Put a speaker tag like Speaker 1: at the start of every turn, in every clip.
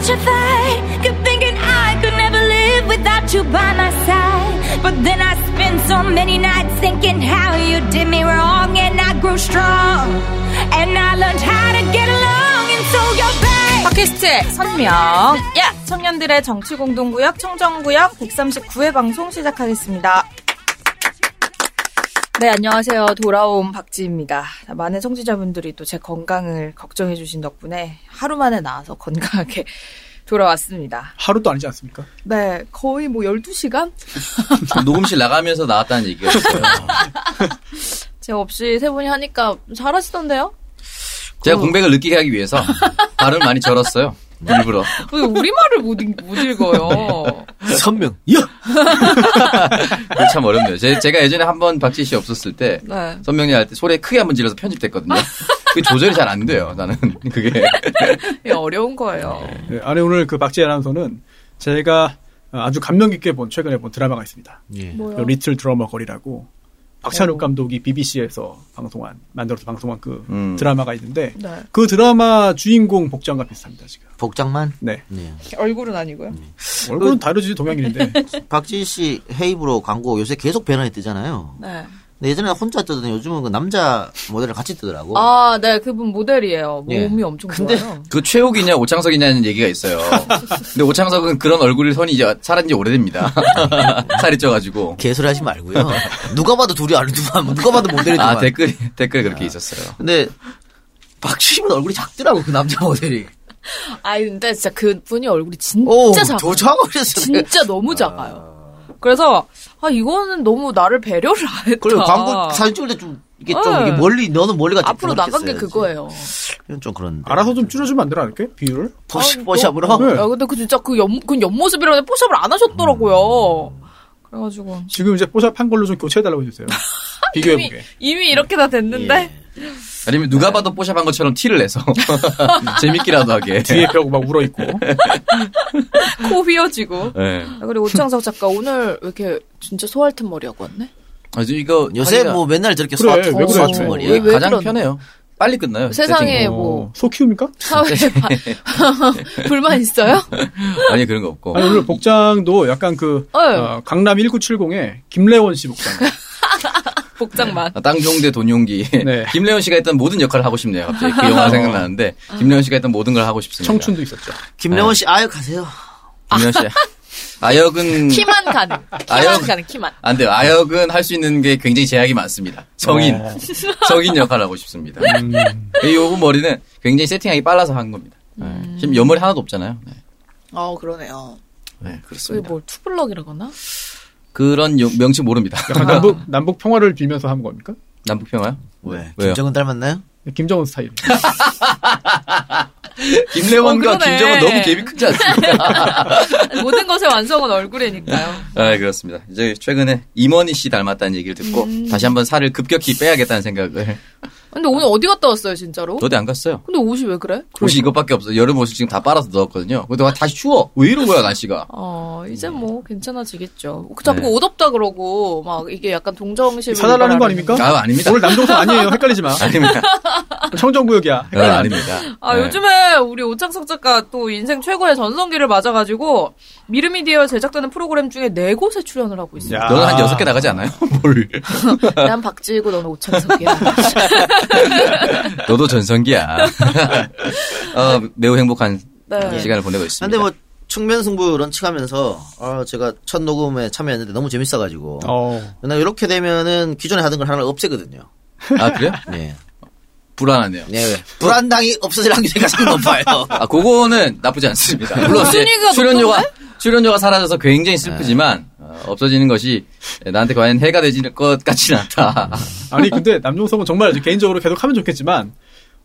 Speaker 1: petrified. Kept thinking I could never live without you by my side. But then I spent so many nights thinking how you did me wrong, and I grew strong. And I learned how to get along, and so you're back.
Speaker 2: 팟캐스트의 선명. 야! 청년들의 정치 공동구역 청정구역 139회 방송 시작하겠습니다. 네, 안녕하세요. 돌아온 박지입니다. 많은 청취자분들이 또 제 건강을 걱정해주신 덕분에 하루 만에 나와서 건강하게 돌아왔습니다.
Speaker 3: 하루도 아니지 않습니까?
Speaker 2: 네, 거의 뭐 12시간?
Speaker 4: 녹음실 나가면서 나왔다는 얘기였어요.
Speaker 2: 제가 없이 세 분이 하니까 잘하시던데요?
Speaker 4: 제가 공백을 느끼게 하기 위해서 발음을 많이 절었어요. 일부러.
Speaker 2: 왜 우리말을 못, 읽- 못 읽어요?
Speaker 5: 선명. 야!
Speaker 4: 참 어렵네요. 제, 가 예전에 한 번 박지 씨 없었을 때
Speaker 2: 네.
Speaker 4: 선명리 할때 소리 크게 한 번 질러서 편집됐거든요. 그 조절이 잘 안 돼요. 나는 그게
Speaker 2: 어려운 거예요.
Speaker 3: 네, 아니 오늘 그 박지혜 아나운서는 제가 아주 감명 깊게 본 최근에 본 드라마가 있습니다.
Speaker 5: 예.
Speaker 2: 뭐요?
Speaker 3: 그 리틀 드러머 거리라고 박찬욱
Speaker 2: 어.
Speaker 3: 감독이 BBC에서 방송한 만들어서 방송한 그
Speaker 4: 음.
Speaker 3: 드라마가 있는데
Speaker 2: 네.
Speaker 3: 그 드라마 주인공 복장과 비슷합니다 지금.
Speaker 5: 복장만?
Speaker 3: 네
Speaker 5: 네.
Speaker 2: 얼굴은 아니고요.
Speaker 3: 얼굴은 다르지 동양인인데
Speaker 5: 박지희 씨 헤이브로 광고 요새 계속 변화에 뜨잖아요.
Speaker 2: 네.
Speaker 5: 근데 예전에 혼자 뜨더니 요즘은 그 남자 모델을 같이 뜨더라고.
Speaker 2: 아, 네, 그분 모델이에요.
Speaker 5: 예.
Speaker 2: 몸이 엄청
Speaker 5: 근데
Speaker 2: 좋아요.
Speaker 4: 그 최욱이냐 오창석이냐는 얘기가 있어요. 근데 오창석은 그런 얼굴 선이 이제 살은 지 오래됩니다. 살이 쪄가지고.
Speaker 5: 개소리 하지 말고요. 누가 봐도 둘이 아니 누가 누가 봐도 모델이지만.
Speaker 4: 아 댓글이 댓글에 그렇게 있었어요.
Speaker 5: 근데 박지희는 얼굴이 작더라고 그 남자 모델이.
Speaker 2: 아니, 근데 진짜 그분이 얼굴이 진짜
Speaker 5: 오,
Speaker 2: 작아요.
Speaker 5: 더 작아졌어.
Speaker 2: 진짜 너무 작아요. 그래서, 아, 이거는 너무 나를 배려를 안 했다.
Speaker 5: 그리고 광고 사진 찍을 때 좀 이게 좀
Speaker 2: 네.
Speaker 5: 이게 멀리 너는 멀리 같이
Speaker 2: 앞으로 나간 게 그거예요.
Speaker 5: 이건 좀 그런데.
Speaker 3: 알아서 좀 줄여주면 안 되나 이렇게 비율을?
Speaker 5: 포시
Speaker 2: 아,
Speaker 5: 포샵으로.
Speaker 3: 네.
Speaker 2: 야, 근데 그 진짜 그 옆, 그 옆모습이라는데 포샵을 안 하셨더라고요. 그래가지고.
Speaker 3: 지금 이제 뽀샵 한 걸로 좀 교체해달라고 해주세요.
Speaker 2: 이미,
Speaker 3: 비교해보게.
Speaker 2: 이미 이렇게 다 됐는데?
Speaker 5: 예.
Speaker 4: 아니면 누가 봐도 뽀샵한 것처럼 티를 내서 재밌기라도 하게.
Speaker 3: 뒤에 펴고 막 울어 있고.
Speaker 2: 코 휘어지고.
Speaker 4: 네.
Speaker 2: 아, 그리고 오창석 작가 오늘 왜 이렇게 진짜 소알튼 머리하고 왔네?
Speaker 4: 아주 이거
Speaker 5: 요새
Speaker 4: 하기가-
Speaker 5: 뭐 맨날 저렇게
Speaker 3: 그래, 왜 그래, 왜
Speaker 5: 머리야.
Speaker 2: 왜
Speaker 4: 가장
Speaker 2: 그러나?
Speaker 4: 편해요. 빨리 끝나요.
Speaker 2: 세상에
Speaker 4: 세팅이.
Speaker 2: 뭐.
Speaker 3: 소 키웁니까?
Speaker 2: 사회에 바- 불만 있어요?
Speaker 4: 아니 그런 거 없고.
Speaker 3: 아니 오늘 복장도 약간 그
Speaker 2: 네.
Speaker 3: 어, 강남 1970의 김래원 씨 복장.
Speaker 2: 복장만.
Speaker 4: 아, 땅종대 돈용기.
Speaker 3: 네.
Speaker 4: 김래원 씨가 했던 모든 역할을 하고 싶네요. 갑자기 그 영화 생각나는데 김래원 씨가 했던 모든 걸 하고 싶습니다.
Speaker 3: 청춘도 있었죠.
Speaker 5: 김래원 씨 아역하세요.
Speaker 4: 김래원 씨. 아역은
Speaker 2: 키만 가능. 키만
Speaker 4: 아역-
Speaker 2: 가능, 키만.
Speaker 4: 안 돼요. 아역은 할 수 있는 게 굉장히 제약이 많습니다. 성인
Speaker 3: 어.
Speaker 4: 성인 역할을 하고 싶습니다.
Speaker 3: 음,
Speaker 4: 이 요분 머리는 굉장히 세팅하기 빨라서 한 겁니다. 네. 지금 옆머리 하나도 없잖아요. 네,
Speaker 2: 어, 그러네요.
Speaker 4: 네, 그렇습니다.
Speaker 2: 뭘 투블럭이라거나?
Speaker 4: 그런 요- 명칭 모릅니다.
Speaker 3: 약간 남북 남북 평화를 빌면서 한 겁니까?
Speaker 4: 남북 평화요?
Speaker 5: 왜?
Speaker 4: 왜요?
Speaker 5: 김정은 닮았나요?
Speaker 3: 김정은 스타일.
Speaker 4: 김래원과
Speaker 2: 어.
Speaker 4: 김정은 너무 갭이 크지 않습니까?
Speaker 2: 모든 것의 완성은 얼굴이니까요.
Speaker 4: 아, 그렇습니다. 이제 최근에 임원희 씨 닮았다는 얘기를 듣고 다시 한번 살을 급격히 빼야겠다는 생각을
Speaker 2: 근데 오늘 어디 갔다 왔어요, 진짜로?
Speaker 4: 어디 안 갔어요.
Speaker 2: 근데 옷이 왜 그래?
Speaker 4: 옷이 이것밖에 없어요. 여름 옷을 지금 다 빨아서 넣었거든요. 근데 와, 다시 추워. 왜 이런 거야 날씨가?
Speaker 2: 어, 이제 뭐 괜찮아지겠죠. 자꾸
Speaker 4: 네.
Speaker 2: 옷 없다 그러고 막 이게 약간 동정심
Speaker 3: 사달라는 거 아닙니까?
Speaker 4: 아 아닙니다.
Speaker 3: 오늘 남동생 아니에요. 헷갈리지 마.
Speaker 4: 아닙니다.
Speaker 3: 청정구역이야.
Speaker 4: 아,
Speaker 3: 헷갈리지 마.
Speaker 4: 아닙니다.
Speaker 2: 아,
Speaker 4: 네.
Speaker 2: 요즘에 우리 오창석 작가 또 인생 최고의 전성기를 맞아가지고 미르미디어 제작되는 프로그램 중에 네 곳에 출연을 하고 있어요.
Speaker 3: 야.
Speaker 4: 너는 한 여섯 개 나가지 않아요? 뭘?
Speaker 2: 난 박지희고 너는 오창석이야.
Speaker 4: 너도 전성기야. 어, 매우 행복한
Speaker 2: 네.
Speaker 4: 시간을 보내고 있습니다.
Speaker 5: 근데 뭐 측면 승부 런칭하면서 아 제가 첫 녹음에 참여했는데 너무 재밌어가지고
Speaker 3: 어.
Speaker 5: 나 이렇게 되면은 기존에 하던 걸 하나 없애거든요.
Speaker 4: 아 그래요?
Speaker 5: 네.
Speaker 4: 불안하네요.
Speaker 5: 네. 불안당이 없어질 확률이 가장 높아요.
Speaker 4: 아 그거는 나쁘지 않습니다. 물론 이제 출연료가 출연료가 사라져서 굉장히 슬프지만 어, 없어지는 것이 나한테 과연 해가 되질 것 같지는 않다.
Speaker 3: 아니 근데 남종석은 정말 개인적으로 계속 하면 좋겠지만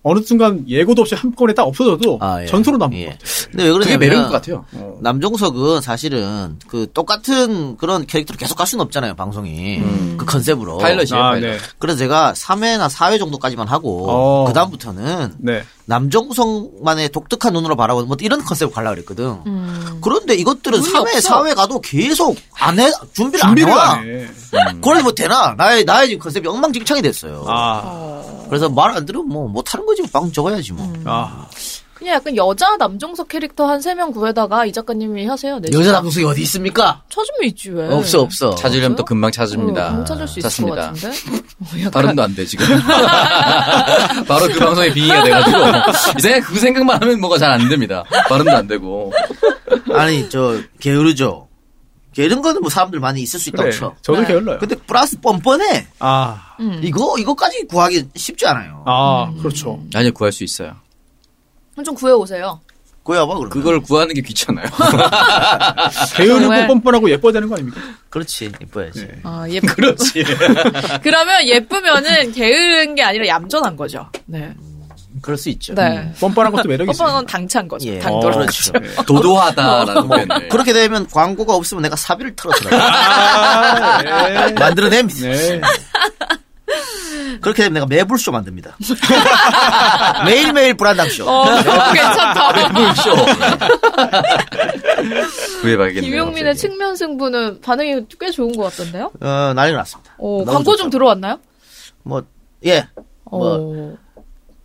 Speaker 3: 어느 순간 예고도 없이 한꺼번에 딱 없어져도
Speaker 5: 아, 예.
Speaker 3: 전소로 남을
Speaker 5: 예.
Speaker 3: 것 같아요.
Speaker 5: 근데 왜 그러냐면
Speaker 4: 매력인 것 같아요.
Speaker 5: 남종석은 사실은 그 똑같은 그런 캐릭터로 계속 갈 수는 없잖아요 방송이 그 컨셉으로
Speaker 4: 파일럿이에요.
Speaker 3: 아,
Speaker 4: 파일럿.
Speaker 3: 네.
Speaker 5: 그래서 제가 3회나 4회 정도까지만 하고
Speaker 3: 어.
Speaker 5: 그 다음부터는
Speaker 3: 네.
Speaker 5: 남정성만의 독특한 눈으로 바라보는 뭐 이런 컨셉을 가려고 그랬거든.
Speaker 2: 음.
Speaker 5: 그런데 이것들은
Speaker 2: 눈이
Speaker 5: 3회,
Speaker 2: 없어.
Speaker 5: 4회 가도 계속 안 해, 준비를,
Speaker 3: 준비를
Speaker 5: 안 해. 그러니 뭐 되나? 나의, 나의 지금 컨셉이 엉망진창이 됐어요.
Speaker 3: 아.
Speaker 5: 그래서 말 안 들으면 뭐 못하는 거지. 뭐 방송 접어야지 뭐.
Speaker 3: 아.
Speaker 2: 그냥 약간 여자 남종석 캐릭터 한 세 명 구해다가 이 작가님이 하세요. 네
Speaker 5: 여자 남성이 어디 있습니까?
Speaker 2: 찾으면 있지 왜?
Speaker 5: 없어 없어.
Speaker 4: 찾으려면 또 금방 찾습니다.
Speaker 2: 어, 금 찾을 수 있을
Speaker 4: 찾습니다.
Speaker 2: 것 같은데. 어, 약간
Speaker 4: 발음도 안 돼, 지금. 바로 그 방송에 빙의가 돼가지고. 이 생각, 그 생각만 하면 뭐가 잘 안 됩니다. 발음도 안 되고.
Speaker 5: 아니 저 게으르죠. 게으른 거는 뭐 사람들 많이 있을 수 있다고
Speaker 3: 그래.
Speaker 5: 쳐.
Speaker 3: 저도
Speaker 2: 네.
Speaker 3: 게을러요.
Speaker 5: 근데 플러스 뻔뻔해.
Speaker 3: 아,
Speaker 2: 음.
Speaker 5: 이거 이거까지 구하기 쉽지 않아요.
Speaker 3: 아, 그렇죠.
Speaker 4: 아니요, 구할 수 있어요.
Speaker 2: 좀 구해오세요.
Speaker 5: 구해봐 그러면.
Speaker 4: 그걸 구하는 게 귀찮아요.
Speaker 3: 게으르고
Speaker 2: 정말.
Speaker 3: 뻔뻔하고 예뻐야 되는 거 아닙니까?
Speaker 5: 그렇지 이뻐야지.
Speaker 3: 네.
Speaker 2: 아, 예.
Speaker 4: 그렇지.
Speaker 2: 그러면 예쁘면은 게으른 게 아니라 얌전한 거죠. 네.
Speaker 5: 그럴 수 있죠.
Speaker 2: 네.
Speaker 3: 뻔뻔한 것도 매력이 있어요.
Speaker 2: 뻔뻔한 건 당찬 거죠.
Speaker 5: 예.
Speaker 2: 당돌.
Speaker 3: 어,
Speaker 5: 그렇죠.
Speaker 4: 도도하다라는 표현을.
Speaker 5: 그렇게 되면 광고가 없으면 내가 사비를 털어서라
Speaker 3: 아, 네.
Speaker 5: 만들어냅니다.
Speaker 3: 네.
Speaker 5: 그렇게 되면 내가 매불쇼 만듭니다. 매일매일 불안당쇼.
Speaker 2: 어, 괜찮다.
Speaker 4: 구해봐야겠네요.
Speaker 2: 김용민의
Speaker 4: 갑자기.
Speaker 2: 측면 승부는 반응이 꽤 좋은 것 같던데요?
Speaker 5: 어, 난리가 났습니다.
Speaker 2: 어, 광고
Speaker 5: 좋죠.
Speaker 2: 좀 들어왔나요?
Speaker 5: 뭐, 예. 뭐,
Speaker 2: 어.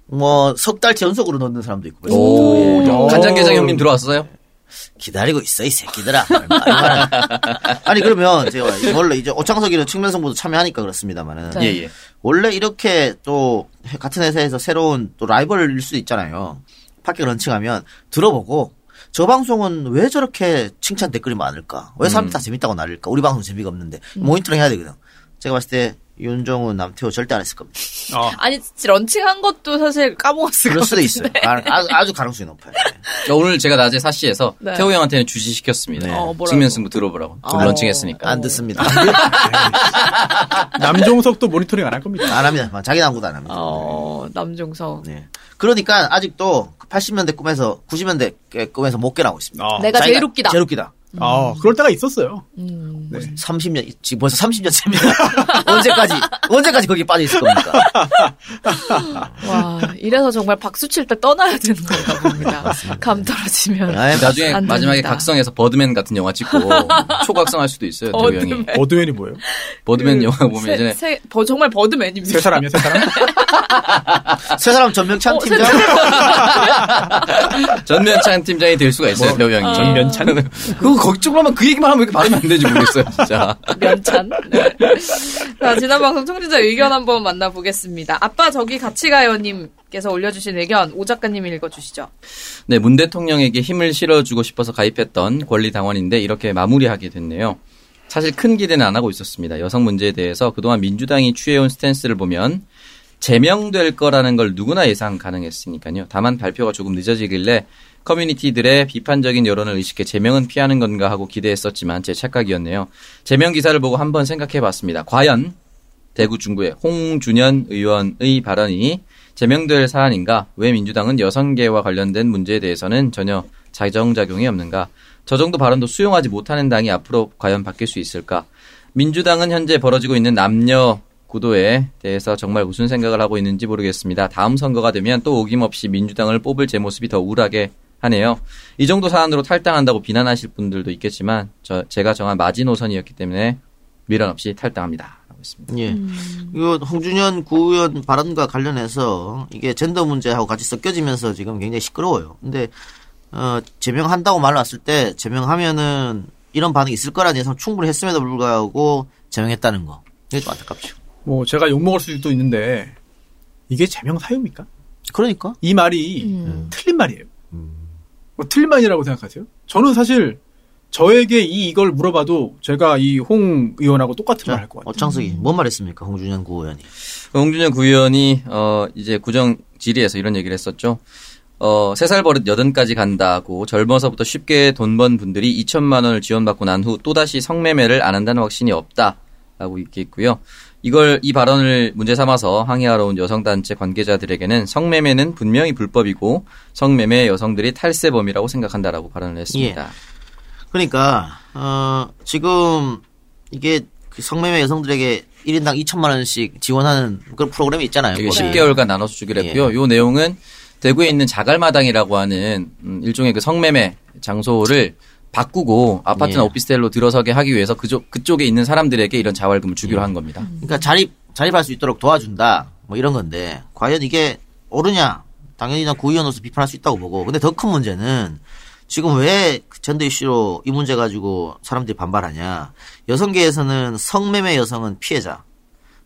Speaker 5: 뭐, 석 달치 연속으로 넣는 사람도 있고.
Speaker 4: 오,
Speaker 3: 오.
Speaker 4: 간장게장 형님 들어왔어요?
Speaker 5: 기다리고 있어, 이 새끼들아. 아니, 그러면 제가 원래 이제 오창석이는 측면 승부도 참여하니까 그렇습니다만은.
Speaker 2: 네.
Speaker 4: 예, 예.
Speaker 5: 원래 이렇게 또 같은 회사에서 새로운 또 라이벌일 수도 있잖아요. 팟캐 런칭하면 들어보고 저 방송은 왜 저렇게 칭찬 댓글이 많을까? 왜 사람들이 다 재밌다고 날릴까? 우리 방송 재미가 없는데 모니터링 해야 되거든. 제가 봤을 때 윤정우, 남태호 절대 안 했을 겁니다.
Speaker 3: 어.
Speaker 2: 아니, 런칭한 것도 사실 까먹었을
Speaker 5: 그럴
Speaker 2: 것
Speaker 5: 수도 있어요. 아, 아주, 아주 가능성이 높아요.
Speaker 4: 어, 오늘 제가 낮에 사시에서
Speaker 2: 네.
Speaker 4: 태호 형한테는 주시 시켰습니다.
Speaker 2: 어, 뭐라고?
Speaker 4: 측면 승부 들어보라고. 좀
Speaker 2: 어.
Speaker 4: 런칭했으니까.
Speaker 5: 안 듣습니다.
Speaker 3: 남종석도 모니터링 안 할 겁니다.
Speaker 5: 안 합니다. 자기 남구도 안 합니다.
Speaker 2: 어, 남종석.
Speaker 5: 네. 그러니까 아직도 80년대 꿈에서 90년대 꿈에서 못 깨나고 있습니다.
Speaker 3: 어.
Speaker 2: 내가 제일 웃기다.
Speaker 5: 제일 웃기다.
Speaker 3: 아, 그럴 때가 있었어요.
Speaker 2: 음.
Speaker 3: 네.
Speaker 5: 30년, 지금 벌써 30년째입니다. 언제까지, 언제까지 거기 빠져 있을 겁니까?
Speaker 2: 와, 이래서 정말 박수 칠 때 떠나야 되는 건가 봅니다. 감 떨어지면.
Speaker 5: 아이,
Speaker 4: 나중에
Speaker 2: 안
Speaker 4: 마지막에. 각성해서 버드맨 같은 영화 찍고 초각성할 수도 있어요. 태호 형이.
Speaker 3: 어드맨이 뭐예요?
Speaker 4: 버드맨 영화 보면
Speaker 2: 세,
Speaker 4: 예전에
Speaker 2: 세, 버, 정말 버드맨입니다.
Speaker 3: 세 사람이야, 세 사람?
Speaker 5: 세 사람 전명찬
Speaker 2: 어,
Speaker 5: 팀장?
Speaker 4: 전면찬 팀장이 될 수가 있어요. 태호 형이.
Speaker 3: 전면찬?
Speaker 4: 그 쪽으로 하면 그 얘기만 하면 왜 이렇게 발음이 안 되는지 모르겠어요. 진짜.
Speaker 2: 면찬. 네. 자, 지난 방송 청취자 의견 한번 만나보겠습니다. 아빠 저기 같이 가요님 께서 올려주신 의견 오 작가님이 읽어주시죠.
Speaker 4: 네, 문 대통령에게 힘을 실어주고 싶어서 가입했던 권리당원인데 이렇게 마무리하게 됐네요. 사실 큰 기대는 안 하고 있었습니다. 여성 문제에 대해서 그동안 민주당이 취해온 스탠스를 보면 제명될 거라는 걸 누구나 예상 가능했으니까요. 다만 발표가 조금 늦어지길래 커뮤니티들의 비판적인 여론을 의식해 제명은 피하는 건가 하고 기대했었지만 제 착각이었네요. 제명 기사를 보고 한번 생각해 봤습니다. 과연 대구 중구의 홍준현 의원의 발언이 제명될 사안인가? 왜 민주당은 여성계와 관련된 문제에 대해서는 전혀 자정작용이 없는가? 저 정도 발언도 수용하지 못하는 당이 앞으로 과연 바뀔 수 있을까? 민주당은 현재 벌어지고 있는 남녀 구도에 대해서 정말 무슨 생각을 하고 있는지 모르겠습니다. 다음 선거가 되면 또 어김없이 민주당을 뽑을 제 모습이 더 우울하게 하네요. 이 정도 사안으로 탈당한다고 비난하실 분들도 있겠지만 저, 제가 정한 마지노선이었기 때문에 미련 없이 탈당합니다. 라고 했습니다.
Speaker 5: 예. 이거 홍준현 구의원 발언과 관련해서 이게 젠더 문제하고 같이 섞여지면서 지금 굉장히 시끄러워요. 근데 어, 제명한다고 말 났을 때 제명하면은 이런 반응이 있을 거라는 예상 충분히 했음에도 불구하고 제명했다는 거. 이게 좀 안타깝죠.
Speaker 3: 뭐, 제가 욕먹을 수도 있는데, 이게 제명 사유입니까?
Speaker 5: 그러니까
Speaker 3: 이 말이
Speaker 2: 음.
Speaker 3: 틀린 말이에요. 뭐 틀린 말이라고 생각하세요? 저는 사실 저에게 이 이걸 물어봐도 제가 이 홍 의원하고 똑같은 말할 것 같아요.
Speaker 5: 어창석이 뭔 말했습니까? 홍준현 구의원이.
Speaker 4: 홍준현 구의원이 어 이제 구정 질의에서 이런 얘기를 했었죠. 어, 세 살 버릇 여든까지 간다고 젊어서부터 쉽게 돈 번 분들이 2천만 원을 지원받고 난 후 또다시 성매매를 안 한다는 확신이 없다라고 있고요. 이걸 이 발언을 문제 삼아서 항의하러 온 여성단체 관계자들에게는 성매매는 분명히 불법이고 성매매 여성들이 탈세범이라고 생각한다라고 발언을 했습니다.
Speaker 5: 그러니까 어, 지금 이게 그 성매매 여성들에게 1인당 2천만 원씩 지원하는 그런 프로그램이 있잖아요.
Speaker 4: 이게
Speaker 5: 거기.
Speaker 4: 10개월간 나눠서 주기로 했고요. 요 내용은 대구에 있는 자갈마당이라고 하는 음, 일종의 그 성매매 장소를 바꾸고 아파트나
Speaker 5: 예.
Speaker 4: 오피스텔로 들어서게 하기 위해서 그쪽 그쪽에 있는 사람들에게 이런 자활금을 주기로 한 겁니다.
Speaker 5: 그러니까 자립 자립할 수 있도록 도와준다. 뭐 이런 건데 과연 이게 옳으냐 당연히 난 구의원으로서 비판할 수 있다고 보고. 근데 더 큰 문제는 지금 왜그 젠더 이슈로 이 문제 가지고 사람들이 반발하냐. 여성계에서는 성매매 여성은 피해자,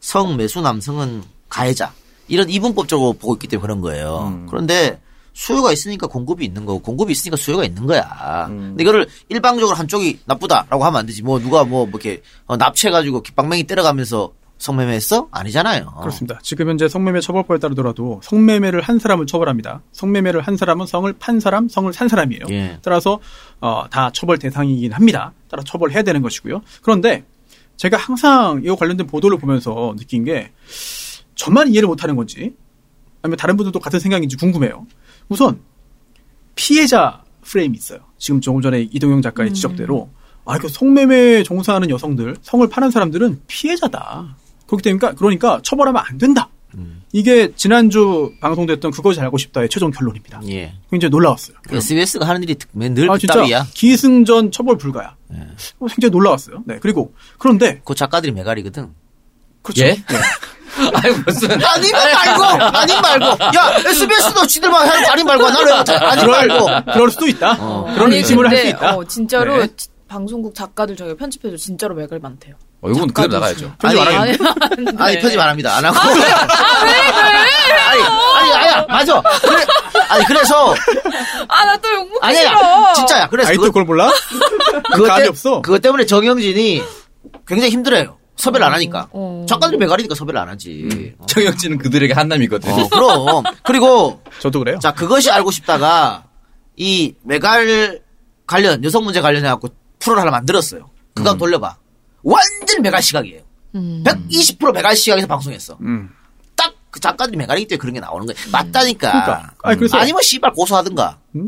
Speaker 5: 성매수 남성은 가해자. 이런 이분법적으로 보고 있기 때문에 그런 거예요. 그런데 수요가 있으니까 공급이 있는 거고 공급이 있으니까 수요가 있는 거야. 근데 이거를 일방적으로 한쪽이 나쁘다라고 하면 안 되지. 뭐 누가 뭐, 뭐 이렇게 어, 납치해가지고 깃방맹이 때려가면서 성매매했어? 아니잖아요.
Speaker 3: 그렇습니다. 지금 현재 성매매 처벌법에 따르더라도 성매매를 한 사람을 처벌합니다. 성매매를 한 사람은 성을 판 사람, 성을 산 사람이에요.
Speaker 5: 예.
Speaker 3: 따라서 어, 다 처벌 대상이긴 합니다. 따라 처벌해야 되는 것이고요. 그런데 제가 항상 이거 관련된 보도를 보면서 느낀 게 저만 이해를 못하는 건지 아니면 다른 분들도 같은 생각인지 궁금해요. 우선 피해자 프레임이 있어요. 지금 조금 전에 이동영 작가의 지적대로 아, 그 성매매 종사하는 여성들, 성을 파는 사람들은 피해자다. 그렇기 때문에 그러니까 처벌하면 안 된다. 이게 지난주 방송됐던 그것이 알고 싶다의 최종 결론입니다.
Speaker 5: 예.
Speaker 3: 굉장히 놀라웠어요.
Speaker 5: SBS가 하는 일이 늘
Speaker 3: 아, 진짜
Speaker 5: 뒷담이야.
Speaker 3: 기승전 처벌 불가야. 어, 굉장히 놀라웠어요. 네. 그리고 그런데
Speaker 5: 그 작가들이 메갈이거든.
Speaker 3: 그렇죠.
Speaker 4: 예?
Speaker 3: 네.
Speaker 4: 아니 무슨
Speaker 5: 아니면 말고, 아님 말고. 야, SBS도 지들만 하는 거 아님 말고. 아님
Speaker 3: 그럴,
Speaker 5: 말고.
Speaker 3: 그럴 수도 있다. 그런
Speaker 2: 아니,
Speaker 3: 의심을 할 수 있다.
Speaker 2: 어, 진짜로
Speaker 3: 네.
Speaker 2: 지- 방송국 작가들 저희 편집해도 진짜로 맥을 많대요.
Speaker 4: 어, 이건 그대로 나가야죠.
Speaker 3: 편집 안
Speaker 5: 아니,
Speaker 3: 하겠네.
Speaker 5: 아니,
Speaker 2: 네.
Speaker 5: 편집 안 합니다. 안 하고. 아니, 아니, 아야, 맞아. 그래, 아니, 그래서.
Speaker 2: 아, 나 또 욕먹기
Speaker 5: 아니야,
Speaker 2: 싫어.
Speaker 5: 진짜야. 그래서
Speaker 3: 아직도
Speaker 5: 그거,
Speaker 3: 그걸 몰라?
Speaker 5: 그것
Speaker 3: 감이
Speaker 5: 때-
Speaker 3: 없어.
Speaker 5: 그것 때문에 정영진이 굉장히 힘들어요. 섭외를 안 하니까.
Speaker 2: 어.
Speaker 5: 작가들이 메갈이니까 섭외를 안 하지. 어,
Speaker 4: 정영진은 그들에게 한남이거든.
Speaker 5: 어, 그럼. 그리고,
Speaker 3: 저도 그래요.
Speaker 5: 자, 그것이 알고 싶다가, 이 메갈 관련, 여성 문제 관련해갖고 프로를 하나 만들었어요. 그거 한번 돌려봐. 완전 메갈 시각이에요.
Speaker 2: 음.
Speaker 5: 120% 메갈 시각에서 방송했어.
Speaker 3: 음.
Speaker 5: 딱그 작가들이 메갈이기 때문에 그런 게 나오는 거예요. 맞다니까.
Speaker 3: 그러니까. 아니, 그래서-
Speaker 5: 아니면 씨발 고소하든가.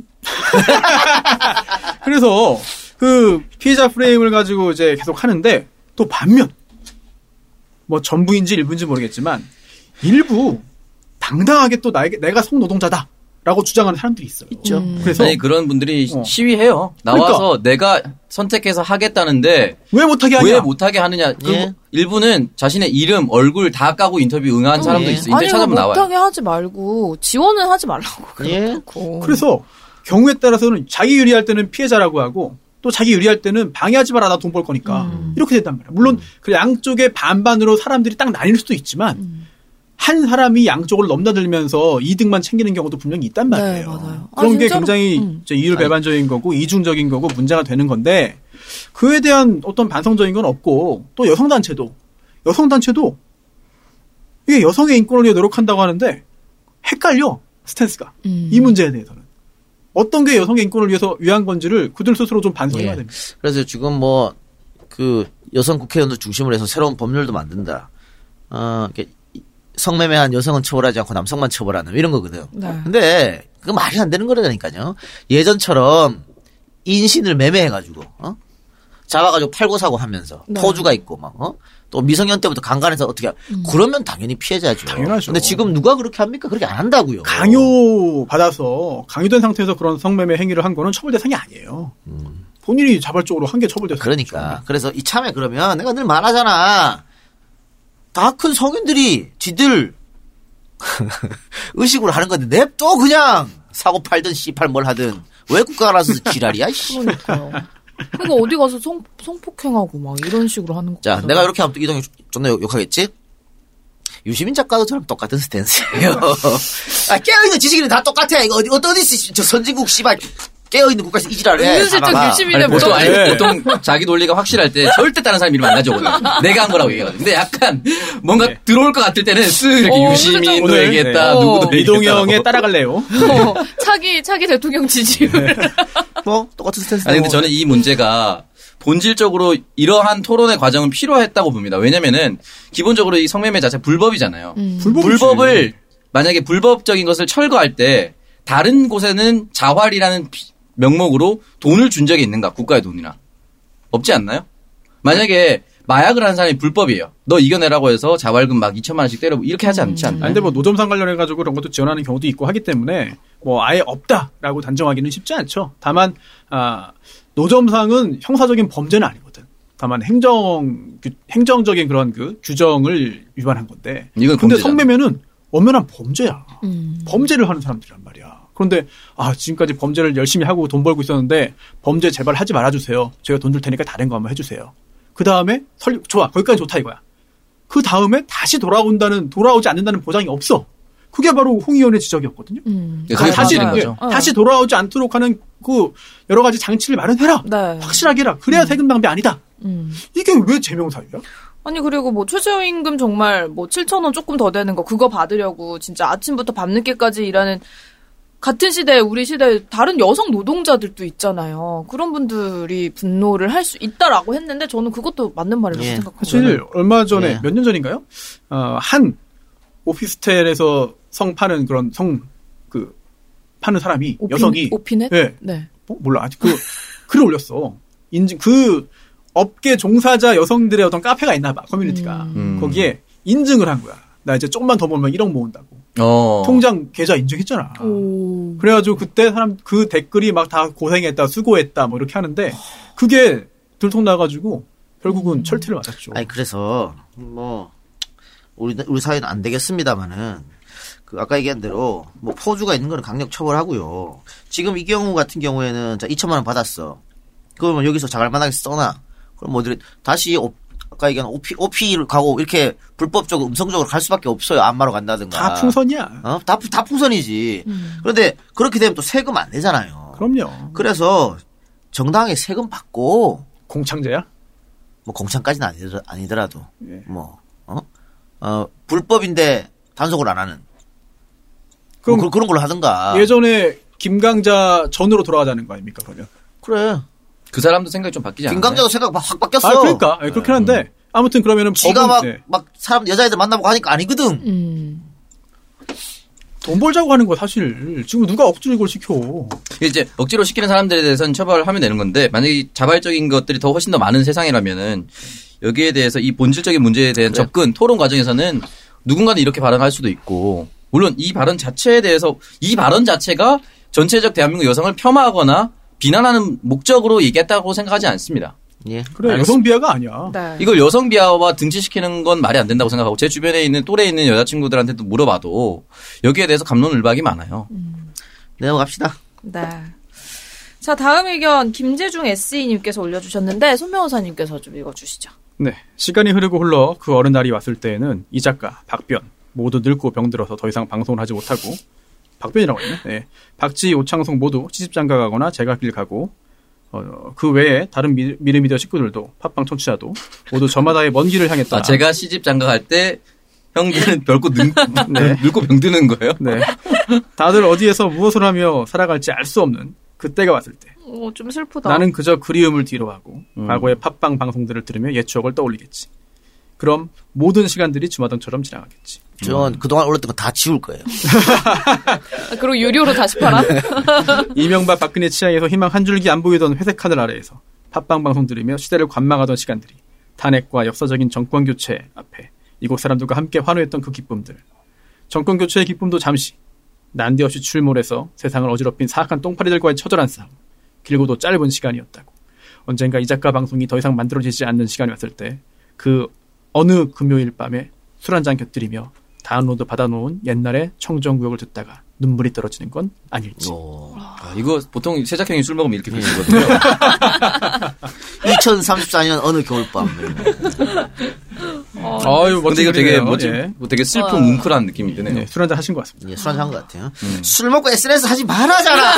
Speaker 3: 그래서 그 피해자 프레임을 가지고 이제 계속 하는데 또 반면 뭐 전부인지 일부인지 모르겠지만 일부 당당하게 또 나에게 내가 성노동자다. 라고 주장하는 사람들이 있어요.
Speaker 5: 있죠.
Speaker 3: 그래서
Speaker 4: 아니 그런 분들이
Speaker 3: 어.
Speaker 4: 시위해요. 나와서 내가 선택해서 하겠다는데
Speaker 3: 왜 못하게 하냐?
Speaker 4: 왜 못하게 하느냐.
Speaker 5: 예.
Speaker 4: 일부는 자신의 이름, 얼굴 다 까고 인터뷰 응한 사람도
Speaker 5: 예.
Speaker 4: 있어.
Speaker 2: 아니,
Speaker 4: 찾아보면 나와요.
Speaker 2: 못하게 하지 말고 지원은 하지 말라고.
Speaker 5: 예.
Speaker 2: 그렇고.
Speaker 3: 그래서 경우에 따라서는 자기 유리할 때는 피해자라고 하고 또 자기 유리할 때는 방해하지 마라 나 돈 벌 거니까
Speaker 2: 음.
Speaker 3: 이렇게 된단 말이야. 물론 그 양쪽의 반반으로 사람들이 딱 나뉠 수도 있지만
Speaker 2: 음.
Speaker 3: 한 사람이 양쪽을 넘나들면서 이득만 챙기는 경우도 분명히 있단 말이에요.
Speaker 2: 네, 맞아요. 아,
Speaker 3: 그런 게
Speaker 2: 진짜로?
Speaker 3: 굉장히
Speaker 2: 음.
Speaker 3: 이율배반적인 거고 이중적인 거고 문제가 되는 건데 그에 대한 어떤 반성적인 건 없고 또 여성 단체도 여성 단체도 이게 여성의 인권을 위해 노력한다고 하는데 헷갈려 스탠스가
Speaker 2: 음.
Speaker 3: 이 문제에 대해서는 어떤 게 여성의 인권을 위해서 위한 건지를 그들 스스로 좀 반성해야
Speaker 5: 예.
Speaker 3: 됩니다.
Speaker 5: 그래서 지금 뭐, 그, 여성 국회의원들 중심으로 해서 새로운 법률도 만든다. 어, 이렇게 성매매한 여성은 처벌하지 않고 남성만 처벌하는 이런 거거든.
Speaker 2: 네.
Speaker 5: 근데, 그거 말이 안 되는 거라니까요. 예전처럼 인신을 매매해가지고, 어? 잡아가지고 팔고 사고 하면서,
Speaker 2: 네.
Speaker 5: 토주가 있고, 막, 어? 또 미성년 때부터 강간해서 어떻게, 그러면 당연히 피해자죠.
Speaker 3: 당연하죠.
Speaker 5: 근데 지금 누가 그렇게 합니까? 그렇게 안 한다고요.
Speaker 3: 강요 받아서 강요된 상태에서 그런 성매매 행위를 한 거는 처벌 대상이 아니에요. 본인이 자발적으로 한 게 처벌 대상.
Speaker 5: 그러니까. 그래서 이참에 그러면 내가 늘 말하잖아. 다 큰 성인들이 지들 의식으로 하는 건데 냅또 그냥 사고 팔든 씨팔 뭘 하든 왜 국가가 알아서 지랄이야 씨.
Speaker 2: 그러니까요. 그러니까 어디 가서 성, 성폭행하고 막 이런 식으로 하는 거.
Speaker 5: 자 내가 이렇게 하면 또 이동이 존나 욕- 욕하겠지? 유시민 작가도 저랑 똑같은 스탠스예요. 아, 깨어있는 지식인은 다 똑같아. 이거 어디, 어디, 어디, 저 선진국 씨발 깨어있는 국가에서 이 지랄을 해.
Speaker 2: 은근슬쩍
Speaker 5: 봐봐.
Speaker 2: 유시민의
Speaker 4: 아니, 보통, 아니,
Speaker 3: 네.
Speaker 4: 보통 자기 논리가 확실할 때 절대 다른 사람 이름 안 가져오거든. 내가 한 거라고 얘기하거든. 근데 약간 뭔가
Speaker 3: 네.
Speaker 4: 들어올 것 같을 때는 쓱 이렇게
Speaker 2: 어,
Speaker 4: 유시민도
Speaker 3: 오늘,
Speaker 4: 얘기했다,
Speaker 2: 네.
Speaker 4: 누구도 얘기했다.
Speaker 3: 따라갈래요.
Speaker 2: 어, 차기 차기 대통령 지지율.
Speaker 5: 뭐, 똑같은 스탠스.
Speaker 4: 아니 근데 저는 이 문제가 본질적으로 이러한 토론의 과정은 필요했다고 봅니다. 왜냐면은 기본적으로 이 성매매 자체 불법이잖아요.
Speaker 3: 불법이지.
Speaker 4: 불법을 만약에 불법적인 것을 철거할 때 다른 곳에는 자활이라는 비- 명목으로 돈을 준 적이 있는가? 국가의 돈이나 없지 않나요? 만약에 마약을 하는 사람이 불법이에요. 너 이겨내라고 해서 자활금 막 2천만 원씩 때려 이렇게 하지 않지 않나요?
Speaker 3: 아니, 근데 뭐 노점상 관련해 가지고 그런 것도 지원하는 경우도 있고 하기 때문에 뭐 아예 없다라고 단정하기는 쉽지 않죠. 다만, 아, 노점상은 형사적인 범죄는 아니거든. 다만 행정, 규- 행정적인 그런 그 규정을 위반한 건데.
Speaker 4: 이건
Speaker 3: 근데
Speaker 4: 범죄잖아.
Speaker 3: 성매매는 엄연한 범죄야.
Speaker 2: 음.
Speaker 3: 범죄를 하는 사람들이란 말이야. 그런데 아 지금까지 범죄를 열심히 하고 돈 벌고 있었는데 범죄 제발 하지 말아주세요. 제가 돈 줄 테니까 다른 거 한번 해주세요. 그 다음에 설 좋아 거기까지 좋다 이거야. 그 다음에 다시 돌아온다는 돌아오지 않는다는 보장이 없어. 그게 바로 홍 의원의 지적이었거든요.
Speaker 2: 음.
Speaker 4: 예, 그게
Speaker 3: 다시 예,
Speaker 4: 거죠.
Speaker 2: 어.
Speaker 3: 다시 돌아오지 않도록 하는 그 여러 가지 장치를 마련해라.
Speaker 2: 네.
Speaker 3: 확실하게 해라. 그래야 세금 낭비 아니다.
Speaker 2: 음.
Speaker 3: 이게 왜 제명사유야?
Speaker 2: 아니 그리고 뭐 최저임금 정말 뭐 7천 원 조금 더 되는 거 그거 받으려고 진짜 아침부터 밤늦게까지 일하는 같은 시대 우리 시대 다른 여성 노동자들도 있잖아요. 그런 분들이 분노를 할 수 있다라고 했는데 저는 그것도 맞는 말이라고
Speaker 5: 예.
Speaker 2: 생각하고
Speaker 3: 사실 얼마 전에
Speaker 5: 예.
Speaker 3: 몇년 전인가요? 어, 한 오피스텔에서 성 파는 그런 성 그 파는 사람이
Speaker 2: 오피,
Speaker 3: 여성이
Speaker 2: 오피넷?
Speaker 3: 예.
Speaker 2: 네.
Speaker 3: 뭐, 몰라 아직 그 글을 올렸어. 인증 그 업계 종사자 여성들의 어떤 카페가 있나 봐 커뮤니티가
Speaker 4: 음.
Speaker 3: 거기에 인증을 한 거야. 나 이제 좀만 더 벌면 1억 모은다고.
Speaker 4: 어.
Speaker 3: 통장 계좌 인증했잖아.
Speaker 2: 오.
Speaker 3: 그래가지고 그때 사람 그 댓글이 막 다 고생했다, 수고했다, 뭐 이렇게 하는데 그게 들통 나가지고 결국은 철퇴를 맞았죠.
Speaker 5: 아니 그래서 뭐 우리 우리 사회는 안 되겠습니다만은 그 아까 얘기한 대로 뭐 포주가 있는 거는 강력 처벌하고요. 지금 이 경우 같은 경우에는 자 2천만 원 받았어. 그러면 여기서 자갈만하게 써놔. 그럼 뭐들 다시 오- 아까 얘기한 오피 오피를 가고 이렇게 불법적으로 음성적으로 갈 수밖에 없어요. 안마로 간다든가.
Speaker 3: 다 풍선이야.
Speaker 5: 어? 다, 다 풍선이지.
Speaker 2: 음.
Speaker 5: 그런데 그렇게 되면 또 세금 안 내잖아요.
Speaker 3: 그럼요.
Speaker 5: 그래서 정당하게 세금 받고
Speaker 3: 공창제야?
Speaker 5: 뭐 공창까지는 아니더라, 아니더라도
Speaker 3: 예.
Speaker 5: 뭐 어? 어 불법인데 단속을 안 하는
Speaker 3: 그럼
Speaker 5: 뭐 그, 런 걸로 하든가
Speaker 3: 예전에 김강자 전으로 돌아가자는 거 아닙니까 그러면?
Speaker 5: 그래
Speaker 4: 그 사람도 생각이 좀 바뀌지 않아요?
Speaker 5: 김강자도 생각 막확 바뀌었어.
Speaker 3: 아 그러니까. 예, 그렇긴 한데. 아무튼 그러면은
Speaker 5: 지가
Speaker 3: 법은 예,
Speaker 5: 막막 사람 여자애들 만나보고 하니까 아니거든.
Speaker 2: 음.
Speaker 3: 돈 벌자고 하는 거 사실 지금 누가 억지로 이걸 시켜?
Speaker 4: 이제 억지로 시키는 사람들에 대해서는 처벌하면 되는 건데 만약에 자발적인 것들이 더 훨씬 더 많은 세상이라면은 여기에 대해서 이 본질적인 문제에 대한 접근 토론 과정에서는 누군가는 이렇게 발언할 수도 있고 물론 이 발언 자체에 대해서 이 발언 자체가 전체적 대한민국 여성을 폄하하거나 비난하는 목적으로 얘기했다고 생각하지 않습니다.
Speaker 5: 예
Speaker 3: 그래
Speaker 4: 알겠습니다.
Speaker 3: 여성 비하가 아니야.
Speaker 2: 네.
Speaker 4: 이걸 여성 비하와 등치시키는 건 말이 안 된다고 생각하고 제 주변에 있는 또래 있는 여자친구들한테도 물어봐도 여기에 대해서 감론을박이 많아요.
Speaker 5: 내려갑시다
Speaker 2: 네. 자, 다음 의견 김재중 SE님께서 올려주셨는데 손 변호사님께서 좀 읽어주시죠.
Speaker 3: 네. 시간이 흐르고 흘러 그 어느 날이 왔을 때에는 이 작가, 박변 모두 늙고 병들어서 더 이상 방송을 하지 못하고 박변이라고 했네. 네. 박지, 오창석 모두 시집장가 가거나 제각길 가고 어, 그 외에 다른 미, 미르미디어 식구들도 팟빵 청취자도 모두 저마다의 먼 길을 향했다.
Speaker 4: 아, 제가 시집 장가 갈 때 형들은 별거 늙,
Speaker 3: 네.
Speaker 4: 늙고 병드는 거예요?
Speaker 3: 네. 다들 어디에서 무엇을 하며 살아갈지 알 수 없는 그때가 왔을 때
Speaker 2: 오, 좀 슬프다.
Speaker 3: 나는 그저 그리움을 뒤로하고
Speaker 4: 음.
Speaker 3: 과거의 팟빵 방송들을 들으며 옛 추억을 떠올리겠지. 그럼 모든 시간들이 주마등처럼 지나가겠지.
Speaker 5: 전 그동안 올렸던 거 다 지울 거예요
Speaker 2: 아, 그리고 유료로 다시 팔아?
Speaker 3: 이명박 박근혜 치하에서 희망 한 줄기 안 보이던 회색 하늘 아래에서 팟빵 방송 들으며 시대를 관망하던 시간들이 탄핵과 역사적인 정권 교체 앞에 이곳 사람들과 함께 환호했던 그 기쁨들. 정권 교체의 기쁨도 잠시 난데없이 출몰해서 세상을 어지럽힌 사악한 똥파리들과의 처절한 싸움. 길고도 짧은 시간이었다고. 언젠가 이 작가 방송이 더 이상 만들어지지 않는 시간이 왔을 때 그 어느 금요일 밤에 술 한 잔 곁들이며 다운로드 받아놓은 옛날의 청정구역을 듣다가 눈물이 떨어지는 건 아닐지.
Speaker 5: 오.
Speaker 4: 아, 이거 보통 세작형이 술 먹으면 이렇게 되거든요.
Speaker 5: 2034년 어느 겨울밤
Speaker 3: 아유,
Speaker 4: 근데 이거 되게. 뭐지?
Speaker 3: 예.
Speaker 4: 뭐 되게 슬픈
Speaker 2: 와.
Speaker 4: 뭉클한 느낌이 드네요.
Speaker 3: 네, 술 한잔 하신 것 같습니다.
Speaker 5: 예, 술 한잔 한 것 같아요 술 먹고 SNS 하지 말아잖아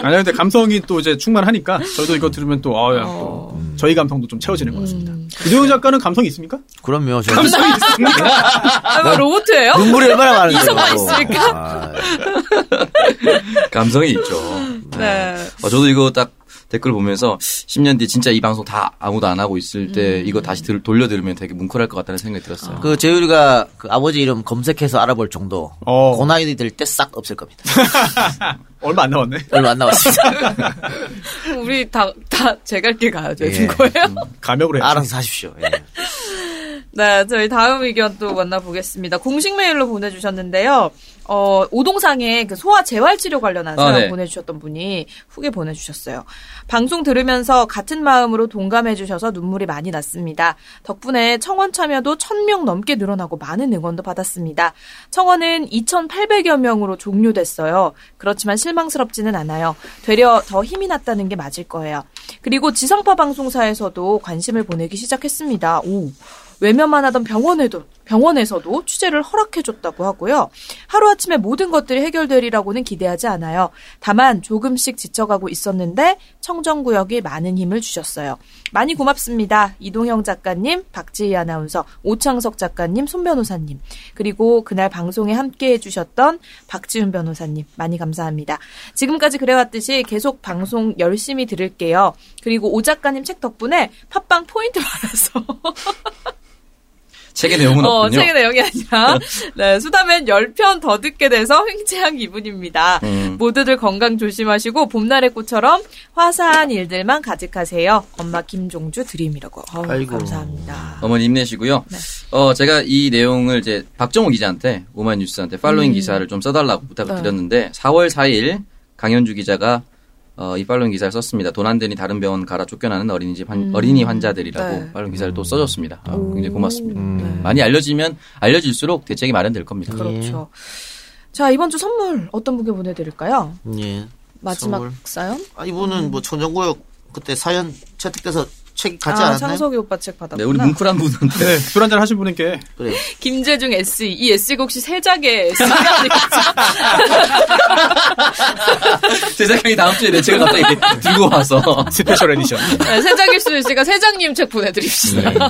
Speaker 3: 아니 근데 감성이 또 이제 충만하니까 저희도 이거 들으면 또 아야 또 저희 감성도 좀 채워지는 것 같습니다. 이도영 작가는 감성이 있습니까?
Speaker 5: 그럼요 저
Speaker 3: 감성이 있습니다.
Speaker 2: 아, 뭐 로봇이에요?
Speaker 5: 눈물이 얼마나 많은데
Speaker 2: 이성만 있으니까?
Speaker 5: 아,
Speaker 4: 감성이 있죠.
Speaker 2: 네.
Speaker 4: 어, 저도 이거 딱 댓글 보면서 10년 뒤 진짜 이 방송 다 아무도 안 하고 있을 때 이거 다시 들, 돌려 들으면 되게 뭉클할 것 같다는 생각이 들었어요.
Speaker 5: 그 재율이가 그 아버지 이름 검색해서 알아볼 정도
Speaker 3: 어.
Speaker 5: 그 나이 될 때 싹 없을 겁니다
Speaker 3: 얼마 안 남았네.
Speaker 5: 얼마 안 남았습니다
Speaker 2: 우리 다, 다 제갈길 가야 되는
Speaker 5: 예.
Speaker 2: 거예요?
Speaker 3: 감역을 해.
Speaker 5: 알아서 사십시오 예.
Speaker 2: 네, 저희 다음 의견 또 만나보겠습니다. 공식 메일로 보내주셨는데요. 어, 오동상의 그 소아 재활치료 관련한
Speaker 4: 아,
Speaker 2: 사연
Speaker 4: 네.
Speaker 2: 보내주셨던 분이 후기 보내주셨어요. 방송 들으면서 같은 마음으로 동감해주셔서 눈물이 많이 났습니다. 덕분에 청원 참여도 1000명 넘게 늘어나고 많은 응원도 받았습니다. 청원은 2,800여 명으로 종료됐어요. 그렇지만 실망스럽지는 않아요. 되려 더 힘이 났다는 게 맞을 거예요. 그리고 지성파 방송사에서도 관심을 보내기 시작했습니다. 오. 외면만 하던 병원에도 병원에서도 취재를 허락해줬다고 하고요. 하루아침에 모든 것들이 해결되리라고는 기대하지 않아요. 다만 조금씩 지쳐가고 있었는데 청정구역이 많은 힘을 주셨어요. 많이 고맙습니다. 이동형 작가님, 박지희 아나운서, 오창석 작가님, 손 변호사님, 그리고 그날 방송에 함께 해주셨던 박지훈 변호사님, 많이 감사합니다. 지금까지 그래왔듯이 계속 방송 열심히 들을게요. 그리고 오 작가님 책 덕분에 팟빵 포인트 받아서
Speaker 4: 책의 내용은
Speaker 2: 어,
Speaker 4: 없군요.
Speaker 2: 책의 내용이 아니라, 네, 수다맨 10편 더 듣게 돼서 횡재한 기분입니다.
Speaker 4: 음.
Speaker 2: 모두들 건강 조심하시고, 봄날의 꽃처럼 화사한 일들만 가득하세요. 엄마 김종주 드림이라고. 어우,
Speaker 5: 아이고.
Speaker 2: 감사합니다.
Speaker 4: 어머니 힘내시고요.
Speaker 2: 네.
Speaker 4: 어, 제가 이 내용을 이제 박정호 기자한테 오마이뉴스한테 following
Speaker 2: 음.
Speaker 4: 기사를 좀 써달라고 부탁을
Speaker 2: 네.
Speaker 4: 드렸는데 4월 4일 강현주 기자가 어, 이 팔로잉 기사를 썼습니다. 돈안 되니 다른 병원 가라 쫓겨나는 어린이집 환, 어린이 환자들이라고
Speaker 2: 네.
Speaker 4: 팔로잉 기사를 또 써줬습니다. 아, 굉장히 고맙습니다.
Speaker 2: 네.
Speaker 4: 많이 알려지면 알려질수록 대책이 마련될 겁니다.
Speaker 2: 그렇죠. 자, 이번 주 선물 어떤 분께 보내드릴까요?
Speaker 5: 예.
Speaker 2: 마지막
Speaker 5: 선물.
Speaker 2: 사연?
Speaker 5: 아, 이분은 뭐 청정구역 그때 사연 채택돼서 책 가지
Speaker 2: 아,
Speaker 5: 않았나요?
Speaker 2: 창석이 오빠 책
Speaker 4: 네,
Speaker 2: 받았구나.
Speaker 4: 우리 뭉클한 분한테
Speaker 3: 네, 술 한잔 하신 분께
Speaker 5: 그래.
Speaker 2: 김재중 SE. 이 SE가 혹시 세작의 SE가 아니겠죠?
Speaker 4: 제작형이 다음 주에 내 책을 갑자기 들고 와서
Speaker 3: special edition.
Speaker 2: 네, 세작일수 있으니까 세장님 책 보내드립시다.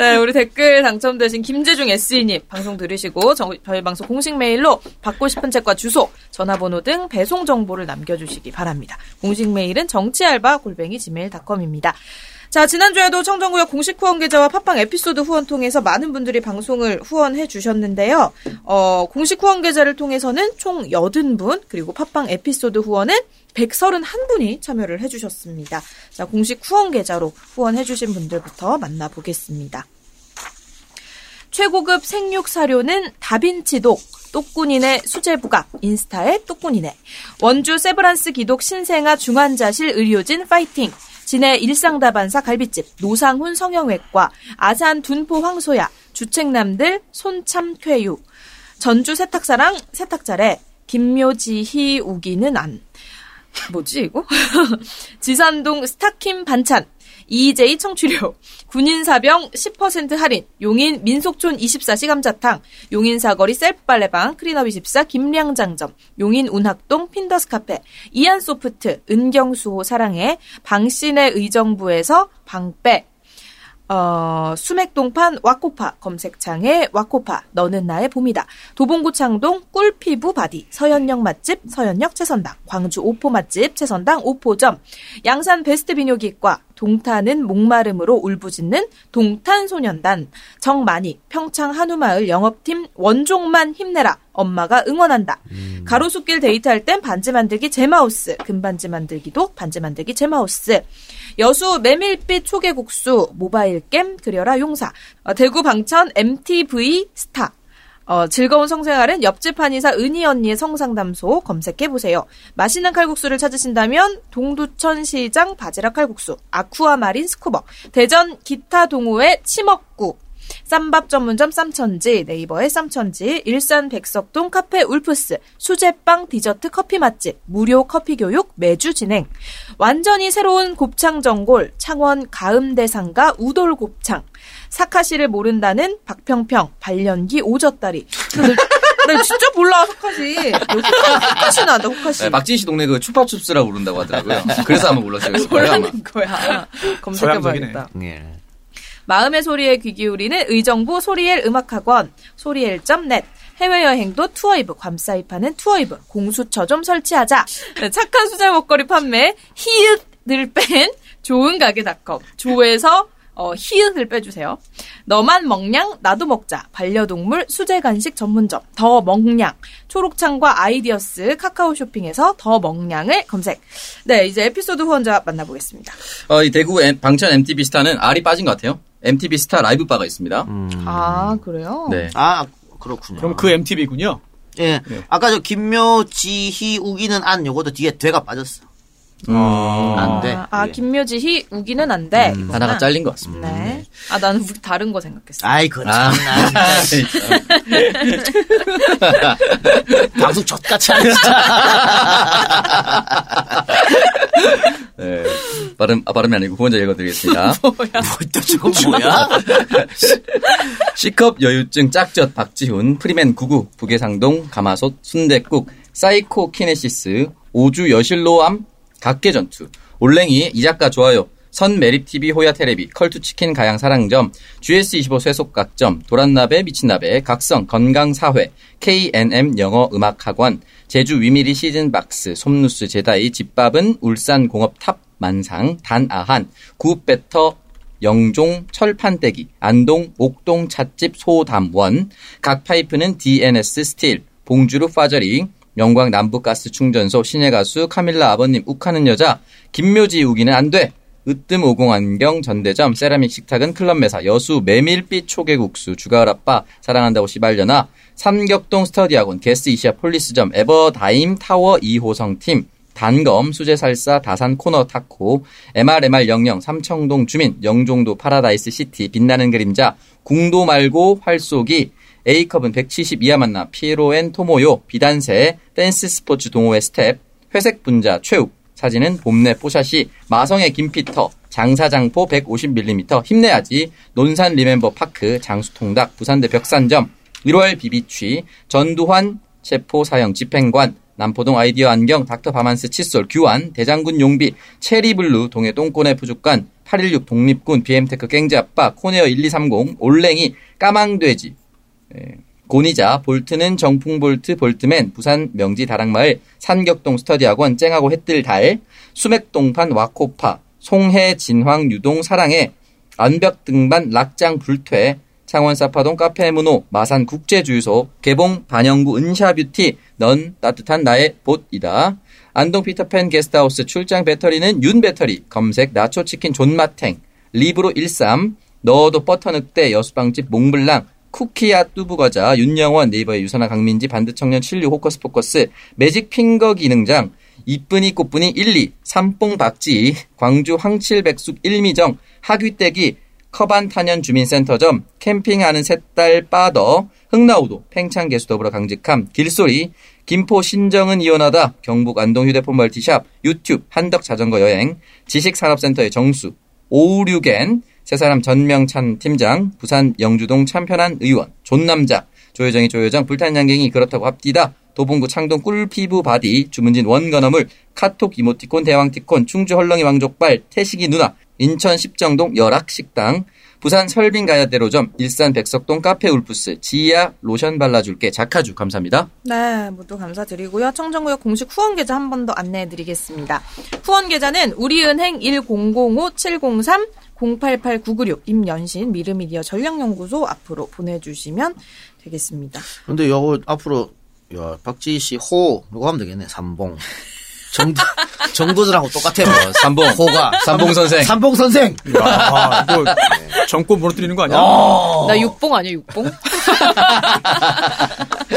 Speaker 2: 네, 우리 댓글 당첨되신 김재중 SE님 방송 들으시고 저, 저희 방송 공식 메일로 받고 싶은 책과 주소, 전화번호 등 배송 정보를 남겨주시기 바랍니다. 공식 메일은 정치알바 골뱅이 gmail.com입니다. 자, 지난주에도 청정구역 공식 후원 계좌와 팟빵 에피소드 후원 통해서 많은 분들이 방송을 후원해 주셨는데요. 어, 공식 후원 계좌를 통해서는 총 80분, 그리고 팟빵 에피소드 후원은 131분이 참여를 해 주셨습니다. 자, 공식 후원 계좌로 후원해 주신 분들부터 만나보겠습니다. 최고급 생육 사료는 다빈치 독, 똑군이네 수제부각, 인스타의 똑군이네. 원주 세브란스 기독 신생아 중환자실 의료진 파이팅. 진해 일상다반사 갈비집, 노상훈 성형외과, 아산 둔포 황소야, 주책남들 손참쾌유, 전주 세탁사랑 세탁잘에, 김묘지희 우기는 안. 뭐지 이거? 지산동 스타킴 반찬, EJ 청취료, 군인사병 10% 할인, 용인 민속촌 24시 감자탕, 용인 사거리 셀프빨래방, 클린업24 김량장점, 용인 운학동 핀더스 카페, 이안소프트, 은경수호 사랑해, 방신의 의정부에서 방빼, 어, 수맥동판 와코파 검색창에 와코파 너는 나의 봄이다. 도봉구창동 꿀피부 바디 서현역 맛집 서현역 채선당 광주 오포 맛집 채선당 오포점 양산 베스트 비뇨기과 동탄은 목마름으로 울부짖는 동탄소년단. 정만희 평창 한우마을 영업팀 원종만 힘내라. 엄마가 응원한다. 가로수길 데이트할 땐 반지 만들기 제마우스. 금반지 만들기도 반지 만들기 제마우스. 여수 메밀빛 초계국수 모바일 게임 그려라 용사. 어, 대구 방천 MTV 스타 어, 즐거운 성생활은 옆집 한의사 은희 언니의 성상담소 검색해 보세요. 맛있는 칼국수를 찾으신다면 동두천시장 바지락 칼국수, 아쿠아마린 스쿠버, 대전 기타 동호회 치먹구, 쌈밥 전문점 쌈천지, 네이버의 쌈천지, 일산 백석동 카페 울프스, 수제빵 디저트 커피 맛집, 무료 커피 교육 매주 진행. 완전히 새로운 곱창 전골, 창원 가음대상가 우돌 곱창. 사카시를 모른다는 박평평, 발연기 오젓다리. 나, 나 진짜 몰라, 사카시. 호카시 나한다, 호카시.
Speaker 4: 네, 박진 씨 동네 그 추파춥스라고 부른다고 하더라고요. 그래서 한번 몰랐어요. 아마.
Speaker 2: 뭐라는 거야. 검색해봐야겠다.
Speaker 5: 예.
Speaker 2: 마음의 소리에 귀 기울이는 의정부 소리엘 음악학원 소리엘.net 해외여행도 투어이브 괌사이파는 투어이브 공수처 좀 설치하자 네, 착한 수제 먹거리 판매 히읗을 뺀 좋은 가게닷컴 조에서 어, 히읗을 빼주세요. 너만 먹냥 나도 먹자 반려동물 수제 간식 전문점 더 먹냥 초록창과 아이디어스 카카오 쇼핑에서 더 먹냥을 검색. 네 이제 에피소드 후원자 만나보겠습니다.
Speaker 4: 어, 이 대구 엠- 방천 MTV 스타는 알이 빠진 것 같아요. MTV 스타 라이브 바가 있습니다.
Speaker 5: 음.
Speaker 2: 아, 그래요?
Speaker 4: 네.
Speaker 5: 아 그렇군요.
Speaker 3: 그럼 그 MTV군요.
Speaker 5: 예.
Speaker 3: 네.
Speaker 5: 아까 저 김묘 지희 우기는 안 요것도 뒤에 되가 빠졌어.
Speaker 4: 음,
Speaker 5: 안 돼.
Speaker 2: 아, 아,
Speaker 5: 이게.
Speaker 2: 김묘지희 우기는 안 돼. 이거구나.
Speaker 4: 하나가 잘린 것 같습니다.
Speaker 2: 네. 아, 나는 우리 다른 거 생각했어.
Speaker 5: 아이 그
Speaker 4: 아,
Speaker 5: 참나 진짜 방송 젖같이 하네 진짜.
Speaker 4: 네. 발음, 아, 발음이 아니고 먼저 읽어드리겠습니다.
Speaker 5: 뭐또 저거 뭐야?
Speaker 4: C컵 여유증 짝젓 박지훈, 프리맨 99, 북해상동, 가마솥, 순댓국, 사이코 키네시스, 오주 여실로암, 각계 전투, 올랭이, 이 작가 좋아요, 선 매립TV 호야 테레비, 컬투치킨 가양 사랑점, GS25 쇠속각점, 도란나베 미친나베, 각성 건강사회, KNM 영어 음악학원, 제주 위미리 시즌박스, 솜누스 제다이, 집밥은 울산 공업 탑 만상, 단아한, 구배터 영종 철판떼기, 안동 옥동 찻집 소담원, 각 파이프는 DNS 스틸, 봉주루 파저링, 영광 남부가스 충전소 신의 가수 카밀라 아버님 욱하는 여자, 김묘지 우기는 안 돼. 으뜸 오공안경 전대점 세라믹 식탁은 클럽 매사 여수 메밀빛 초계국수 주가을아빠 사랑한다고 시발려나 삼격동 스터디학원 게스 이시아 폴리스점 에버다임 타워 2호성 팀 단검, 수제살사, 다산 코너 타코, MRMR 영영, 삼청동 주민, 영종도 파라다이스 시티, 빛나는 그림자, 궁도 말고 활쏘기, A컵은 170 이하 만나, 피에로엔 토모요, 비단세, 댄스 스포츠 동호회 스텝, 회색 분자, 최욱, 사진은 봄내 뽀샤시, 마성의 김피터, 장사장포 150mm, 힘내야지, 논산 리멤버 파크, 장수통닭, 부산대 벽산점, 1월 비비취, 전두환 체포 사형 집행관, 남포동 아이디어 안경, 닥터 바만스 칫솔, 규환, 대장군 용비, 체리블루, 동해 똥꼬네 푸죽관, 816 독립군, BM테크 깽지아빠, 코네어 1230, 올랭이, 까망돼지, 예, 고니자, 볼트는 정풍볼트, 볼트맨, 부산 명지 다락마을, 산격동 스터디학원, 쨍하고 해뜰 달, 수맥동판 와코파, 송해, 진황, 유동, 사랑해, 안벽 등반, 락장, 불퇴, 창원 사파동 카페 문호, 마산 국제주유소, 개봉 반영구 은샤뷰티, 넌 따뜻한 나의 봇이다. 안동 피터팬 게스트하우스 출장 배터리는 윤 배터리, 검색 나초 치킨 존맛탱, 리브로 13, 넣어도 버터 늑대 여수빵집 몽블랑, 쿠키야 뚜부과자, 윤영원, 네이버의 유선아 강민지, 반드청년 76 호커스 포커스, 매직 핑거 기능장, 이쁜이 꽃분이 1, 2, 삼뽕 박지, 광주 황칠백숙 1미정, 하귀떼기, 커반 탄현 주민센터점, 캠핑하는 셋딸 빠더, 흥나우도, 팽창 개수 더불어 강직함, 길소리, 김포 신정은 이혼하다, 경북 안동 휴대폰 멀티샵, 유튜브 한덕 자전거 여행, 지식산업센터의 정수, 오우류겐, 세 사람 전명찬 팀장, 부산 영주동 참편한 의원, 존남자, 조여정이 조여정, 불탄양갱이 그렇다고 합디다, 도봉구 창동 꿀피부 바디, 주문진 원건어물, 카톡 이모티콘 대왕티콘, 충주 헐렁이 왕족발, 태식이 누나, 인천 십정동 열악식당, 부산 설빈 가야대로점, 일산 백석동 카페 울프스, 지야 로션 발라줄게, 자카주 감사합니다.
Speaker 2: 네, 모두 감사드리고요. 청정구역 공식 후원 계좌 한 번 더 안내해 드리겠습니다. 후원 계좌는 우리은행 1005-703-088996 임연신 미르미디어 전략연구소 앞으로 보내주시면 되겠습니다.
Speaker 5: 근데 요거 앞으로 야, 박지희 씨 호, 이거 하면 되겠네. 삼봉. 정부, 정부들하고 똑같아. 뭐.
Speaker 4: 삼봉.
Speaker 5: 호가.
Speaker 4: 삼봉 선생.
Speaker 5: 삼봉 선생.
Speaker 3: 야, 이거 정권 무너뜨리는 거 아니야?
Speaker 5: 어.
Speaker 2: 나 육봉 아니야, 육봉?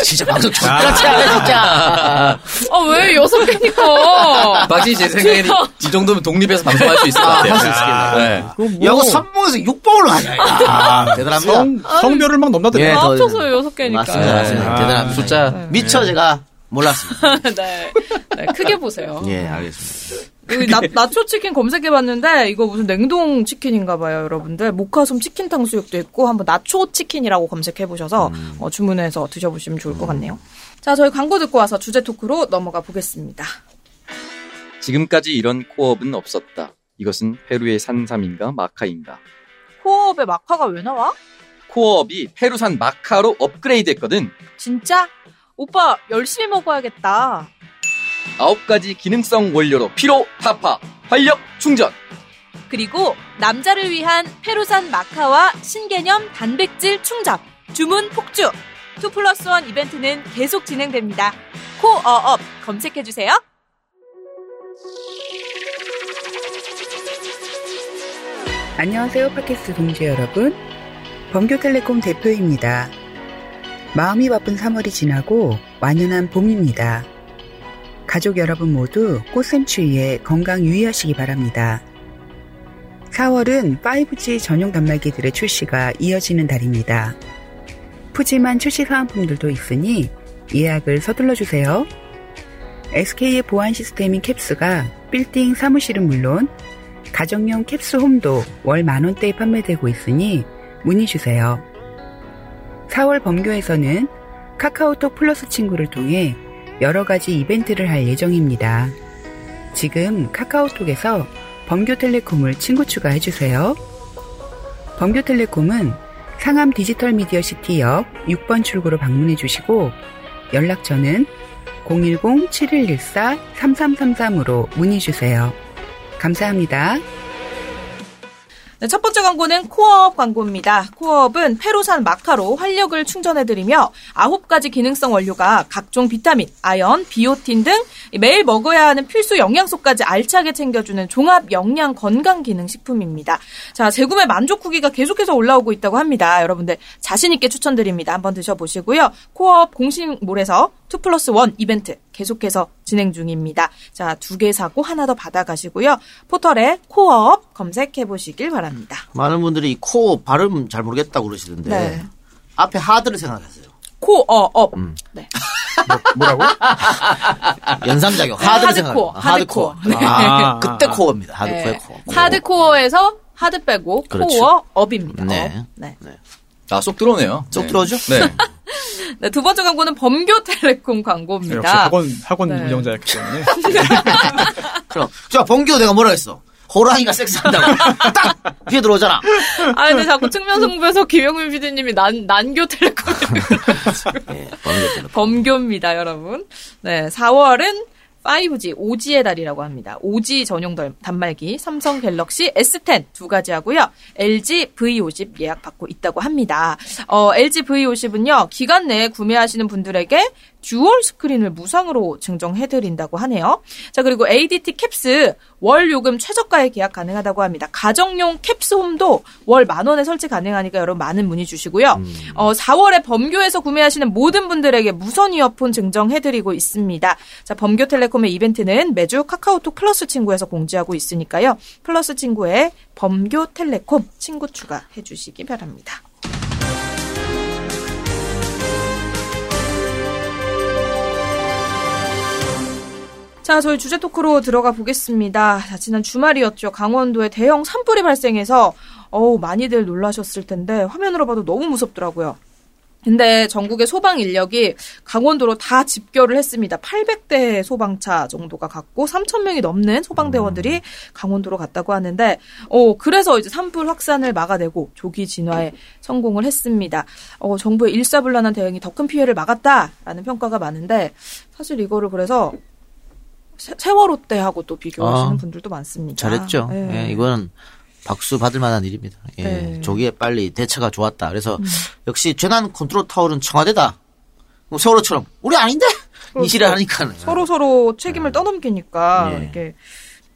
Speaker 5: 진짜 방송 족같이 하네, 진짜.
Speaker 2: 아, 왜 여섯 개니까?
Speaker 4: 박지 제 생각에는 이 정도면 독립해서 방송할 수 있을 것 같아요.
Speaker 5: 할수 있겠네.
Speaker 4: 네.
Speaker 5: 야, 그 삼봉에서 육봉으로 하냐. 야, 대단합니다.
Speaker 3: 성, 성별을 막 넘나드네.
Speaker 5: 예, 더-
Speaker 2: 합쳐서 여섯 개니까.
Speaker 5: 맞습니다, 맞습니다.
Speaker 4: 아,
Speaker 5: 대단합니다.
Speaker 4: 숫자.
Speaker 5: 미처 제가 몰랐습니다.
Speaker 2: 네. 네, 크게 보세요.
Speaker 5: 예, 알겠습니다.
Speaker 2: 여기 나, 나초 치킨 검색해봤는데 이거 무슨 냉동 치킨인가봐요, 여러분들. 모카솜 치킨 탕수육도 있고 한번 나초 치킨이라고 검색해보셔서 어, 주문해서 드셔보시면 좋을 것 같네요. 자, 저희 광고 듣고 와서 주제 토크로 넘어가 보겠습니다.
Speaker 4: 지금까지 이런 코업은 없었다. 이것은 페루의 산삼인가 마카인가?
Speaker 2: 코업에 마카가 왜 나와?
Speaker 4: 코업이 페루산 마카로 업그레이드했거든.
Speaker 2: 진짜? 오빠 열심히 먹어야겠다.
Speaker 4: 아홉 가지 기능성 원료로 피로 타파, 활력 충전.
Speaker 2: 그리고 남자를 위한 페루산 마카와 신개념 단백질 충전, 주문 폭주. 2 플러스 1 이벤트는 계속 진행됩니다. 코어업 검색해주세요.
Speaker 6: 안녕하세요, 팟캐스트 동지 여러분. 범교텔레콤 대표입니다. 마음이 바쁜 3월이 지나고 완연한 봄입니다. 가족 여러분 모두 꽃샘추위에 건강 유의하시기 바랍니다. 4월은 5G 전용 단말기들의 출시가 이어지는 달입니다. 푸짐한 출시 사은품들도 있으니 예약을 서둘러 주세요. SK의 보안 시스템인 캡스가 빌딩 사무실은 물론 가정용 캡스 홈도 월 만원대에 판매되고 있으니 문의 주세요. 4월 범교에서는 카카오톡 플러스 친구를 통해 여러 가지 이벤트를 할 예정입니다. 지금 카카오톡에서 범교텔레콤을 친구 추가해 주세요. 범교텔레콤은 상암 디지털 미디어 시티 역 6번 출구로 방문해 주시고 연락처는 010-7114-3333으로 문의 주세요. 감사합니다.
Speaker 2: 네, 첫 번째 광고는 코어업 광고입니다. 코어업은 페로산 마카로 활력을 충전해드리며 아홉 가지 기능성 원료가 각종 비타민, 아연, 비오틴 등 매일 먹어야 하는 필수 영양소까지 알차게 챙겨주는 종합 영양 건강 기능 식품입니다. 자, 재구매 만족 후기가 계속해서 올라오고 있다고 합니다. 여러분들 자신있게 추천드립니다. 한번 드셔보시고요. 코어업 공식몰에서 2 플러스 1 이벤트 계속해서 진행 중입니다. 자, 두 개 사고 하나 더 받아가시고요. 포털에 코어업 검색해 보시길 바랍니다.
Speaker 5: 많은 분들이 이 코어 발음 잘 모르겠다고 그러시던데
Speaker 2: 네.
Speaker 5: 앞에 하드를 생각하세요.
Speaker 2: 코어업. 네.
Speaker 3: 뭐 라고?
Speaker 5: 연상작용
Speaker 2: 네,
Speaker 5: 하드를
Speaker 2: 하드코어,
Speaker 5: 생각. 하드코어.
Speaker 2: 하드코어. 네.
Speaker 5: 아, 그때 코어입니다. 하드코어의
Speaker 2: 네.
Speaker 5: 코어.
Speaker 2: 하드코어에서 하드 빼고
Speaker 5: 그렇죠.
Speaker 2: 코어업입니다.
Speaker 5: 네.
Speaker 2: 업. 네.
Speaker 4: 아, 쏙 들어오네요.
Speaker 5: 쏙
Speaker 4: 네.
Speaker 5: 들어오죠?
Speaker 4: 네.
Speaker 2: 네, 두 번째 광고는 범교텔레콤
Speaker 3: 역시
Speaker 2: 광고입니다.
Speaker 3: 학원 학원
Speaker 2: 네.
Speaker 3: 운영자였기 때문에
Speaker 5: 그럼 자 범규 내가 뭐라 했어? 호랑이가 섹스한다고 딱 뒤에 들어오잖아.
Speaker 2: 아, 근데 자꾸 측면 승부에서 김영민 PD님이 난, 난교 텔레콤
Speaker 5: 예, 범규 때는.
Speaker 2: 범교입니다, 여러분. 네, 4월은 5G, 5G의 달이라고 합니다. 5G 전용 달- 단말기, 삼성 갤럭시 S10 두 가지 하고요. LG V50 예약 받고 있다고 합니다. 어, LG V50은요, 기간 내에 구매하시는 분들에게 dual screen을 무상으로 증정해드린다고 하네요. 자, 그리고 ADT 캡스 월 요금 최저가에 계약 가능하다고 합니다. 가정용 캡스 홈도 월 만 원에 설치 가능하니까 여러분 많은 문의 주시고요. 어, 4월에 범교에서 구매하시는 모든 분들에게 무선 이어폰 증정해드리고 있습니다. 자, 범교텔레콤의 이벤트는 매주 카카오톡 플러스 친구에서 공지하고 있으니까요. 플러스 친구에 범교텔레콤 친구 추가해 주시기 바랍니다. 자, 저희 주제 토크로 들어가 보겠습니다. 자, 지난 주말이었죠. 강원도에 대형 산불이 발생해서 어우, 많이들 놀라셨을 텐데 화면으로 봐도 너무 무섭더라고요. 근데 전국의 소방 인력이 강원도로 다 집결을 했습니다. 800대 소방차 정도가 갔고 3,000명이 넘는 소방대원들이 강원도로 갔다고 하는데, 어, 그래서 이제 산불 확산을 막아내고 조기 진화에 성공을 했습니다. 어, 정부의 일사불란한 대응이 더 큰 피해를 막았다라는 평가가 많은데, 사실 이거를 그래서 세, 세월호 때하고 또 비교하시는
Speaker 5: 아,
Speaker 2: 분들도 많습니다.
Speaker 5: 잘했죠.
Speaker 2: 네.
Speaker 5: 예, 이거는 박수 받을 만한 일입니다. 예,
Speaker 2: 네. 음.
Speaker 5: 조기에 빨리 대처가 좋았다. 그래서 역시 재난 컨트롤 타워는 청와대다. 그럼 세월호처럼 우리 아닌데 이시를 하니까는
Speaker 2: 그렇죠. 서로 서로 책임을 떠넘기니까
Speaker 5: 예.
Speaker 2: 이게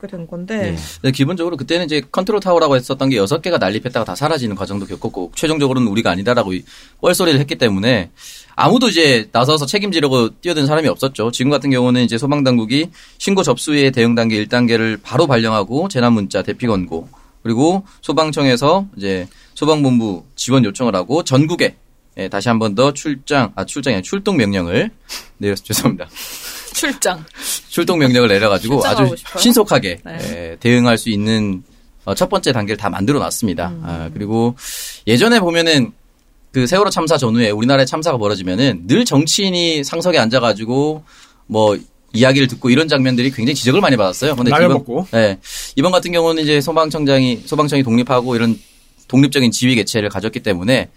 Speaker 2: 그렇게 된 건데.
Speaker 5: 예.
Speaker 4: 네, 기본적으로 그때는 이제 컨트롤 타워라고 했었던 게 여섯 개가 난립했다가 다 사라지는 과정도 겪었고 최종적으로는 우리가 아니다라고 이 뻘소리를 했기 때문에 아무도 이제 나서서 책임지려고 뛰어든 사람이 없었죠. 지금 같은 경우는 이제 소방당국이 신고 접수의 대응 단계 1단계를 바로 발령하고 재난 문자 대피 권고 그리고 소방청에서 이제 소방본부 지원 요청을 하고 전국에 예, 다시 한 번 더 출장 아 아니라 출동 명령을 내렸 죄송합니다.
Speaker 2: 출장.
Speaker 4: 출동 명령을 내려가지고 아주
Speaker 2: 싶어요?
Speaker 4: 신속하게
Speaker 2: 네.
Speaker 4: 에, 대응할 수 있는 어, 첫 번째 단계를 다 만들어 놨습니다.
Speaker 2: 음.
Speaker 4: 아, 그리고 예전에 보면은 그 세월호 참사 전후에 우리나라에 참사가 벌어지면은 늘 정치인이 상석에 앉아가지고 뭐 이야기를 듣고 이런 장면들이 굉장히 지적을 많이 받았어요. 근데 이번,
Speaker 3: 먹고.
Speaker 4: 네, 이번 같은 경우는 이제 소방청장이 소방청이 독립하고 이런 독립적인 지휘 개체를 가졌기 때문에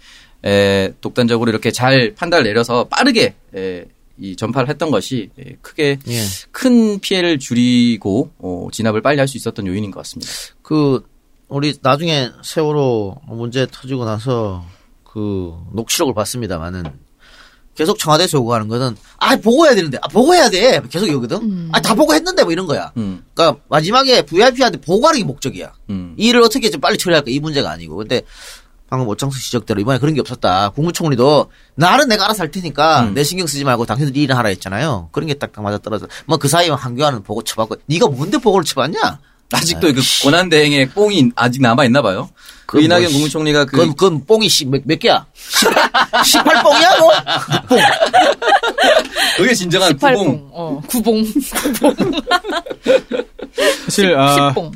Speaker 4: 에, 독단적으로 이렇게 잘 판단을 내려서 빠르게 에, 이 전파를 했던 것이 에, 크게
Speaker 5: 예.
Speaker 4: 큰 피해를 줄이고 어, 진압을 빨리 할 수 있었던 요인인 것 같습니다.
Speaker 5: 그 우리 나중에 세월호 문제 터지고 나서 그 녹취록을 봤습니다만은 계속 청와대에서 요구하는 거는 아 보고 해야 되는데 아 보고 해야 돼 계속 이거거든 아다 보고 했는데 뭐 이런 거야
Speaker 4: 음.
Speaker 5: 그러니까 마지막에 VIP한테 보고하는 게 목적이야
Speaker 4: 음.
Speaker 5: 이 일을 어떻게 좀 빨리 처리할까 이 문제가 아니고 근데 방금 오창석 지적대로 이번에 그런 게 없었다 국무총리도 나는 내가 알아서 할 테니까
Speaker 4: 음.
Speaker 5: 내 신경 쓰지 말고 당신들이 일을 하라 했잖아요 그런 게딱 맞아 떨어져 뭐 그 사이에 한교안은 보고 쳐봤고 네가 뭔데 보고를 쳐봤냐
Speaker 4: 아직도 그 고난 대행의 뽕이 아직 남아 있나 봐요. 그 이낙연
Speaker 5: 뭐,
Speaker 4: 국무총리가 그
Speaker 5: 그건, 그건 뽕이 씨, 몇, 몇 개야? 18 뽕이야, 뭐?
Speaker 4: 그게 진정한 구봉.
Speaker 2: 18봉. 어, 구봉.
Speaker 3: 사실 아,
Speaker 2: 10봉.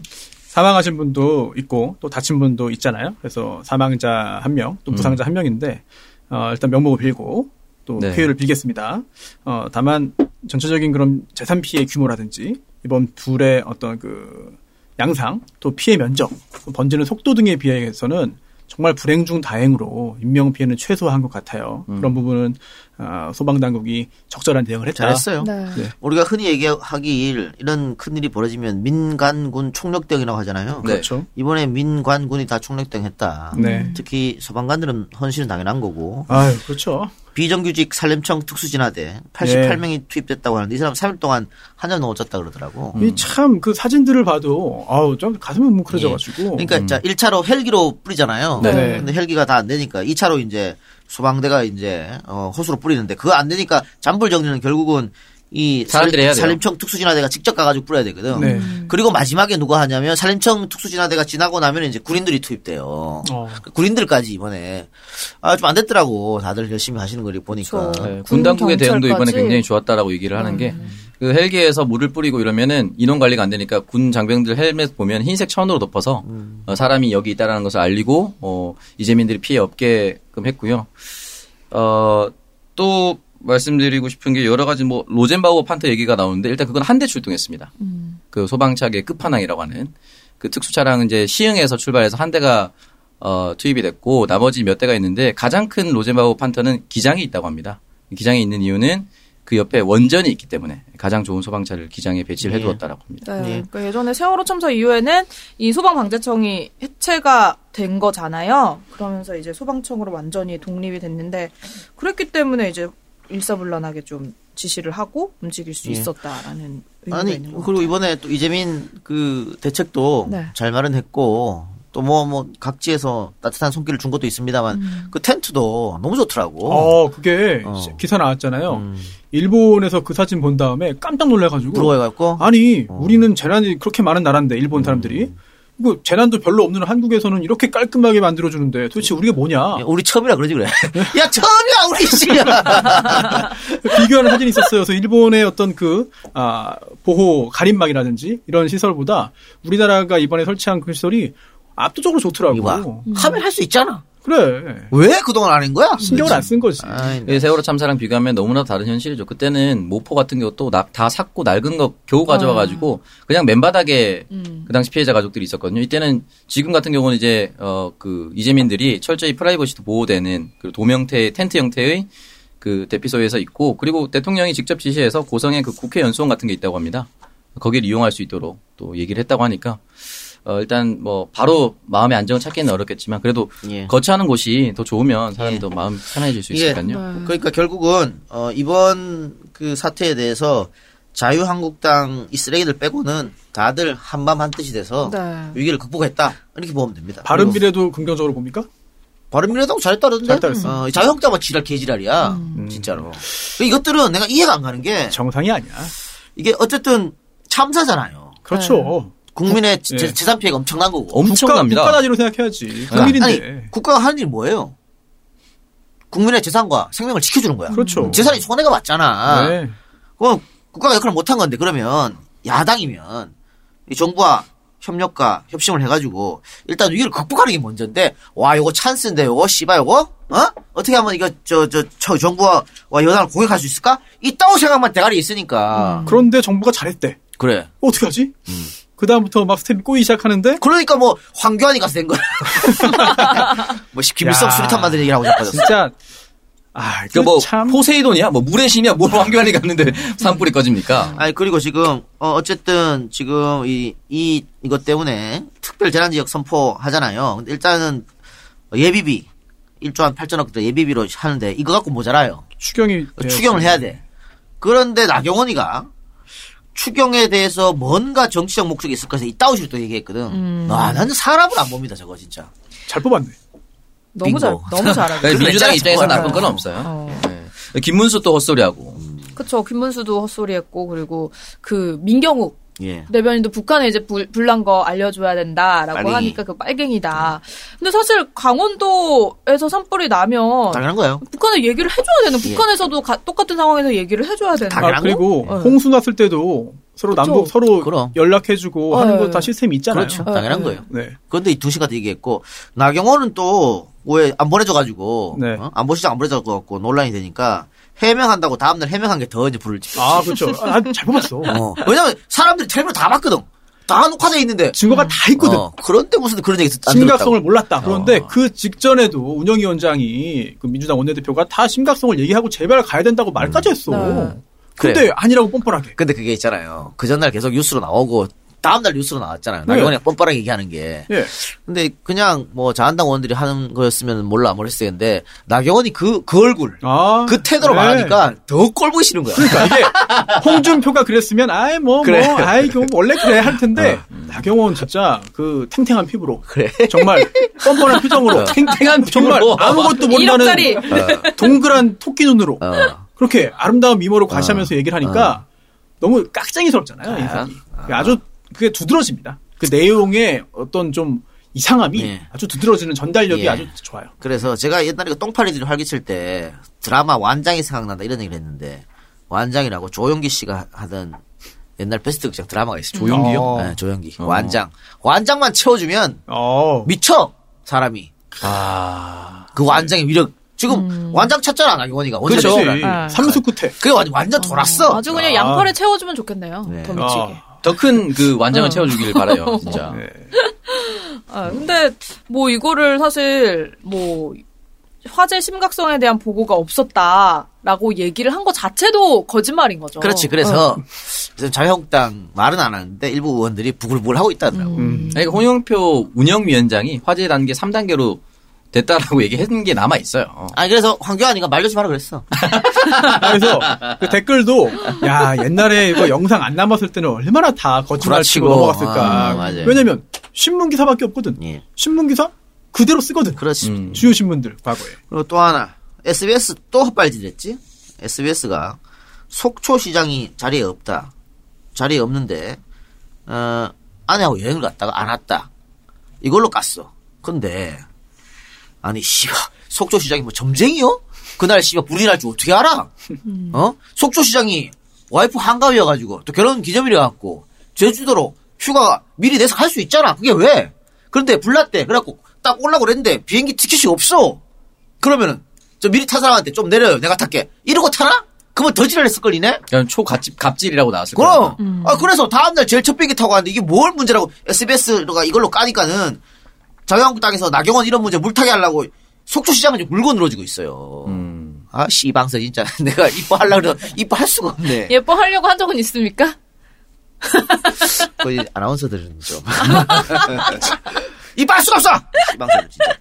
Speaker 3: 사망하신 분도 있고 또 다친 분도 있잖아요. 그래서 사망자 한 명, 또 부상자 한 명인데 어, 일단 명목을 빌고 또
Speaker 4: 네.
Speaker 3: 쾌유를 빌겠습니다. 어, 다만 전체적인 그런 재산 피해 규모라든지 이번 불의 어떤 그 양상, 또 피해 면적, 또 번지는 속도 등에 비해서는 정말 불행 중 다행으로 인명 피해는 최소화한 것 같아요. 그런 부분은 어, 소방 당국이 적절한 대응을 했다.
Speaker 5: 잘했어요.
Speaker 2: 네.
Speaker 3: 네.
Speaker 5: 우리가 흔히 얘기하길 이런 큰일이 벌어지면 민간군 총력대응이라고 하잖아요.
Speaker 4: 네.
Speaker 3: 그렇죠.
Speaker 5: 이번에 민관군이 다 총력대응 했다.
Speaker 3: 네.
Speaker 5: 특히 소방관들은 헌신은 당연한 거고
Speaker 3: 아유, 그렇죠.
Speaker 5: 비정규직 산림청 특수진화대 88명이 투입됐다고 하는데 이 사람 3일 동안 한잔 넘어졌다 그러더라고.
Speaker 3: 이참그 사진들을 봐도 아우 좀 가슴이 뭉클해져가지고.
Speaker 5: 그러니까 자 1차로 헬기로 뿌리잖아요.
Speaker 3: 네.
Speaker 5: 근데 헬기가 다 안 되니까 2차로 이제 소방대가 이제 어, 호수로 뿌리는데 그거 안 되니까 잔불 정리는 결국은 이
Speaker 4: 사람들이 돼요.
Speaker 5: 산림청 특수진화대가 직접 가가지고 뿌려야 되거든.
Speaker 3: 네.
Speaker 5: 그리고 마지막에 누가 하냐면 산림청 특수진화대가 지나고 나면 이제 군인들이 투입돼요.
Speaker 3: 어.
Speaker 5: 군인들까지 이번에 아 좀 안 됐더라고. 다들 열심히 하시는 걸 보니까.
Speaker 4: 네, 군 당국의 대응도 이번에. 굉장히 좋았다라고 얘기를 하는 게 그 헬기에서 물을 뿌리고 이러면은 인원 관리가 안 되니까 군 장병들 헬멧 보면 흰색 천으로 덮어서 어, 사람이 여기 있다라는 것을 알리고 어, 이재민들이 피해 없게끔 했고요. 어, 또 말씀드리고 싶은 게 여러 가지 뭐 로젠바우어 판터 얘기가 나오는데 일단 그건 한 대 출동했습니다. 그 소방차계 끝판왕이라고 하는 그 특수 차량은 이제 시흥에서 출발해서 한 대가 어, 투입이 됐고 나머지 몇 대가 있는데 가장 큰 로젠바우어 판터는 기장이 있다고 합니다. 기장에 있는 이유는 그 옆에 원전이 있기 때문에 가장 좋은 소방차를 기장에 배치를
Speaker 5: 예.
Speaker 4: 해두었다라고 합니다.
Speaker 2: 네.
Speaker 5: 예.
Speaker 2: 그러니까 예전에 세월호 참사 이후에는 이 소방방재청이 해체가 된 거잖아요. 그러면서 이제 소방청으로 완전히 독립이 됐는데 그랬기 때문에 이제 일사불란하게 좀 지시를 하고 움직일 수
Speaker 5: 예.
Speaker 2: 있었다라는
Speaker 5: 아니 그리고 이번에 또 이재민 그 대책도
Speaker 2: 네.
Speaker 5: 잘 마련했고 또뭐뭐 각지에서 따뜻한 손길을 준 것도 있습니다만
Speaker 2: 음.
Speaker 5: 그 텐트도 너무 좋더라고.
Speaker 3: 어, 그게
Speaker 5: 어.
Speaker 3: 기사 나왔잖아요.
Speaker 5: 음.
Speaker 3: 일본에서 그 사진 본 다음에 깜짝 놀래가지고.
Speaker 5: 부러워해갖고
Speaker 3: 아니,
Speaker 5: 어.
Speaker 3: 우리는 재난이 그렇게 많은 나라인데, 일본 사람들이. 이거 재난도 별로 없는 한국에서는 이렇게 깔끔하게 만들어주는데 도대체 우리가 뭐냐.
Speaker 5: 야, 우리 처음이라 그러지 그래. 야 처음이야 우리 씨야.
Speaker 3: 비교하는 사진이 있었어요. 그래서 일본의 어떤 그, 아, 보호 가림막이라든지 이런 시설보다 우리나라가 이번에 설치한 그 시설이 압도적으로 좋더라고.
Speaker 5: 봐. 하면 할 수 있잖아.
Speaker 3: 그래.
Speaker 5: 왜 그동안 안 한 거야?
Speaker 3: 신경을 안 쓴 거지.
Speaker 5: 아이,
Speaker 4: 그 세월호 참사랑 비교하면 너무나 다른 현실이죠. 그때는 모포 같은 것도 나- 다 샀고 낡은 거 겨우 가져와가지고 그냥 맨바닥에
Speaker 2: 음.
Speaker 4: 그 당시 피해자 가족들이 있었거든요. 이때는 지금 같은 경우는 이제 어 그 이재민들이 철저히 프라이버시도 보호되는 그 도명태 텐트 형태의 그 대피소에서 있고 그리고 대통령이 직접 지시해서 고성에 그 국회 연수원 같은 게 있다고 합니다. 거기를 이용할 수 있도록 또 얘기를 했다고 하니까 어 일단 뭐 바로 마음의 안정을 찾기는 어렵겠지만 그래도
Speaker 5: 예.
Speaker 4: 거처하는 곳이 더 좋으면 사람이
Speaker 5: 예.
Speaker 4: 더 마음 편해질 수 있으니까요.
Speaker 5: 그러니까 결국은 어, 이번 그 사태에 대해서 자유한국당 이 쓰레기들 빼고는 다들 한밤 한뜻이 돼서
Speaker 2: 네.
Speaker 5: 위기를 극복했다 이렇게 보면 됩니다.
Speaker 3: 바른
Speaker 5: 그리고
Speaker 3: 미래도 긍정적으로 봅니까?
Speaker 5: 바른미래당 잘했다던데.
Speaker 3: 잘했다 그랬어.
Speaker 5: 어, 자유한국당만 지랄 개지랄이야.
Speaker 2: 음.
Speaker 5: 진짜로. 이것들은 내가 이해가 안 가는 게
Speaker 3: 정상이 아니야.
Speaker 5: 이게 어쨌든 참사잖아요.
Speaker 3: 그렇죠.
Speaker 5: 국민의
Speaker 3: 국-
Speaker 5: 재-
Speaker 3: 예.
Speaker 5: 재산 피해가 엄청난 거고.
Speaker 4: 엄청납니다.
Speaker 3: 국가 단위로 생각해야지. 국민인데.
Speaker 5: 아니 국가가 하는 일이 뭐예요? 국민의 재산과 생명을 지켜주는 거야.
Speaker 3: 그렇죠.
Speaker 5: 재산이 손해가 맞잖아.
Speaker 3: 네.
Speaker 5: 그럼 국가가 역할을 못한 건데 그러면 야당이면 이 정부와 협력과 협심을 해가지고 일단 위기를 극복하는 게 먼저인데 와 요거 찬스인데 요거 씨발 요거 어 어떻게 하면 이거 저저 정부와 와 여당을 공격할 수 있을까 있다고 생각만 대가리 있으니까
Speaker 3: 그런데 정부가 잘했대.
Speaker 5: 그래
Speaker 3: 어떻게 하지?
Speaker 5: 음.
Speaker 3: 그 다음부터 막 스텝이 꼬이기 시작하는데
Speaker 5: 그러니까 뭐 황교안이 가서 된 거야 뭐 김일성
Speaker 3: 야.
Speaker 5: 수류탄 만든 얘기를 하고 자빠졌어
Speaker 3: 진짜 아, 그뭐참
Speaker 4: 포세이돈이야, 뭐 물의 신이야, 뭘 황교안이 갔는데 산불이 꺼집니까?
Speaker 5: 아니 그리고 지금 어 어쨌든 지금 이 이 이 것 때문에 특별 재난 지역 선포 하잖아요. 근데 일단은 예비비 1조 한 8천억 예비비로 하는데 이거 갖고 모자라요.
Speaker 3: 추경이
Speaker 5: 추경을 해야 돼. 그런데 나경원이가 추경에 대해서 뭔가 정치적 목적이 있을 것에 이따오 식으로 또 얘기했거든.
Speaker 2: 음.
Speaker 5: 아, 나는 사람을 안 봅니다, 저거 진짜.
Speaker 3: 잘 뽑았네.
Speaker 2: 너무 잘
Speaker 5: 빙고.
Speaker 2: 너무 잘하고.
Speaker 4: 그러니까 민주당 입장에서. 나쁜 건 없어요.
Speaker 2: 어.
Speaker 4: 네. 김문수 또 헛소리하고.
Speaker 2: 그쵸. 김문수도 헛소리했고 그리고 그 민경욱
Speaker 5: 예.
Speaker 2: 대변인도 북한에 이제 불, 불난 거 알려줘야 된다라고
Speaker 5: 빨갱이.
Speaker 2: 하니까 그 빨갱이다. 근데 사실 강원도에서 산불이 나면
Speaker 5: 당연한 거예요.
Speaker 2: 북한에 얘기를 해줘야 되는.
Speaker 5: 예.
Speaker 2: 북한에서도 가- 똑같은 상황에서 얘기를 해줘야 되는.
Speaker 5: 당연한
Speaker 3: 아, 그리고
Speaker 2: 거? 네.
Speaker 3: 홍수 났을 때도 서로
Speaker 2: 그쵸.
Speaker 3: 남북 서로
Speaker 5: 그럼.
Speaker 3: 연락해주고 하는
Speaker 2: 네.
Speaker 3: 거다 시스템이 있잖아요.
Speaker 5: 그렇죠.
Speaker 2: 네,
Speaker 5: 당연한
Speaker 2: 네.
Speaker 5: 거예요.
Speaker 3: 네.
Speaker 5: 그런데 이 두 시간 얘기했고, 나경원은 또, 왜 안 보내줘가지고,
Speaker 3: 네.
Speaker 5: 어? 안 보시장 안 보내줘갖고 논란이 되니까, 해명한다고 다음날 해명한 게 더 이제 불을 지폈지.
Speaker 3: 아, 그렇죠. 아, 잘 뽑았어.
Speaker 5: 어. 왜냐면 사람들이 텔레비전 다 봤거든. 다 녹화돼 있는데.
Speaker 3: 증거가 다 있거든.
Speaker 5: 어, 그런데 무슨 그런 얘기 듣- 안
Speaker 3: 심각성을. 몰랐다. 그런데
Speaker 5: 어.
Speaker 3: 그 직전에도 운영위원장이 그 민주당 원내대표가 다 심각성을 얘기하고 제발 가야 된다고 말까지 했어.
Speaker 2: 네.
Speaker 3: 근데
Speaker 5: 그래요.
Speaker 3: 아니라고 뻔뻔하게.
Speaker 5: 근데 그게 있잖아요. 그 전날 계속 뉴스로 나오고 다음날 뉴스로 나왔잖아요. 나경원이 뻔뻔하게 얘기하는 게.
Speaker 3: 예.
Speaker 5: 근데 그냥 뭐 자한당 원들이 하는 거였으면 몰라 모르겠어요. 근데 나경원이 그, 그 얼굴,
Speaker 3: 아.
Speaker 5: 그 태도로
Speaker 3: 네.
Speaker 5: 말하니까 더 꼴보기 싫은 거야.
Speaker 3: 그러니까 이게 홍준표가 그랬으면 아이 뭐
Speaker 5: 그래.
Speaker 3: 뭐 아이 그 원래 그래 할 텐데 나경원 진짜 그 탱탱한 피부로
Speaker 5: 그래.
Speaker 3: 정말 뻔뻔한 표정으로
Speaker 5: 탱탱한
Speaker 3: 정말
Speaker 5: 피부로.
Speaker 3: 아무것도 모른다는
Speaker 2: 1억짜리.
Speaker 3: 동그란 토끼 눈으로
Speaker 5: 어.
Speaker 3: 그렇게 아름다운 미모로 과시하면서 얘기를 하니까 너무 깍쟁이스럽잖아요 인상이 아 주 그게 두드러집니다 그 내용의 어떤 좀 이상함이
Speaker 5: 예.
Speaker 3: 아주 두드러지는 전달력이
Speaker 5: 예.
Speaker 3: 아주 좋아요
Speaker 5: 그래서 제가 옛날에 그 똥파리들이 활기칠 때 드라마 완장이 생각난다 이런 얘기를 했는데 완장이라고 조용기 씨가 하던 옛날 베스트 극장 드라마가 있어요.
Speaker 3: 조용기요?
Speaker 5: 어. 네, 조용기. 완장. 완장만 채워주면
Speaker 3: 어
Speaker 5: 미쳐 사람이.
Speaker 4: 아.
Speaker 5: 그 완장의 위력. 지금 완장 찾잖아 나경원이가.
Speaker 3: 그렇지
Speaker 5: 원래
Speaker 2: 아.
Speaker 3: 삼수 끝에
Speaker 5: 그게 완- 완전 돌았어.
Speaker 2: 아주 그냥
Speaker 3: 아.
Speaker 2: 양팔에 채워주면 좋겠네요.
Speaker 5: 네.
Speaker 2: 더 미치게.
Speaker 3: 아.
Speaker 4: 더 큰 그 완장을 채워주길 바라요, 진짜.
Speaker 3: 네.
Speaker 2: 아, 근데 뭐 이거를 사실 뭐 화재 심각성에 대한 보고가 없었다라고 얘기를 한 것 자체도 거짓말인 거죠.
Speaker 5: 그렇지. 그래서 지금 자유한국당 말은 안 하는데 일부 의원들이 부글부글 하고 있다더라고.
Speaker 3: 음.
Speaker 4: 그러니까 홍영표 운영위원장이 화재 단계 3단계로 됐다라고 얘기한 게 남아 있어요.
Speaker 5: 아니 그래서 황교안이가 말려지 마라 그랬어.
Speaker 3: 그래서 그 댓글도 야 옛날에 이거 영상 안 남았을 때는 얼마나 다 거짓말 치고. 넘어갔을까.
Speaker 5: 아, 맞아요.
Speaker 3: 왜냐면 신문 기사밖에 없거든.
Speaker 5: 예.
Speaker 3: 신문 기사 그대로 쓰거든.
Speaker 5: 그렇지.
Speaker 4: 음.
Speaker 3: 주요 신문들 과거에.
Speaker 5: 그리고 또 하나 SBS 또 헛발질했지. SBS가 속초 시장이 자리에 없다. 자리에 없는데 어, 아내하고 여행을 갔다가 안 왔다. 이걸로 깠어. 근데 아니 씨발 속초 시장이 뭐 점쟁이요? 그날 씨발 불이 날 줄 어떻게 알아? 어? 속초 시장이 와이프 한가위여가지고 또 결혼 기념일이 갖고 제주도로 휴가 미리 내서 갈 수 있잖아. 그게 왜? 그런데 불났대. 그래갖고 딱 올라고 그랬는데 비행기 티켓이 없어. 그러면은 저 미리 탄 사람한테 좀 내려요. 내가 탈게. 이러고 타나? 그러면 더 지랄했을 걸리네?
Speaker 4: 그냥 초갑질, 갑질이라고 나왔을
Speaker 5: 그럼.
Speaker 4: 거예요.
Speaker 5: 아, 그래서 다음날 제일 첫 비행기 타고 갔는데 이게 뭘 문제라고 SBS가 이걸로 까니까는 자유한국당에서 나경원 이런 문제 물타기 하려고 속초시장은 지금 물고 늘어지고 있어요.
Speaker 4: 음.
Speaker 5: 아, 씨방서 진짜. 내가 이뻐하려고 그래도 이뻐할 수가 없네.
Speaker 2: 예뻐하려고 한 적은 있습니까?
Speaker 5: 거의 아나운서들은 좀. 이뻐할 수가 없어! 씨방서 진짜.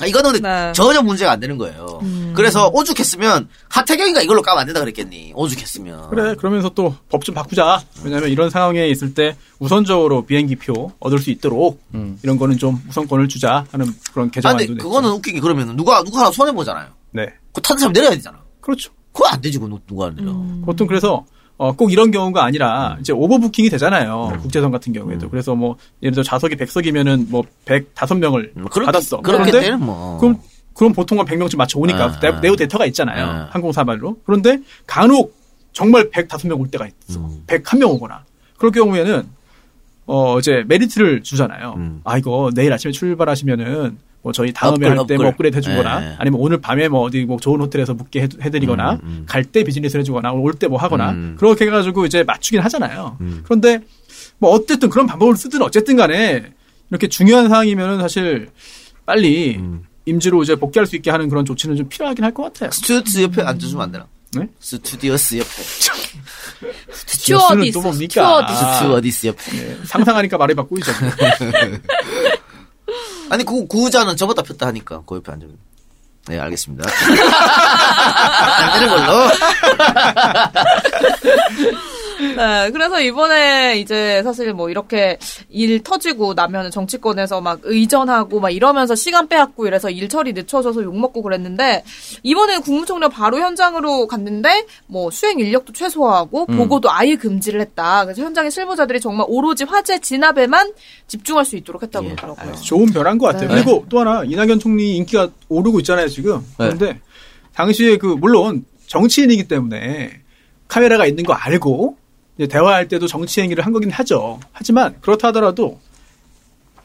Speaker 5: 아, 이거는 근데
Speaker 2: 네.
Speaker 5: 전혀 문제가 안 되는 거예요. 그래서 오죽했으면 하태경이가 이걸로 까면 안 된다 그랬겠니? 오죽했으면.
Speaker 3: 그래 그러면서 또 법 좀 바꾸자. 왜냐하면 이런 상황에 있을 때 우선적으로 비행기 표 얻을 수 있도록 이런 거는 좀 우선권을 주자 하는 그런
Speaker 5: 아,
Speaker 3: 개정안도
Speaker 5: 근데
Speaker 3: 냈죠.
Speaker 5: 그거는 웃긴 게 그러면 누가, 누가 하나 손해 보잖아요. 네그 타는 사람 내려야 되잖아.
Speaker 3: 그렇죠.
Speaker 5: 그거 안 되지, 그거 누가 내려.
Speaker 3: 보통 그래서 어, 꼭 이런 경우가 아니라 이제 overbooking이 되잖아요. 국제선 같은 경우에도. 그래서 뭐 예를 들어 좌석이 100석이면은 뭐 105명을
Speaker 5: 음, 그렇게-
Speaker 3: 받았어. 그런데
Speaker 5: 뭐.
Speaker 3: 그럼 그럼 보통은 100명쯤 맞춰 오니까
Speaker 5: 아,
Speaker 3: 네,
Speaker 5: 아.
Speaker 3: 네오 데이터가 있잖아요.
Speaker 5: 아.
Speaker 3: 항공사말로. 그런데 간혹 정말 105명 올 때가 있어.
Speaker 5: 음.
Speaker 3: 101명 오거나. 그럴 경우에는 어 이제 메리트를 주잖아요.
Speaker 5: 음.
Speaker 3: 아 이거 내일 아침에 출발하시면은 뭐 저희 다음에 할 때 뭐. 업그레이드 해주거나
Speaker 5: 예.
Speaker 3: 아니면 오늘 밤에 뭐 어디 뭐 좋은 호텔에서 묵게 해, 해드리거나
Speaker 5: 음, 음.
Speaker 3: 갈때 비즈니스 해주거나 올 때 뭐 하거나
Speaker 5: 음.
Speaker 3: 그렇게 해가지고 이제 맞추긴 하잖아요.
Speaker 5: 음.
Speaker 3: 그런데 뭐 어쨌든 그런 방법을 쓰든 어쨌든 간에 이렇게 중요한 상황이면은 사실 빨리
Speaker 5: 음.
Speaker 3: 임지로 이제 복귀할 수 있게 하는 그런 조치는 좀 필요하긴 할 것 같아요.
Speaker 5: 스튜디오스 옆에 앉아주면 안 되나?
Speaker 3: 네?
Speaker 5: 스튜디오스 옆에.
Speaker 2: 스튜어디스.
Speaker 3: 또 뭡니까?
Speaker 2: 스튜어디스.
Speaker 3: 아.
Speaker 5: 스튜어디스 옆에.
Speaker 3: 네, 상상하니까 말이 바꾸이죠.
Speaker 5: 아니 그 구자는 접었다 폈다 하니까 그 옆에 앉아. 네 알겠습니다. 되는 걸로.
Speaker 2: 네, 그래서 이번에 이제 사실 뭐 이렇게 일 터지고 나면 정치권에서 막 의전하고 막 이러면서 시간 빼앗고 이래서 일 처리 늦춰져서 욕먹고 그랬는데 이번에 국무총리 바로 현장으로 갔는데 뭐 수행 인력도 최소화하고 보고도 아예 금지를 했다. 그래서 현장의 실무자들이 정말 오로지 화재 진압에만 집중할 수 있도록 했다고
Speaker 5: 예,
Speaker 2: 그러더라고요.
Speaker 3: 좋은 변한 것 같아요.
Speaker 2: 네.
Speaker 3: 그리고 또 하나 이낙연 총리 인기가 오르고 있잖아요 지금. 그런데 당시에 그 물론 정치인이기 때문에 카메라가 있는 거 알고 대화할 때도 정치 행위를 한 거긴 하죠. 하지만 그렇다 하더라도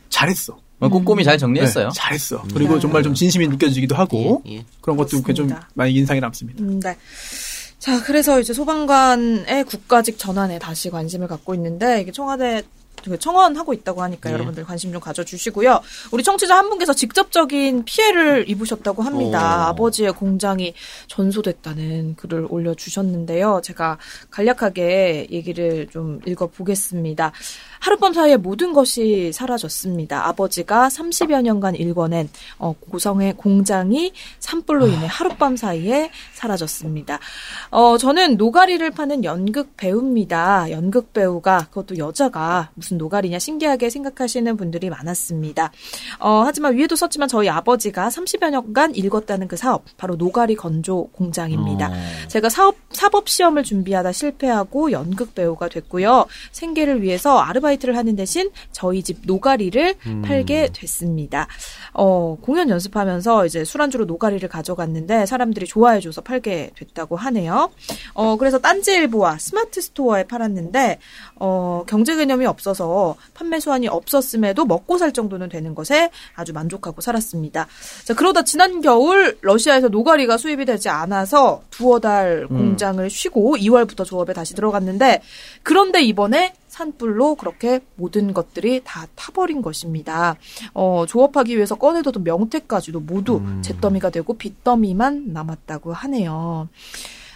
Speaker 3: 잘했어.
Speaker 4: 뭐 꼼꼼히 잘 정리했어요.
Speaker 3: 네, 잘했어. 그리고 정말 좀 진심이 느껴지기도 하고
Speaker 5: 예, 예.
Speaker 3: 그런 것도 좀
Speaker 2: 그렇습니다.
Speaker 3: 많이 인상이 남습니다.
Speaker 2: 음, 네. 자, 그래서 이제 소방관의 국가직 전환에 다시 관심을 갖고 있는데 이게 청와대 그 청원하고 있다고 하니까
Speaker 5: 네.
Speaker 2: 여러분들 관심 좀 가져주시고요. 우리 청취자 한 분께서 직접적인 피해를 입으셨다고 합니다.
Speaker 5: 오.
Speaker 2: 아버지의 공장이 전소됐다는 글을 올려주셨는데요. 제가 간략하게 얘기를 좀 읽어보겠습니다. 하룻밤 사이에 모든 것이 사라졌습니다. 아버지가 30여 년간 일궈낸 어, 고성의 공장이 산불로 인해 하룻밤 사이에 사라졌습니다. 어, 저는 노가리를 파는 연극 배우입니다. 연극 배우가 그것도 여자가 무슨 노가리냐 신기하게 생각하시는 분들이 많았습니다. 어, 하지만 위에도 썼지만 저희 아버지가 30여 년간 일궜다는 그 사업 바로 노가리 건조 공장입니다.
Speaker 5: 어.
Speaker 2: 제가 사업 사법 시험을 준비하다 실패하고 연극 배우가 됐고요. 생계를 위해서 아르바이트 를 하는 대신 저희 집 노가리를 팔게 됐습니다. 어, 공연 연습하면서 이제 술안주로 노가리를 가져갔는데 사람들이 좋아해줘서 팔게 됐다고 하네요. 어, 그래서 딴지일보와 스마트 스토어에 팔았는데 어, 경제 개념이 없어서 판매 수완이 없었음에도 먹고 살 정도는 되는 것에 아주 만족하고 살았습니다. 자, 그러다 지난 겨울 러시아에서 노가리가 수입이 되지 않아서 두어 달 공장을 쉬고 2월부터 조업에 다시 들어갔는데 그런데 이번에 산불로 그렇게 모든 것들이 다 타버린 것입니다. 어, 조업하기 위해서 꺼내두던 명태까지도 모두 잿더미가 되고 빚더미만 남았다고 하네요.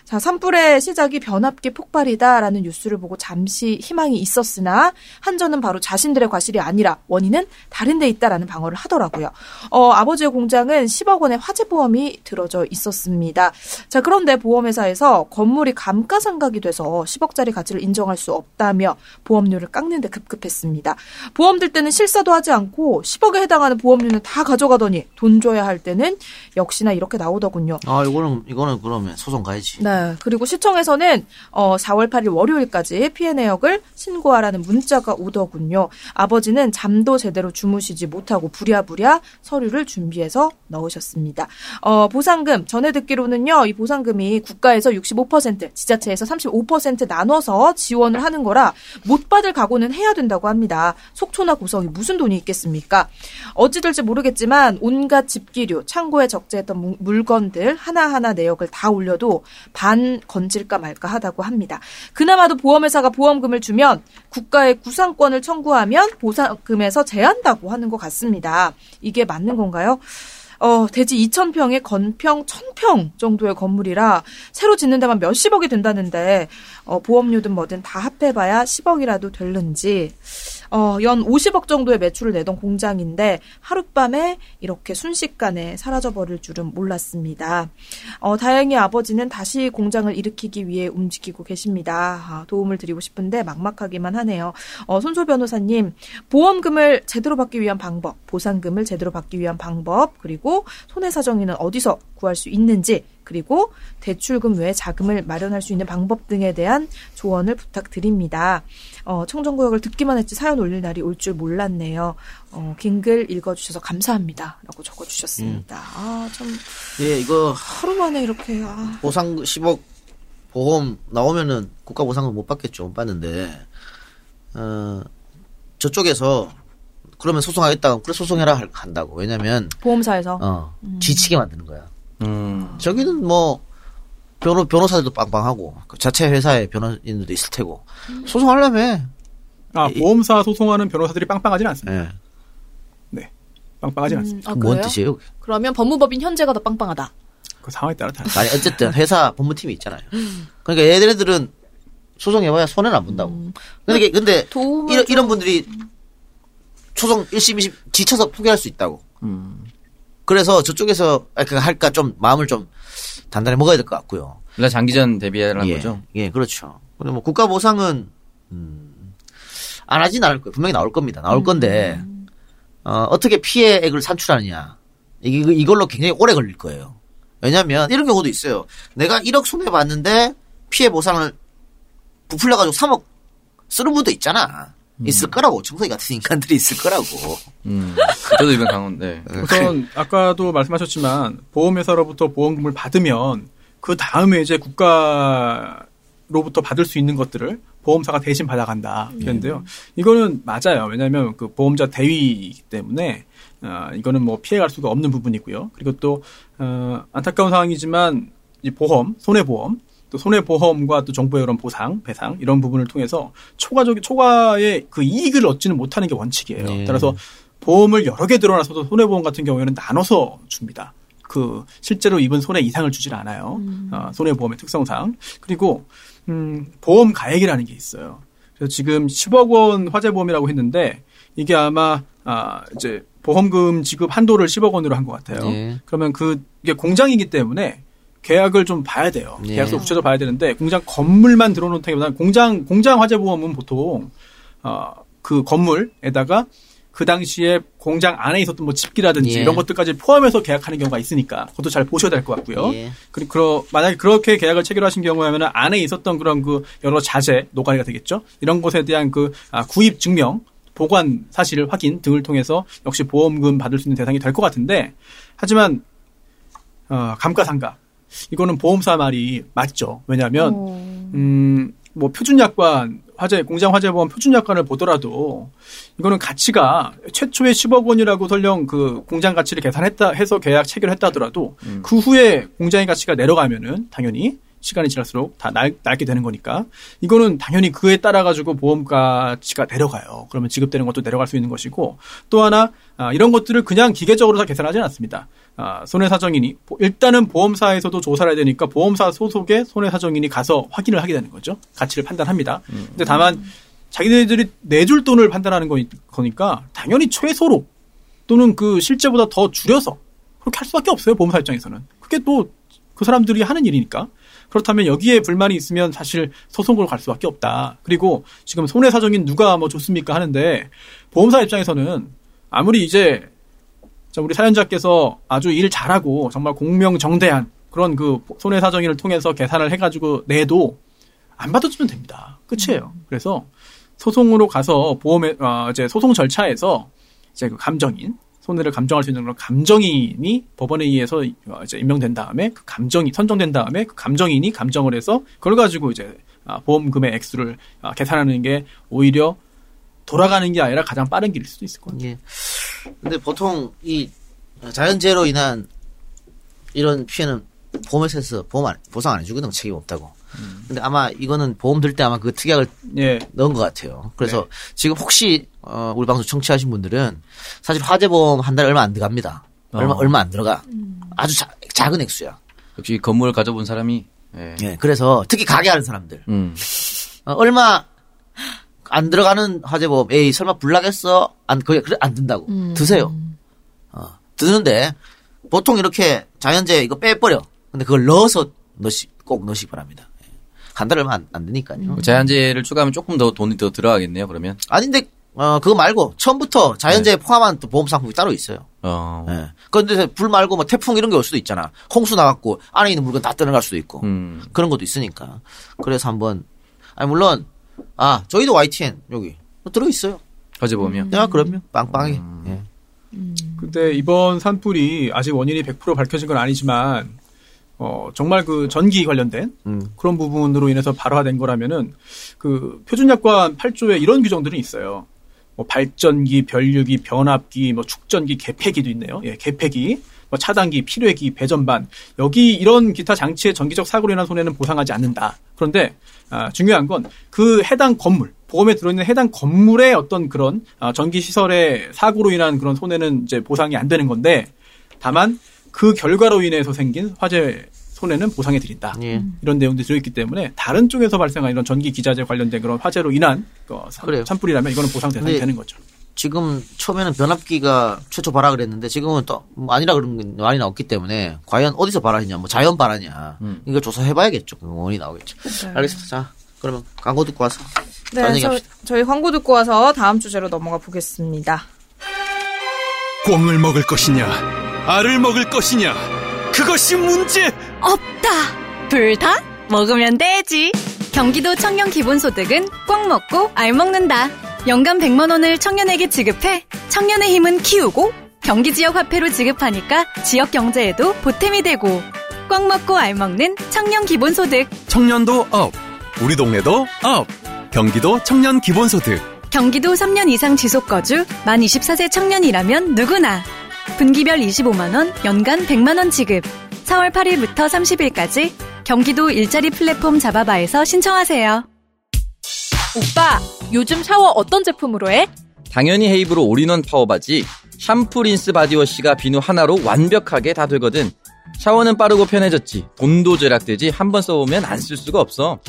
Speaker 2: 자, 산불의 시작이 변압기 폭발이다라는 뉴스를 보고 잠시 희망이 있었으나 한전은 바로 자신들의 과실이 아니라 원인은 다른 데 있다라는 방어를 하더라고요. 어, 아버지의 공장은 10억 원의 화재 보험이 들어져 있었습니다. 자, 그런데 보험회사에서 건물이 감가상각이 돼서 10억짜리 가치를 인정할 수 없다며 보험료를 깎는 데 급급했습니다. 보험 들 때는 실사도 하지 않고 10억에 해당하는 보험료는 다 가져가더니 돈 줘야 할 때는 역시나 이렇게 나오더군요.
Speaker 5: 아 이거는 이거는 그러면 소송 가야지.
Speaker 2: 네. 그리고 시청에서는 어 4월 8일 월요일까지 피해 내역을 신고하라는 문자가 오더군요. 아버지는 잠도 제대로 주무시지 못하고 부랴부랴 서류를 준비해서 넣으셨습니다. 어 보상금 전에 듣기로는요. 이 보상금이 국가에서 65% 지자체에서 35% 나눠서 지원을 하는 거라 못 받을 각오는 해야 된다고 합니다. 속초나 고성이 무슨 돈이 있겠습니까? 어찌 될지 모르겠지만 온갖 집기류, 창고에 적재했던 무- 물건들 하나하나 내역을 다 올려도 반 건질까 말까 하다고 합니다. 그나마도 보험회사가 보험금을 주면 국가에 구상권을 청구하면 보상금에서 제한다고 하는 것 같습니다. 이게 맞는 건가요? 어, 대지 2,000평에 건평 1,000평 정도의 건물이라 새로 짓는 데만 몇십억이 된다는데 어, 보험료든 뭐든 다 합해봐야 10억이라도 될는지 어, 연 50억 정도의 매출을 내던 공장인데 하룻밤에 이렇게 순식간에 사라져버릴 줄은 몰랐습니다. 어, 다행히 아버지는 다시 공장을 일으키기 위해 움직이고 계십니다. 아, 도움을 드리고 싶은데 막막하기만 하네요. 어, 손소 변호사님, 보험금을 제대로 받기 위한 방법, 보상금을 제대로 받기 위한 방법, 그리고 손해사정인은 어디서 구할 수 있는지, 그리고 대출금 외에 자금을 마련할 수 있는 방법 등에 대한 조언을 부탁드립니다. 어, 청정구역을 듣기만 했지 사연 올릴 날이 올 줄 몰랐네요. 어, 긴 글 읽어주셔서 감사합니다. 라고 적어주셨습니다. 아, 참,
Speaker 5: 예 이거
Speaker 2: 하루 만에 이렇게, 아.
Speaker 5: 보상 10억 보험 나오면은 국가 보상금 못 받겠죠. 못 받는데 어 저쪽에서 그러면 소송하겠다. 그래 소송해라 할- 한다고. 왜냐면
Speaker 2: 보험사에서.
Speaker 5: 어 지치게 만드는 거야.
Speaker 4: 음.
Speaker 5: 저기는 뭐 변호 변호사들도 빵빵하고 그 자체 회사의 변호인들도 있을 테고 소송하려면
Speaker 3: 아,
Speaker 5: 이-
Speaker 3: 보험사 소송하는 변호사들이 빵빵하진 않습니다.
Speaker 5: 예.
Speaker 3: 네. 빵빵하진 않습니다.
Speaker 2: 아,
Speaker 5: 뭔? 뜻이에요?
Speaker 2: 그러면 법무법인 현재가 더 빵빵하다.
Speaker 3: 그 상황에 따라 다르죠.
Speaker 5: 아니 어쨌든 회사 법무팀이 있잖아요. 그러니까 얘네들은 소송해봐야 손해는 안 본다고. 근데, 이게- 근데
Speaker 2: 도움을
Speaker 5: 이런,
Speaker 2: 좀-
Speaker 5: 이런 분들이 초성 1심, 2심 지쳐서 포기할 수 있다고.
Speaker 4: 음.
Speaker 5: 그래서 저쪽에서 아, 그 할까 좀 마음을 좀 단단히 먹어야 될 것 같고요.
Speaker 4: 그러니까 장기전 대비하라는
Speaker 5: 예,
Speaker 4: 거죠.
Speaker 5: 예, 그렇죠. 근데 뭐 국가 보상은 음, 안 하진 않을 거예요. 분명히 나올 겁니다. 나올 건데 어, 어떻게 피해액을 산출하느냐 이게 이걸로 굉장히 오래 걸릴 거예요. 왜냐하면 이런 경우도 있어요. 내가 1억 손해 봤는데 피해 보상을 부풀려가지고 3억 쓰는 분도 있잖아. 있을 거라고 청소기 같은 인간들이 있을 거라고.
Speaker 4: 음. 저도 이번 강원, 네.
Speaker 3: 우선 아까도 말씀하셨지만 보험회사로부터 보험금을 받으면 그 다음에 이제 국가로부터 받을 수 있는 것들을 보험사가 대신 받아간다 이랬는데요. 이거는 맞아요. 왜냐하면 그 보험자 대위이기 때문에 어, 이거는 뭐 피해갈 수가 없는 부분이고요. 그리고 또 어, 안타까운 상황이지만 이 보험, 손해 보험 또 손해보험과 또 정부의 그런 보상, 배상 이런 부분을 통해서 초과적 초과의 그 이익을 얻지는 못하는 게 원칙이에요.
Speaker 5: 네.
Speaker 3: 따라서 보험을 여러 개 들어놔서도 손해보험 같은 경우에는 나눠서 줍니다. 그 실제로 입은 손해 이상을 주질 않아요. 어, 손해보험의 특성상 그리고 음, 보험 가액이라는 게 있어요. 그래서 지금 10억 원 화재보험이라고 했는데 이게 아마 아, 이제 보험금 지급 한도를 10억 원으로 한 것 같아요.
Speaker 5: 네.
Speaker 3: 그러면 그게 공장이기 때문에 계약을 좀 봐야 돼요.
Speaker 5: 네.
Speaker 3: 계약서 구체적으로 봐야 되는데 공장 건물만 들어놓다기보다는 공장 공장 화재 보험은 보통 어, 그 건물에다가 그 당시에 공장 안에 있었던 뭐 집기라든지
Speaker 5: 예.
Speaker 3: 이런 것들까지 포함해서 계약하는 경우가 있으니까 그것도 잘 보셔야 될 것 같고요.
Speaker 5: 예.
Speaker 3: 그리고 그러, 만약에 그렇게 계약을 체결하신 경우에는 안에 있었던 그런 그 여러 자재 노가리가 되겠죠. 이런 것에 대한 그 아, 구입 증명, 보관 사실 확인 등을 통해서 역시 보험금 받을 수 있는 대상이 될 것 같은데 하지만 어, 감가상각 이거는 보험사 말이 맞죠. 왜냐하면 음, 뭐 표준약관 화재 공장 화재 보험 표준약관을 보더라도 이거는 가치가 최초의 10억 원이라고 설령 그 공장 가치를 계산했다 해서 계약 체결했다 하더라도 그 후에 공장의 가치가 내려가면은 당연히 시간이 지날수록 다 날, 게 되는 거니까 이거는 당연히 그에 따라 가지고 보험 가치가 내려가요. 그러면 지급되는 것도 내려갈 수 있는 것이고 또 하나 아, 이런 것들을 그냥 기계적으로 다 계산하지는 않습니다. 아, 손해사정인이 보- 일단은 보험사에서도 조사를 해야 되니까 보험사 소속의 손해사정인이 가서 확인을 하게 되는 거죠. 가치를 판단합니다. 근데 다만 자기네들이 내줄 돈을 판단하는 거- 거니까 당연히 최소로 또는 그 실제보다 더 줄여서 그렇게 할 수밖에 없어요. 보험사 입장에서는. 그게 또 그 사람들이 하는 일이니까. 그렇다면 여기에 불만이 있으면 사실 소송으로 갈 수밖에 없다. 그리고 지금 손해사정인 누가 뭐 좋습니까 하는데 보험사 입장에서는 아무리 이제 자, 우리 사연자께서 아주 일 잘하고 정말 공명정대한 그런 그 손해사정인을 통해서 계산을 해가지고 내도 안 받아주면 됩니다. 끝이에요. 그래서 소송으로 가서 보험에 어, 이제 소송 절차에서 이제 그 감정인 손해를 감정할 수 있는 그런 감정인이 법원에 의해서 어, 이제 임명된 다음에 그 감정이 선정된 다음에 그 감정인이 감정을 해서 그걸 가지고 이제 아, 보험금의 액수를 아, 계산하는 게 오히려 돌아가는 게 아니라 가장 빠른 길일 수도 있을 것 같아요.
Speaker 5: 예. 근데 보통 이 자연재해로 인한 이런 피해는 보험회사에서 보험 안, 보상 안 해주거든 책임 없다고. 근데 아마 이거는 보험 들 때 아마 그 특약을
Speaker 3: 예,
Speaker 5: 넣은 것 같아요. 그래서 지금 혹시 어, 우리 방송 청취하신 분들은 사실 화재 보험 한 달에 얼마 안 들어갑니다. 얼마
Speaker 4: 어.
Speaker 5: 얼마 안 들어가. 아주 자- 작은 액수야.
Speaker 4: 역시 건물 가져본 사람이, 예.
Speaker 5: 예. 그래서 특히 가게 하는 사람들
Speaker 4: 음.
Speaker 5: 어, 얼마 안 들어가는 화재보험 에이 설마 불나겠어? 안 그래 그래 안 든다고 드세요. 어, 드는데 보통 이렇게 자연재해 이거 빼버려. 근데 그걸 넣어서 넣으시 꼭 넣으시기 바랍니다. 예. 한달 얼마 안, 안 드니까요.
Speaker 4: 제한제를 추가하면 조금 더 돈이 더 들어가겠네요, 그러면.
Speaker 5: 아닌데 어 그거 말고 처음부터 자연재해 포함한 또 보험 상품이 따로 있어요.
Speaker 4: 어.
Speaker 5: 예. 그런데 불 말고 뭐 태풍 이런 게 올 수도 있잖아. 홍수 나갖고 안에 있는 물건 다 떠나갈 수도 있고
Speaker 4: 음.
Speaker 5: 그런 것도 있으니까. 그래서 한번 아니 물론 아 저희도 YTN 여기 들어 있어요.
Speaker 4: 화재보험이요.
Speaker 5: 야 그럼요 빵빵하게. 예.
Speaker 3: 근데 이번 산불이 아직 원인이 100% 밝혀진 건 아니지만 어 정말 그 전기 관련된
Speaker 5: 음.
Speaker 3: 그런 부분으로 인해서 발화된 거라면은 그 표준약관 8조에 이런 규정들이 있어요. 뭐 발전기, 변류기, 변압기, 뭐 축전기, 개폐기도 있네요. 예, 개폐기, 뭐 차단기, 필회기, 배전반 여기 이런 기타 장치의 전기적 사고로 인한 손해는 보상하지 않는다. 그런데 아, 중요한 건 그 해당 건물 보험에 들어있는 해당 건물의 어떤 그런 아, 전기 시설의 사고로 인한 그런 손해는 이제 보상이 안 되는 건데 다만 그 결과로 인해서 생긴 화재 손해는 보상해 드린다.
Speaker 5: 예.
Speaker 3: 이런 내용들이 들어있기 때문에 다른 쪽에서 발생한 이런 전기 기자재 관련된 그런 화재로 인한
Speaker 5: 그래요.
Speaker 3: 산불이라면 이거는 보상 대상이 되는 거죠.
Speaker 5: 지금 처음에는 변압기가 최초 발화를 했는데 지금은 또뭐 아니라 그런 게 많이 나왔기 때문에 과연 어디서 발화했냐, 뭐 자연 발화냐 이걸 조사해봐야겠죠. 그 원인이 나오겠죠. 알겠습니다. 자, 그러면 광고 듣고 와서
Speaker 2: 네, 저,
Speaker 5: 합시다.
Speaker 2: 저희 광고 듣고 와서 다음 주제로 넘어가 보겠습니다.
Speaker 7: 꿩을 먹을 것이냐, 알을 먹을 것이냐, 그것이 문제!
Speaker 8: 없다. 둘 다 먹으면 되지. 경기도 청년 기본소득은 꽉 먹고 알 먹는다. 연간 100만 원을 청년에게 지급해 청년의 힘은 키우고 경기 지역 화폐로 지급하니까 지역 경제에도 보탬이 되고 꿩 먹고 알 먹는 청년 기본소득.
Speaker 7: 청년도 up, 우리 동네도 up! 경기도 청년 기본소득.
Speaker 8: 경기도 3년 이상 지속 거주 만 24세 청년이라면 누구나 분기별 25만 원, 연간 100만 원 지급. 4월 8일부터 30일까지 경기도 일자리 플랫폼 잡아바에서 신청하세요.
Speaker 2: 오빠, 요즘 샤워 어떤 제품으로 해?
Speaker 4: 당연히 헤이브로 올인원 파워바지 샴푸 린스 바디워시가 비누 하나로 완벽하게 다 되거든 샤워는 빠르고 편해졌지 돈도 절약되지 한 번 써보면 안 쓸 수가 없어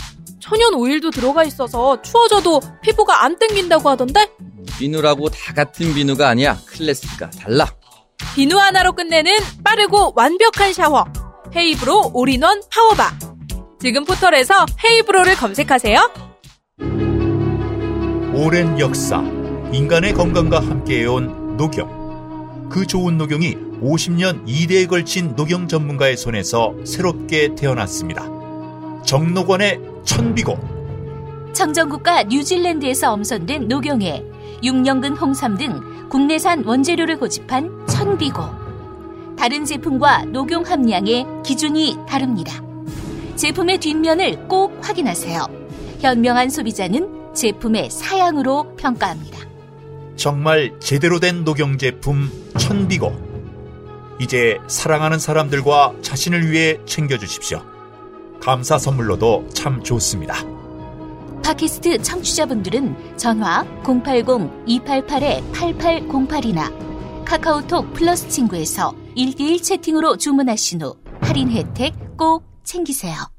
Speaker 2: 천연 오일도 들어가 있어서 추워져도 피부가 안 땡긴다고 하던데?
Speaker 4: 비누라고 다 같은 비누가 아니야 클래스가 달라
Speaker 2: 비누 하나로 끝내는 빠르고 완벽한 샤워. 헤이브로 올인원 파워바. 지금 포털에서 헤이브로를 검색하세요.
Speaker 9: 오랜 역사, 인간의 건강과 함께해온 녹용. 그 좋은 녹용이 50년 2대에 걸친 녹용 전문가의 손에서 새롭게 태어났습니다. 정록원의 천비고.
Speaker 10: 청정국과 뉴질랜드에서 엄선된 녹용에 6년근 홍삼 등 국내산 원재료를 고집한 천비고. 다른 제품과 녹용 함량의 기준이 다릅니다. 제품의 뒷면을 꼭 확인하세요. 현명한 소비자는 제품의 사양으로 평가합니다.
Speaker 9: 정말 제대로 된 녹용 제품 천비고. 이제 사랑하는 사람들과 자신을 위해 챙겨주십시오. 감사 선물로도 참 좋습니다.
Speaker 10: 팟캐스트 청취자분들은 전화 080-288-8808이나 카카오톡 플러스 친구에서 1대1 채팅으로 주문하신 후 할인 혜택 꼭 챙기세요.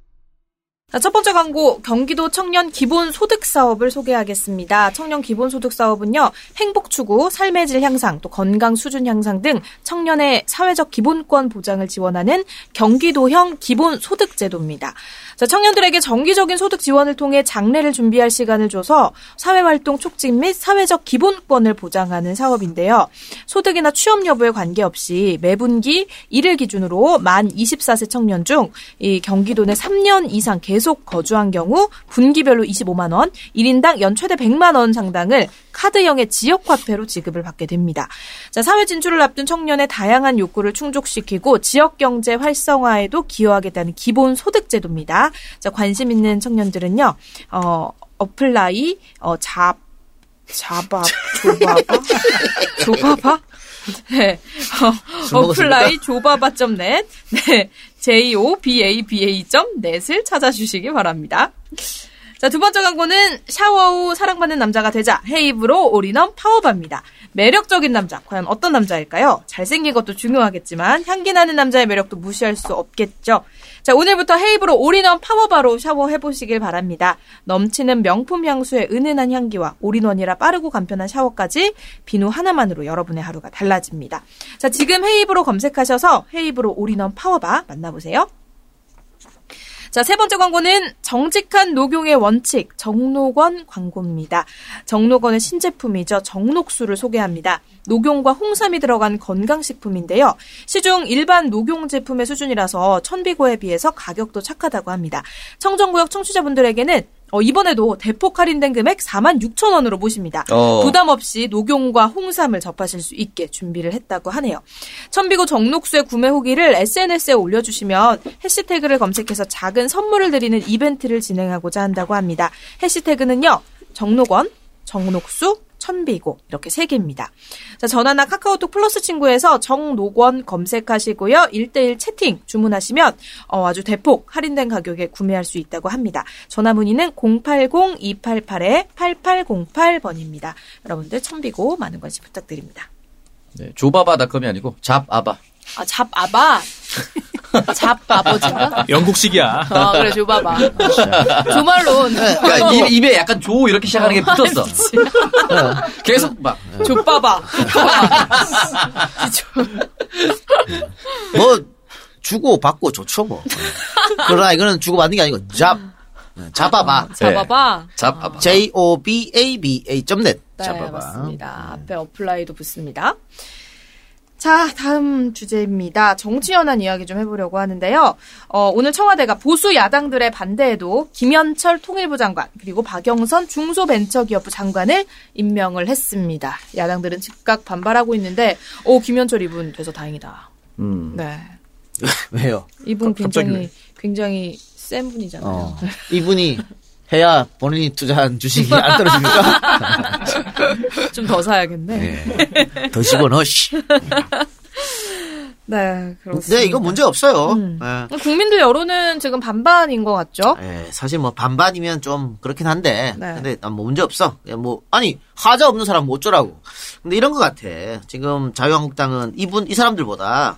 Speaker 2: 자, 첫 번째 광고, 경기도 청년 기본 소득 사업을 소개하겠습니다. 청년 기본 소득 사업은요, 행복 추구, 삶의 질 향상, 또 건강 수준 향상 등 청년의 사회적 기본권 보장을 지원하는 경기도형 기본 소득 제도입니다. 자, 청년들에게 정기적인 소득 지원을 통해 장래를 준비할 시간을 줘서 사회활동 촉진 및 사회적 기본권을 보장하는 사업인데요. 소득이나 취업 여부에 관계없이 매분기 1일 기준으로 만 24세 청년 중 이 경기도 내 3년 이상 계속 거주한 경우 분기별로 25만 원, 1인당 연 최대 100만 원 상당을 카드형의 지역 화폐로 지급을 받게 됩니다. 자, 사회 진출을 앞둔 청년의 다양한 욕구를 충족시키고 지역 경제 활성화에도 기여하겠다는 기본 소득 제도입니다. 자, 관심 있는 청년들은요. 어, apply 어, 잡 잡아 조바바 조바바 네.
Speaker 5: 술
Speaker 2: 어? apply 조바바.net 네. jobaba.net을 찾아주시기 바랍니다. 자, 두 번째 광고는 샤워 후 사랑받는 남자가 되자 헤이브로 올인원 파워바입니다. 매력적인 남자, 과연 어떤 남자일까요? 잘생긴 것도 중요하겠지만 향기 나는 남자의 매력도 무시할 수 없겠죠. 자, 오늘부터 헤이브로 올인원 파워바로 샤워해 보시길 바랍니다. 넘치는 명품 향수의 은은한 향기와 all-in-one이라 빠르고 간편한 샤워까지 비누 하나만으로 여러분의 하루가 달라집니다. 자, 지금 헤이브로 검색하셔서 헤이브로 올인원 파워바 만나보세요. 자, 세 번째 광고는 정직한 녹용의 원칙, 정록원 광고입니다. 정록원의 신제품이죠. 정록수를 소개합니다. 녹용과 홍삼이 들어간 건강식품인데요. 시중 일반 녹용 제품의 수준이라서 천비고에 비해서 가격도 착하다고 합니다. 청정구역 청취자분들에게는 어, 이번에도 대폭 할인된 금액 4만 6천 원으로 모십니다.
Speaker 4: 어.
Speaker 2: 부담 없이 녹용과 홍삼을 접하실 수 있게 준비를 했다고 하네요. 천비고 정록수의 구매 후기를 SNS에 올려주시면 해시태그를 검색해서 작은 선물을 드리는 이벤트를 진행하고자 한다고 합니다. 해시태그는요, 정록원, 정록수, 천비고 이렇게 세 개입니다. 자, 전화나 카카오톡 플러스 친구에서 정녹원 검색하시고요. 1대1 채팅 주문하시면 어, 아주 대폭 할인된 가격에 구매할 수 있다고 합니다. 전화 문의는 080-288-8808번입니다. 여러분들 천비고 많은 관심 부탁드립니다.
Speaker 4: 네, 조바바 닷컴이 아니고 잡아바
Speaker 2: 아, 잡아봐. 잡아버진가?
Speaker 3: 영국식이야.
Speaker 2: 아, 그래, 줘봐봐. 조말론.
Speaker 4: 그러니까 입, 입에 약간 조 이렇게 시작하는 게 붙었어. 계속 막
Speaker 2: 족봐봐.
Speaker 5: 뭐 주고 받고 좋죠 뭐. 그러나 이거는 주고 받는 게 아니고 잡 잡아봐.
Speaker 2: 잡아봐.
Speaker 4: 잡아봐.
Speaker 5: J O B A B A net
Speaker 2: 네,
Speaker 5: 잡아봐.
Speaker 2: 맞습니다. 앞에 apply도 붙습니다. 자, 다음 주제입니다. 정치 현안 이야기 좀 해보려고 하는데요. 어, 오늘 청와대가 보수 야당들의 반대에도 김연철 통일부 장관 그리고 박영선 중소벤처기업부 장관을 임명을 했습니다. 야당들은 즉각 반발하고 있는데, 오 김연철 이분 돼서 다행이다.
Speaker 4: 음.
Speaker 2: 네,
Speaker 5: 왜요?
Speaker 2: 이분 굉장히
Speaker 3: 왜?
Speaker 2: 굉장히 센 분이잖아요.
Speaker 5: 어. 이분이 해야 본인이 투자한 주식이 안 떨어집니까?
Speaker 2: 좀 더 사야겠네.
Speaker 5: 네. 더 집어넣어, 씨.
Speaker 2: 네, 그렇습니다.
Speaker 5: 네, 이거 문제 없어요.
Speaker 2: 음.
Speaker 5: 예.
Speaker 2: 국민들 여론은 지금 반반인 것 같죠?
Speaker 5: 예, 사실 뭐 반반이면 좀 그렇긴 한데,
Speaker 2: 네.
Speaker 5: 근데 난뭐 문제 없어. 예, 뭐 아니 하자 없는 사람 못 줘라고. 근데 이런 것 같아. 지금 자유한국당은 이분 이 사람들보다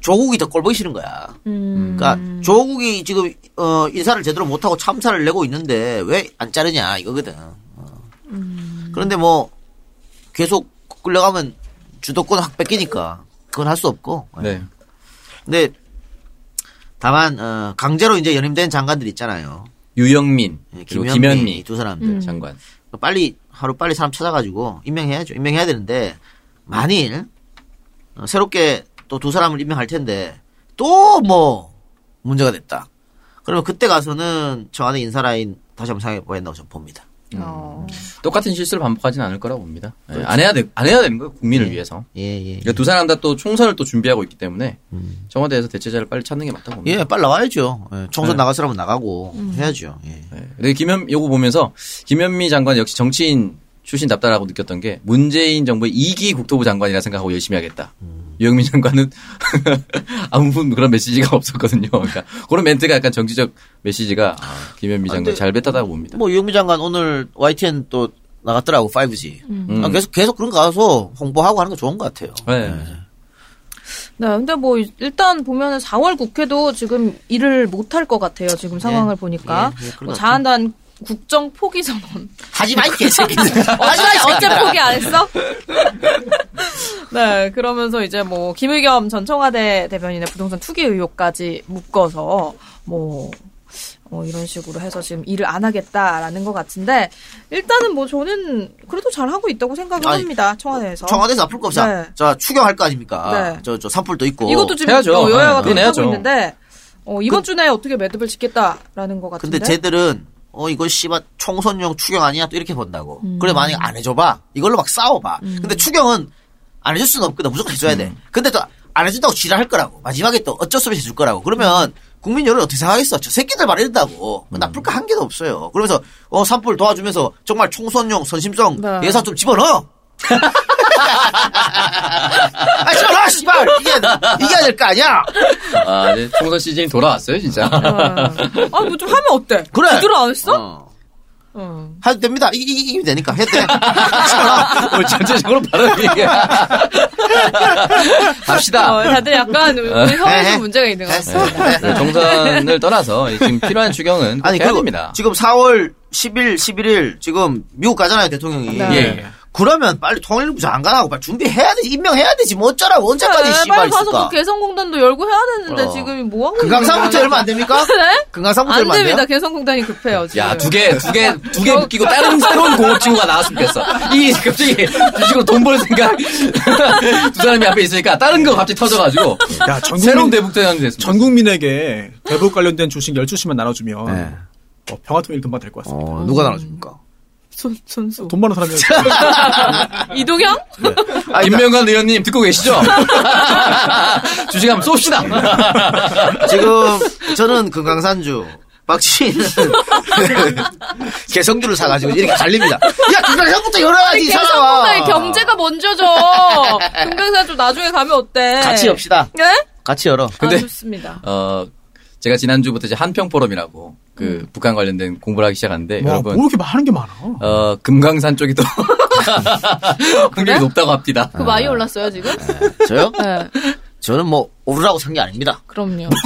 Speaker 5: 조국이 더 꼴보기 싫은 거야.
Speaker 2: 음.
Speaker 5: 그러니까 조국이 지금 어, 인사를 제대로 못하고 참사를 내고 있는데 왜 안 자르냐 이거거든. 어.
Speaker 2: 음.
Speaker 5: 그런데 뭐 계속 끌려가면 주도권 확 뺏기니까 그건 할 수 없고.
Speaker 4: 네.
Speaker 5: 근데 다만 어, 강제로 이제 연임된 장관들 있잖아요.
Speaker 4: 유영민
Speaker 5: 예,
Speaker 4: 그리고
Speaker 5: 김현미
Speaker 4: 김현미
Speaker 5: 두 사람들
Speaker 2: 음.
Speaker 4: 장관.
Speaker 5: 빨리 하루 빨리 사람 찾아가지고 임명해야죠. 임명해야 되는데 만일 어, 새롭게 또 두 사람을 임명할 텐데 또 뭐 문제가 됐다. 그러면 그때 가서는 청와대 인사 라인 다시 한번 생각해 봐야 된다고 저는 봅니다.
Speaker 2: 어.
Speaker 4: 똑같은 실수를 반복하지는 않을 거라고 봅니다. 예, 안 해야 돼, 안 해야 되는 거예요 국민을
Speaker 5: 예.
Speaker 4: 위해서.
Speaker 5: 예, 예.
Speaker 4: 그러니까 두 사람 다 또 총선을 또 준비하고 있기 때문에 청와대에서 대체자를 빨리 찾는 게 맞다고 봅니다.
Speaker 5: 예, 빨리 나와야죠. 예, 총선
Speaker 4: 네.
Speaker 5: 나갈 사람은 나가고 해야죠. 예.
Speaker 4: 네. 근데 김현 요거 보면서 김현미 장관 역시 정치인 출신답다라고 느꼈던 게 문재인 정부의 2기 국토부 장관이라 생각하고 열심히 하겠다. 유영민 장관은 아무 그런 메시지가 없었거든요. 그러니까 그런 멘트가 약간 정치적 메시지가 김현미
Speaker 5: 아,
Speaker 4: 장관 잘 뱉었다고 봅니다.
Speaker 5: 뭐 유영민 장관 오늘 YTN 또 나갔더라고 5G.
Speaker 4: 음.
Speaker 5: 아, 계속 계속 그런 거 가서 홍보하고 하는 거 좋은 것 같아요.
Speaker 4: 네.
Speaker 2: 네, 근데 뭐 일단 보면은 4월 국회도 지금 일을 못 할 것 같아요. 지금 상황을 보니까
Speaker 5: 예, 예, 그런 뭐것
Speaker 2: 자한단 국정 포기 선언.
Speaker 5: 하지 마, 이이
Speaker 2: 어째
Speaker 5: 새끼들아.
Speaker 2: 포기 안 했어? 네, 그러면서 이제 뭐 김의겸 전 청와대 대변인의 부동산 투기 의혹까지 묶어서 뭐 어, 이런 식으로 해서 지금 일을 안 하겠다라는 것 같은데 일단은 뭐 저는 그래도 잘 하고 있다고 생각을
Speaker 5: 아니,
Speaker 2: 합니다 청와대에서.
Speaker 5: 청와대에서 아플 거 없어.
Speaker 2: 네.
Speaker 5: 자, 추경할 거 아닙니까?
Speaker 2: 네.
Speaker 5: 저, 저 산불도 있고.
Speaker 2: 이것도 지금
Speaker 4: 해야죠.
Speaker 2: 어, 여야가
Speaker 4: 네,
Speaker 2: 계속하고
Speaker 4: 해야죠.
Speaker 2: 있는데 어, 이번 주 내에 어떻게 매듭을 짓겠다라는 것 같은데.
Speaker 5: 근데 쟤들은 어 이거 씨발 총선용 추경 아니야 또 이렇게 본다고.
Speaker 2: 음.
Speaker 5: 그래 만약 안 해줘봐 이걸로 막 싸워봐. 근데 추경은 안 해줄 수는 없거든 무조건 해줘야 돼. 근데 또 안 해준다고 지랄할 거라고 마지막에 또 어쩔 수 없이 해줄 거라고. 그러면 국민 여론 어떻게 생각하겠어? 저 새끼들 말이된다고 나쁠 거한 개도 없어요. 그러면서 어 산불 도와주면서 정말 총선용 선심성
Speaker 2: 네.
Speaker 5: 예산 좀 집어넣어. 아 집어넣어 씨발 이게 이겨야 될 거 아니야.
Speaker 4: 아, 이제 총선 시즌이 돌아왔어요, 진짜.
Speaker 2: 아, 뭐 좀 하면 어때?
Speaker 5: 그래.
Speaker 2: 제대로 안 했어?
Speaker 5: 어.
Speaker 2: 어.
Speaker 5: 해도 됩니다. 이, 이, 이기면 되니까 해도 돼.
Speaker 4: 뭐 전체적으로 바로 얘기해. 갑시다.
Speaker 2: 어, 다들 약간
Speaker 5: 네.
Speaker 2: 혀에 좀 문제가 있는 것 같습니다.
Speaker 4: 네, 정선을 떠나서 지금 필요한 추경은 꼭
Speaker 5: 아니,
Speaker 4: 해야 됩니다.
Speaker 5: 지금 4월 10일, 11일 지금 미국 가잖아요, 대통령이.
Speaker 2: 네.
Speaker 4: 예, 예.
Speaker 5: 그러면 빨리 통일부 장관하고 빨리 준비해야 되지, 임명해야 되지, 뭐 어쩌라고, 언제까지
Speaker 2: 네,
Speaker 5: 씨발
Speaker 2: 빨리 가서
Speaker 5: 있을까?
Speaker 2: 그 개성공단도 열고 해야 되는데
Speaker 5: 어.
Speaker 2: 지금 뭐 하고
Speaker 5: 금강산부터 열면 안 됩니까?
Speaker 2: 네?
Speaker 5: 금강산부터
Speaker 2: 안
Speaker 5: 열면 안?
Speaker 2: 됩니다. 개성공단이 급해요. 지금.
Speaker 4: 야, 두 개, 두 개, 두 개 묶이고 다른 새로운 공업지구가 나왔으면 좋겠어. 이, 갑자기 주식으로 돈 벌 생각. 두 사람이 앞에 있으니까 다른 거 갑자기 터져가지고.
Speaker 3: 야, 전
Speaker 4: 새로운
Speaker 3: 국민,
Speaker 4: 대북대장이 됐습니다.
Speaker 3: 전 국민에게 대북 관련된 주식 12 시만 나눠주면
Speaker 5: 네.
Speaker 3: 어, 평화통일 금방 될 것 같습니다.
Speaker 5: 어, 누가 나눠줍니까?
Speaker 2: 손, 손수.
Speaker 3: 돈 많은 사람이
Speaker 2: 이동형?
Speaker 4: 김명관 의원님 듣고 계시죠? 주식 한번 쏩시다.
Speaker 5: 지금 저는 금강산주, 박지희는 개성주를 사가지고 이렇게 달립니다. 야, 금강산부터 열어야지, 이 사람아.
Speaker 2: 경제가 먼저죠. 금강산 좀 나중에 가면 어때?
Speaker 5: 같이 엽시다.
Speaker 2: 네?
Speaker 5: 같이 열어.
Speaker 2: 근데
Speaker 4: 근데-
Speaker 2: 아, 좋습니다.
Speaker 4: 어, 제가 지난주부터 이제 한평 포럼이라고 그 북한 관련된 공부를 하기 시작하는데
Speaker 3: 와,
Speaker 4: 여러분
Speaker 3: 뭐 이렇게 많은 게 많아.
Speaker 4: 어, 금강산 쪽이 또 확률이 높다고 합니다.
Speaker 2: 그 많이 올랐어요, 지금?
Speaker 5: 저요?
Speaker 2: 네.
Speaker 5: 저는 뭐 오르라고 산 게 아닙니다.
Speaker 2: 그럼요.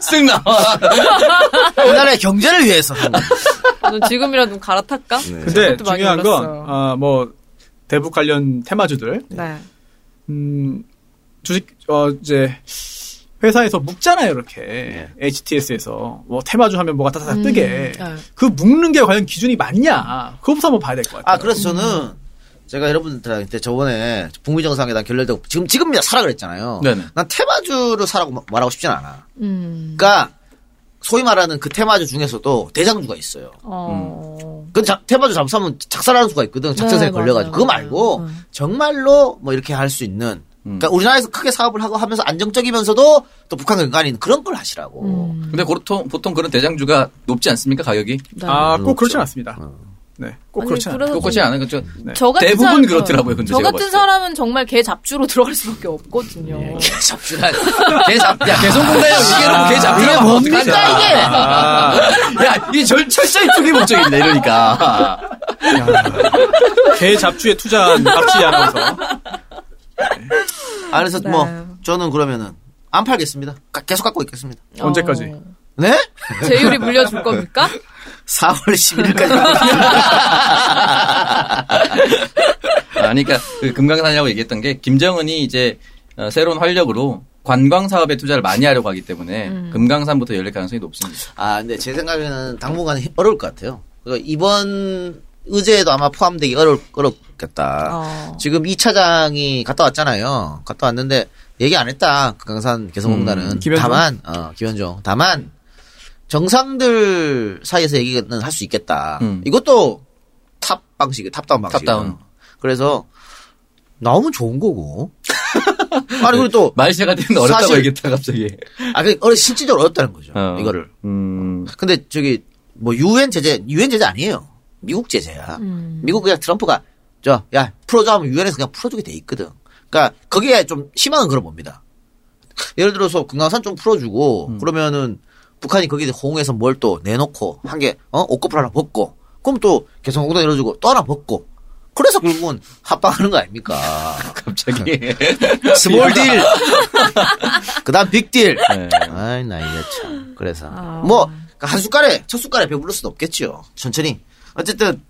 Speaker 4: 쓱 나와.
Speaker 5: 우리나라의 경제를 위해서
Speaker 2: 지금이라도 갈아탈까?
Speaker 3: 근데
Speaker 2: 그것도 많이
Speaker 3: 중요한 건,
Speaker 2: 올랐어요.
Speaker 3: 아, 뭐, 대북 관련 테마주들,
Speaker 2: 네.
Speaker 3: 음, 주식, 어, 이제, 회사에서 묶잖아요, 이렇게.
Speaker 5: 네.
Speaker 3: HTS에서. 뭐, 테마주 하면 뭐가 따다닥
Speaker 2: 음,
Speaker 3: 뜨게.
Speaker 2: 네.
Speaker 3: 그 묶는 게 과연 기준이 맞냐. 그거부터 한번 봐야 될 것 같아요.
Speaker 5: 아, 그래서 저는 제가 여러분들한테 저번에 북미 정상회담 결렬되고 지금 지금이야 사라 그랬잖아요.
Speaker 4: 네네.
Speaker 5: 난 테마주를 사라고 말하고 싶진 않아.
Speaker 2: 음.
Speaker 5: 그러니까 소위 말하는 그 테마주 중에서도 대장주가 있어요.
Speaker 2: 어.
Speaker 5: 그 자- 테마주 잘못하면 작살나는 수가 있거든. 작전세에
Speaker 2: 네,
Speaker 5: 걸려가지고.
Speaker 2: 맞아요,
Speaker 5: 그거 말고
Speaker 2: 맞아요.
Speaker 5: 정말로 뭐 이렇게 할 수 있는.
Speaker 4: 음.
Speaker 5: 그러니까 우리나라에서 크게 사업을 하고 하면서 안정적이면서도 또 연관이 있는 그런 걸 하시라고.
Speaker 2: 음.
Speaker 4: 근데 보통, 보통 그런 대장주가 높지 않습니까, 가격이?
Speaker 2: 네.
Speaker 3: 아, 꼭 그렇진
Speaker 5: 그렇죠.
Speaker 3: 않습니다. 네, 꼭 그렇진 않아요.
Speaker 2: 그래서
Speaker 4: 똑같지 않아요? 그죠?
Speaker 2: 저 같은
Speaker 4: 대부분
Speaker 2: 사람-
Speaker 4: 그렇더라고요, 근데
Speaker 2: 저
Speaker 4: 제가
Speaker 2: 같은. 사람은 정말 개 잡주로 들어갈 수밖에 없거든요.
Speaker 5: 예,
Speaker 4: 잡주라. 개 잡, 야, 개성공단이라고 얘기해놓고 개 잡주라.
Speaker 5: 이게 뭡니까, 이게?
Speaker 4: 야, 이게 절, 철저히 투기 목적인데, 이러니까.
Speaker 3: 개 잡주에 투자한 박지 아나운서.
Speaker 5: 아, 그래서
Speaker 2: 네.
Speaker 5: 뭐 저는 그러면은 안 팔겠습니다. 가- 계속 갖고 있겠습니다.
Speaker 3: 언제까지?
Speaker 2: 어.
Speaker 5: 네?
Speaker 2: 제율이 물려줄 겁니까?
Speaker 5: 4월 11일까지.
Speaker 4: 아니, 그러니까 그 금강산이라고 얘기했던 게 김정은이 이제 어, 새로운 활력으로 관광 사업에 투자를 많이 하려고 하기 때문에
Speaker 2: 음.
Speaker 4: 금강산부터 열릴 가능성이 높습니다.
Speaker 5: 아, 근데 제 생각에는 당분간 은 어려울 것 같아요. 그러니까 이번 의제에도 아마 포함되기 어려, 어렵겠다.
Speaker 2: 어.
Speaker 5: 지금 이 차장이 갔다 왔잖아요. 갔다 왔는데 얘기 안 했다. 금강산 개성공단은.
Speaker 3: 음, 김현종?
Speaker 5: 다만, 어, 김현종. 다만 정상들 사이에서 얘기는 할 수 있겠다.
Speaker 4: 음.
Speaker 5: 이것도 top 방식, top-down 방식.
Speaker 4: top-down.
Speaker 5: 그래서 나오면 좋은 거고. 아니 그리고 또
Speaker 4: 말세가 되는 어렵다고
Speaker 5: 사실-
Speaker 4: 얘기했다 갑자기.
Speaker 5: 아, 그 어려 실질적으로 어렵다는 거죠.
Speaker 4: 어.
Speaker 5: 이거를.
Speaker 4: 음.
Speaker 5: 근데 저기 뭐 유엔 제재, 유엔 제재 아니에요. 미국 제재야.
Speaker 2: 음.
Speaker 5: 미국 그냥 트럼프가 저 야 풀어줘 하면 유엔에서 그냥 풀어주게 돼 있거든. 그러니까 거기에 좀 희망은 그런 겁니다. 예를 들어서 금강산 좀 풀어주고 그러면은 북한이 거기에 호응해서 뭘 또 내놓고 한개어 옷꺼풀 하나 벗고 그럼 또 개성공단 열어주고 또 하나 벗고 그래서 결국은 합방하는 거 아닙니까?
Speaker 4: 갑자기.
Speaker 5: small deal. 그다음 big deal.
Speaker 4: 네.
Speaker 5: 아이 나 이게 참. 그래서
Speaker 2: 아.
Speaker 5: 뭐한 숟갈에 첫 숟갈에 배부를 수는 없겠죠. 천천히. 어쨌든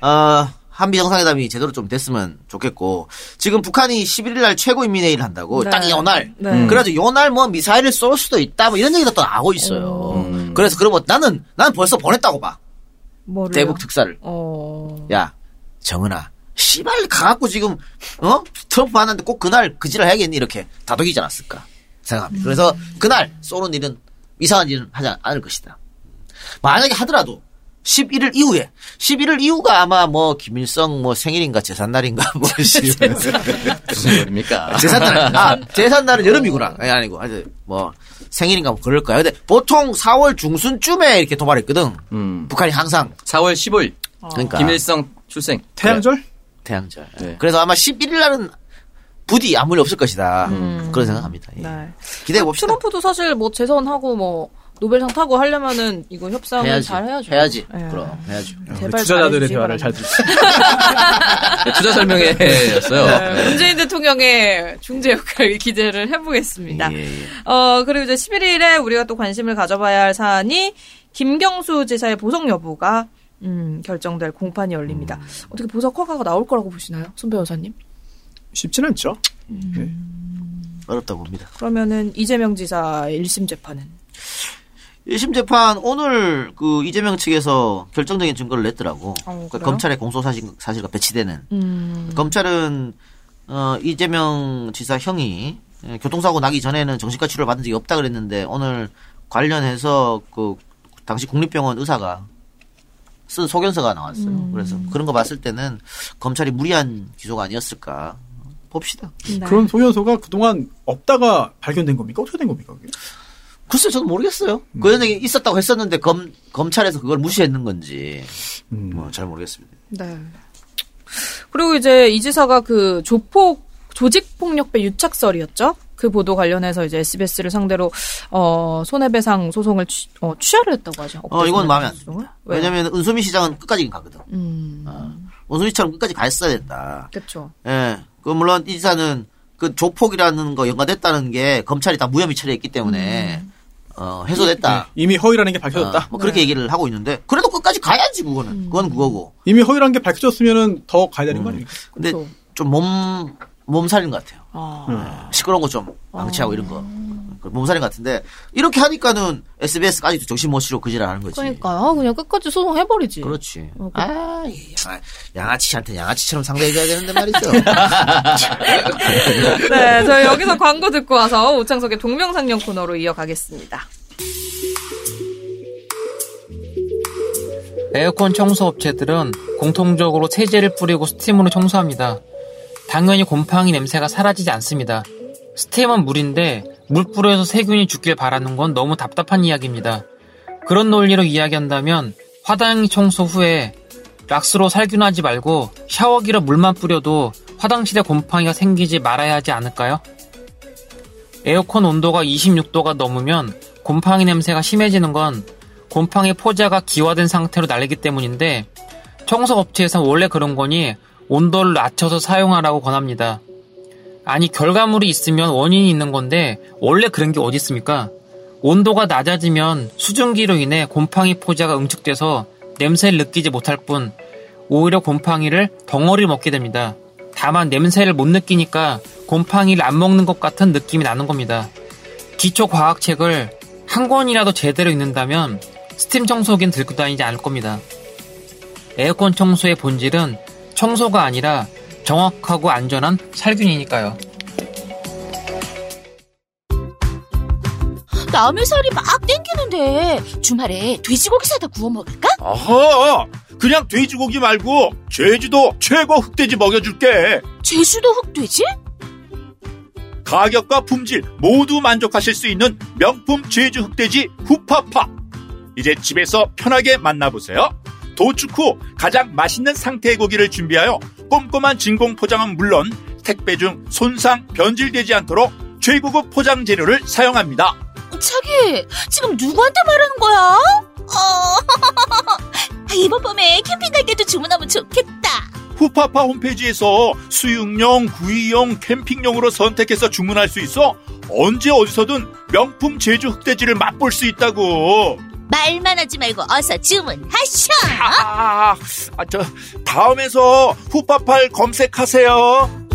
Speaker 5: 어 한미 정상회담이 제대로 좀 됐으면 좋겠고 지금 북한이 11일 날 최고 인민회의를 한다고
Speaker 2: 네.
Speaker 5: 딱이 요날.
Speaker 2: 네.
Speaker 5: 그래가지고 요날 뭐 미사일을 쏠 수도 있다 뭐 이런 얘기도 또 나오고 있어요.
Speaker 4: 음.
Speaker 5: 그래서 그러면 나는 나는 벌써 보냈다고 봐.
Speaker 2: 뭐를요?
Speaker 5: 대북 특사를.
Speaker 2: 어.
Speaker 5: 야, 정은아, 씨발 가갖고 지금 어 트럼프 만났는데 꼭 그날 그지를 해야겠니 이렇게 다독이지 않았을까 생각합니다. 그래서 그날 쏘는 일은 이상한 일은 하지 않을 것이다. 만약에 하더라도 11일 이후에 11일 이후가 아마 뭐 김일성 뭐 생일인가 제삿날인가 뭐
Speaker 4: 무슨 소리입니까?
Speaker 5: 제삿날 아 제삿날은 여름이구나 아니 아니고 하여튼 뭐 생일인가 뭐 그럴 거야. 근데 보통 4월 중순쯤에 이렇게 도발했거든.
Speaker 4: 음.
Speaker 5: 북한이 항상
Speaker 4: 4월 15일.
Speaker 5: 그러니까
Speaker 4: 김일성 출생.
Speaker 3: 태양절?
Speaker 5: 태양절.
Speaker 4: 네.
Speaker 5: 그래서 아마 11일 날은 부디 아무 일 없을 것이다. 그런 생각합니다. 예.
Speaker 2: 네.
Speaker 5: 기대해 봅시다.
Speaker 2: 트럼프도 사실 뭐 재선하고 뭐 노벨상 타고 하려면은 이거 협상을
Speaker 5: 해야지.
Speaker 2: 잘 해야죠.
Speaker 5: 해야지.
Speaker 2: 예.
Speaker 5: 그럼 해야죠.
Speaker 2: 제발
Speaker 3: 투자자들의
Speaker 2: 잘해주시기
Speaker 3: 대화를 잘.
Speaker 4: 네, 투자 설명회였어요.
Speaker 2: 네, 문재인 대통령의 중재 역할을 기대를 해보겠습니다.
Speaker 5: 예, 예.
Speaker 2: 어, 그리고 이제 11일에 우리가 또 관심을 가져봐야 할 사안이 김경수 지사의 보석 여부가 음, 결정될 공판이 열립니다. 어떻게 보석 허가가 나올 거라고 보시나요? 손 변호사님?
Speaker 3: 쉽진 않죠.
Speaker 5: 어렵다고 봅니다.
Speaker 2: 그러면은 이재명 지사의 1심 재판은?
Speaker 5: 1심 재판 오늘 그 이재명 측에서 결정적인 증거를 냈더라고.
Speaker 2: 어,
Speaker 5: 그러니까
Speaker 2: 그래요?
Speaker 5: 검찰에 공소 사실, 사실과 배치되는.
Speaker 2: 음,
Speaker 5: 검찰은 어, 이재명 지사 형이 예, 교통사고 나기 전에는 정신과 치료를 받은 적이 없다 그랬는데 오늘 관련해서 그 당시 국립병원 의사가 쓴 소견서가 나왔어요.
Speaker 2: 음.
Speaker 5: 그래서 그런 거 봤을 때는 검찰이 무리한 기소가 아니었을까 봅시다.
Speaker 2: 네.
Speaker 3: 그런 소연소가 그동안 없다가 발견된 겁니까? 어떻게 된 겁니까? 그게?
Speaker 5: 글쎄 저는 모르겠어요. 그런 얘기 있었다고 했었는데 검 검찰에서 그걸 무시했는 건지
Speaker 3: 음.
Speaker 5: 뭐잘 모르겠습니다.
Speaker 2: 네. 그리고 이제 이 지사가 그 조폭 조직폭력배 유착설이었죠. 그 보도 관련해서 이제 SBS를 상대로 어 손해배상 소송을 취, 어, 취하를 했다고 하죠.
Speaker 5: 어 이건 마음에 안? 듭니다. 왜냐면 은수미 시장은 끝까지 가거든.
Speaker 2: 음,
Speaker 5: 은수미처럼 끝까지 갔어야 된다.
Speaker 2: 그렇죠.
Speaker 5: 예. 그 물론 이 지사는 그 조폭이라는 거 연관됐다는 게 검찰이 다 무혐의 처리했기 때문에 어, 해소됐다.
Speaker 3: 네, 이미 허위라는 게 밝혀졌다.
Speaker 5: 어, 뭐 그렇게 얘기를 하고 있는데 그래도 끝까지 가야지 그거는 그건 그거고.
Speaker 3: 이미 허위라는 게 밝혀졌으면은 더 가야 되는 거 아닙니까?
Speaker 5: 근데
Speaker 2: 그쵸.
Speaker 5: 좀몸 몸살인 것 같아요.
Speaker 2: 아.
Speaker 5: 시끄러운 거 좀 방치하고 이런 거. 그 몸살인 것 같은데 이렇게 하니까는 SBS까지도 정신 못 차리고 그지를 하는 거지.
Speaker 2: 그러니까요. 그냥 끝까지 소송해버리지.
Speaker 5: 그렇지.
Speaker 2: 어, 그-
Speaker 5: 아, 양아치한테 양아치처럼 상대해줘야 되는데 말이죠.
Speaker 2: 네, 저희 여기서 광고 듣고 와서 오창석의 동명상련 코너로 이어가겠습니다.
Speaker 11: 에어컨 청소 업체들은 공통적으로 세제를 뿌리고 스팀으로 청소합니다. 당연히 곰팡이 냄새가 사라지지 않습니다. 스팀은 물인데 물 뿌려서 세균이 죽길 바라는 건 너무 답답한 이야기입니다. 그런 논리로 이야기한다면 화장 청소 후에 락스로 살균하지 말고 샤워기로 물만 뿌려도 화장실에 곰팡이가 생기지 말아야 하지 않을까요? 에어컨 온도가 26도가 넘으면 곰팡이 냄새가 심해지는 건 곰팡이 포자가 기화된 상태로 날리기 때문인데 청소업체에서 원래 그런 거니 온도를 낮춰서 사용하라고 권합니다. 아니 결과물이 있으면 원인이 있는 건데 원래 그런 게 어디 있습니까? 온도가 낮아지면 수증기로 인해 곰팡이 포자가 응축돼서 냄새를 느끼지 못할 뿐 오히려 곰팡이를 덩어리 먹게 됩니다. 다만 냄새를 못 느끼니까 곰팡이를 안 먹는 것 같은 느낌이 나는 겁니다. 기초 과학책을 한 권이라도 제대로 읽는다면 스팀 청소기는 들고 다니지 않을 겁니다. 에어컨 청소의 본질은 청소가 아니라 정확하고 안전한 살균이니까요.
Speaker 10: 남의 살이 막 땡기는데 주말에 돼지고기 사다 구워 먹을까?
Speaker 9: 아하! 그냥 돼지고기 말고 제주도 최고 흑돼지 먹여줄게.
Speaker 10: 제주도 흑돼지?
Speaker 9: 가격과 품질 모두 만족하실 수 있는 명품 제주 흑돼지 후파파. 이제 집에서 편하게 만나보세요. 도축 후 가장 맛있는 상태의 고기를 준비하여 꼼꼼한 진공 포장은 물론 택배 중 손상, 변질되지 않도록 최고급 포장 재료를 사용합니다.
Speaker 10: 자기 지금 누구한테 말하는 거야? 어... 이번 봄에 캠핑 갈 때도 주문하면 좋겠다.
Speaker 9: 후파파 홈페이지에서 수육용, 구이용, 캠핑용으로 선택해서 주문할 수 있어 언제 어디서든 명품 제주 흑돼지를 맛볼 수 있다고.
Speaker 10: 말만 하지 말고 어서 주문하셔.
Speaker 9: 아, 아, 저 다음에서 후파파를 검색하세요.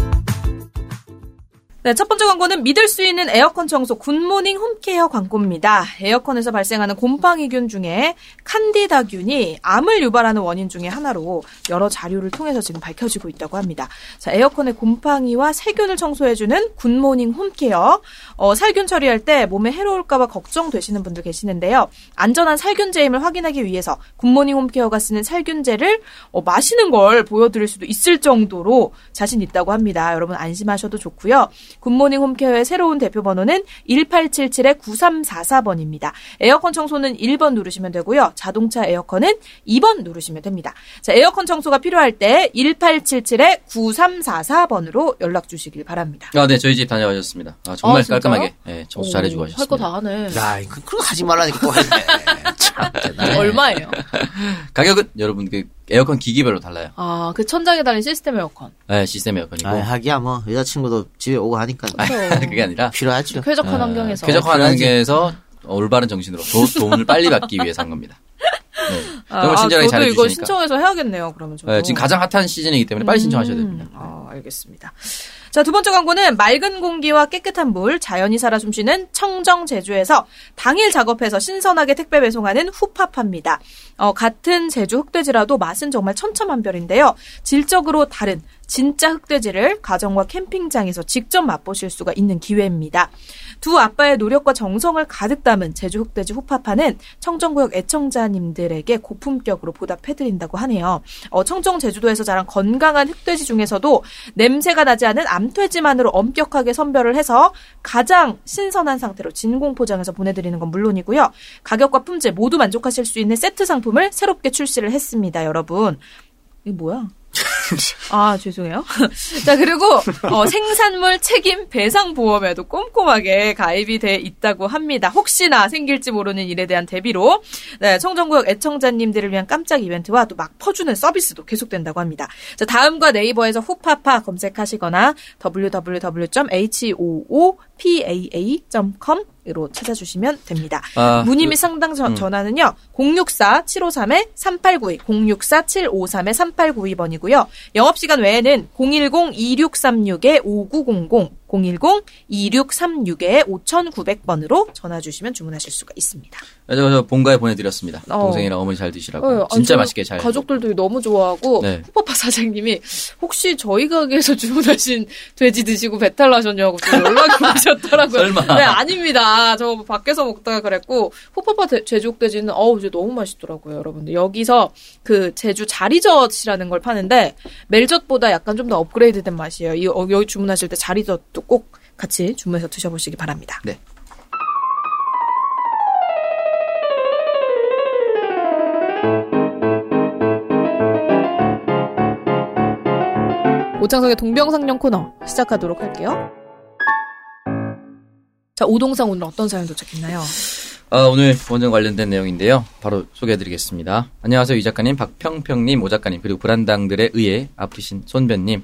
Speaker 2: 네, 첫 번째 광고는 믿을 수 있는 에어컨 청소 굿모닝 홈케어 광고입니다. 에어컨에서 발생하는 곰팡이균 중에 칸디다균이 암을 유발하는 원인 중에 하나로 여러 자료를 통해서 지금 밝혀지고 있다고 합니다. 자, 에어컨의 곰팡이와 세균을 청소해주는 굿모닝 홈케어. 어, 살균 처리할 때 몸에 해로울까봐 걱정되시는 분들 계시는데요. 안전한 살균제임을 확인하기 위해서 굿모닝 홈케어가 쓰는 살균제를 어, 마시는 걸 보여드릴 수도 있을 정도로 자신 있다고 합니다. 여러분 안심하셔도 좋고요. 굿모닝 홈케어의 새로운 대표 번호는 1877-9344번입니다. 에어컨 청소는 1번 누르시면 되고요. 자동차 에어컨은 2번 누르시면 됩니다. 자, 에어컨 청소가 필요할 때 1877-9344번으로 연락 주시길 바랍니다.
Speaker 4: 아, 네, 저희 집 다녀오셨습니다. 아, 정말
Speaker 2: 아?
Speaker 4: 깔끔하게 예, 청소 잘해주고 하셨습니다.
Speaker 2: 할 거 다 하네.
Speaker 5: 야, 그, 그거 하지 말라니까 또 하네. 참, 대단해.
Speaker 2: 얼마예요?
Speaker 4: 가격은 여러분 그 에어컨 기기별로 달라요.
Speaker 2: 아, 그 천장에 달린 시스템 에어컨.
Speaker 4: 네, 시스템 에어컨이고.
Speaker 5: 아, 하기야 뭐 여자친구도 집에 오고 하니까
Speaker 4: 아, 그게 아니라
Speaker 5: 필요하죠.
Speaker 2: 쾌적한
Speaker 4: 아,
Speaker 2: 환경에서.
Speaker 4: 쾌적한. 환경에서 올바른 정신으로 도, 돈을 빨리 받기 위해서 한 겁니다. 네. 정말 친절하게
Speaker 2: 저도 이거
Speaker 4: 잘해주시니까.
Speaker 2: 신청해서 해야겠네요. 그러면 저도.
Speaker 4: 네, 지금 가장 핫한 시즌이기 때문에 빨리 신청하셔야 됩니다.
Speaker 2: 음, 어, 알겠습니다. 자, 두 번째 광고는 맑은 공기와 깨끗한 물, 자연이 살아 숨쉬는 청정 제주에서 당일 작업해서 신선하게 택배 배송하는 후파파입니다. 어, 같은 제주 흑돼지라도 맛은 정말 천차만별인데요. 질적으로 다른 진짜 흑돼지를 가정과 캠핑장에서 직접 맛보실 수가 있는 기회입니다. 두 아빠의 노력과 정성을 가득 담은 제주 흑돼지 후파파는 청정구역 애청자님들에게 고품격으로 보답해드린다고 하네요. 어, 청정 제주도에서 자란 건강한 흑돼지 중에서도 냄새가 나지 않은 암돼지만으로 엄격하게 선별을 해서 가장 신선한 상태로 진공 포장해서 보내드리는 건 물론이고요. 가격과 품질 모두 만족하실 수 있는 세트 상품을 새롭게 출시를 했습니다, 여러분. 이게 뭐야? 아, 죄송해요. 자, 그리고, 어, 생산물 책임 배상 보험에도 꼼꼼하게 가입이 돼 있다고 합니다. 혹시나 생길지 모르는 일에 대한 대비로, 네, 청정구역 애청자님들을 위한 깜짝 이벤트와 또 막 퍼주는 서비스도 계속된다고 합니다. 자, 다음과 네이버에서 후파파 검색하시거나 www.hoopaa.com 으로 찾아주시면 됩니다.
Speaker 4: 아,
Speaker 2: 문의
Speaker 4: 그-
Speaker 2: 및 상담 전-
Speaker 4: 음.
Speaker 2: 전화는요. 064-753-3892, 064-753-3892번이고요. 영업시간 외에는 010-2636-5900, 010-2636-5900번으로 전화 주시면 주문하실 수가 있습니다.
Speaker 4: 저, 저 본가에 보내드렸습니다.
Speaker 2: 어.
Speaker 4: 동생이랑 어머니 잘 드시라고.
Speaker 2: 어,
Speaker 4: 진짜
Speaker 2: 아니,
Speaker 4: 맛있게 잘.
Speaker 2: 가족들도 너무 좋아하고
Speaker 4: 네.
Speaker 2: 후파파 사장님이 혹시 저희 가게에서 주문하신 돼지 드시고 배탈 나셨냐고 좀 연락이 오셨더라고요.
Speaker 4: 설마.
Speaker 2: 네 아닙니다. 저 밖에서 먹다가 그랬고 후파파 대- 제주옥 돼지는 어우 이제 너무 맛있더라고요, 여러분들. 여기서 그 제주 자리젓이라는 걸 파는데 멜젓보다 약간 좀 더 업그레이드된 맛이에요. 이 어, 여기 주문하실 때 자리젓도 꼭 같이 주문해서 드셔보시기 바랍니다.
Speaker 4: 네.
Speaker 2: 오창석의 동병상련 코너 시작하도록 할게요. 자, 오동상 오늘 어떤 사연 도착했나요?
Speaker 4: 아, 오늘 원전 관련된 내용인데요. 바로 소개해드리겠습니다. 안녕하세요, 이 작가님, 박평평님, 오 작가님, 그리고 불안당들에 의해 아프신 손변님.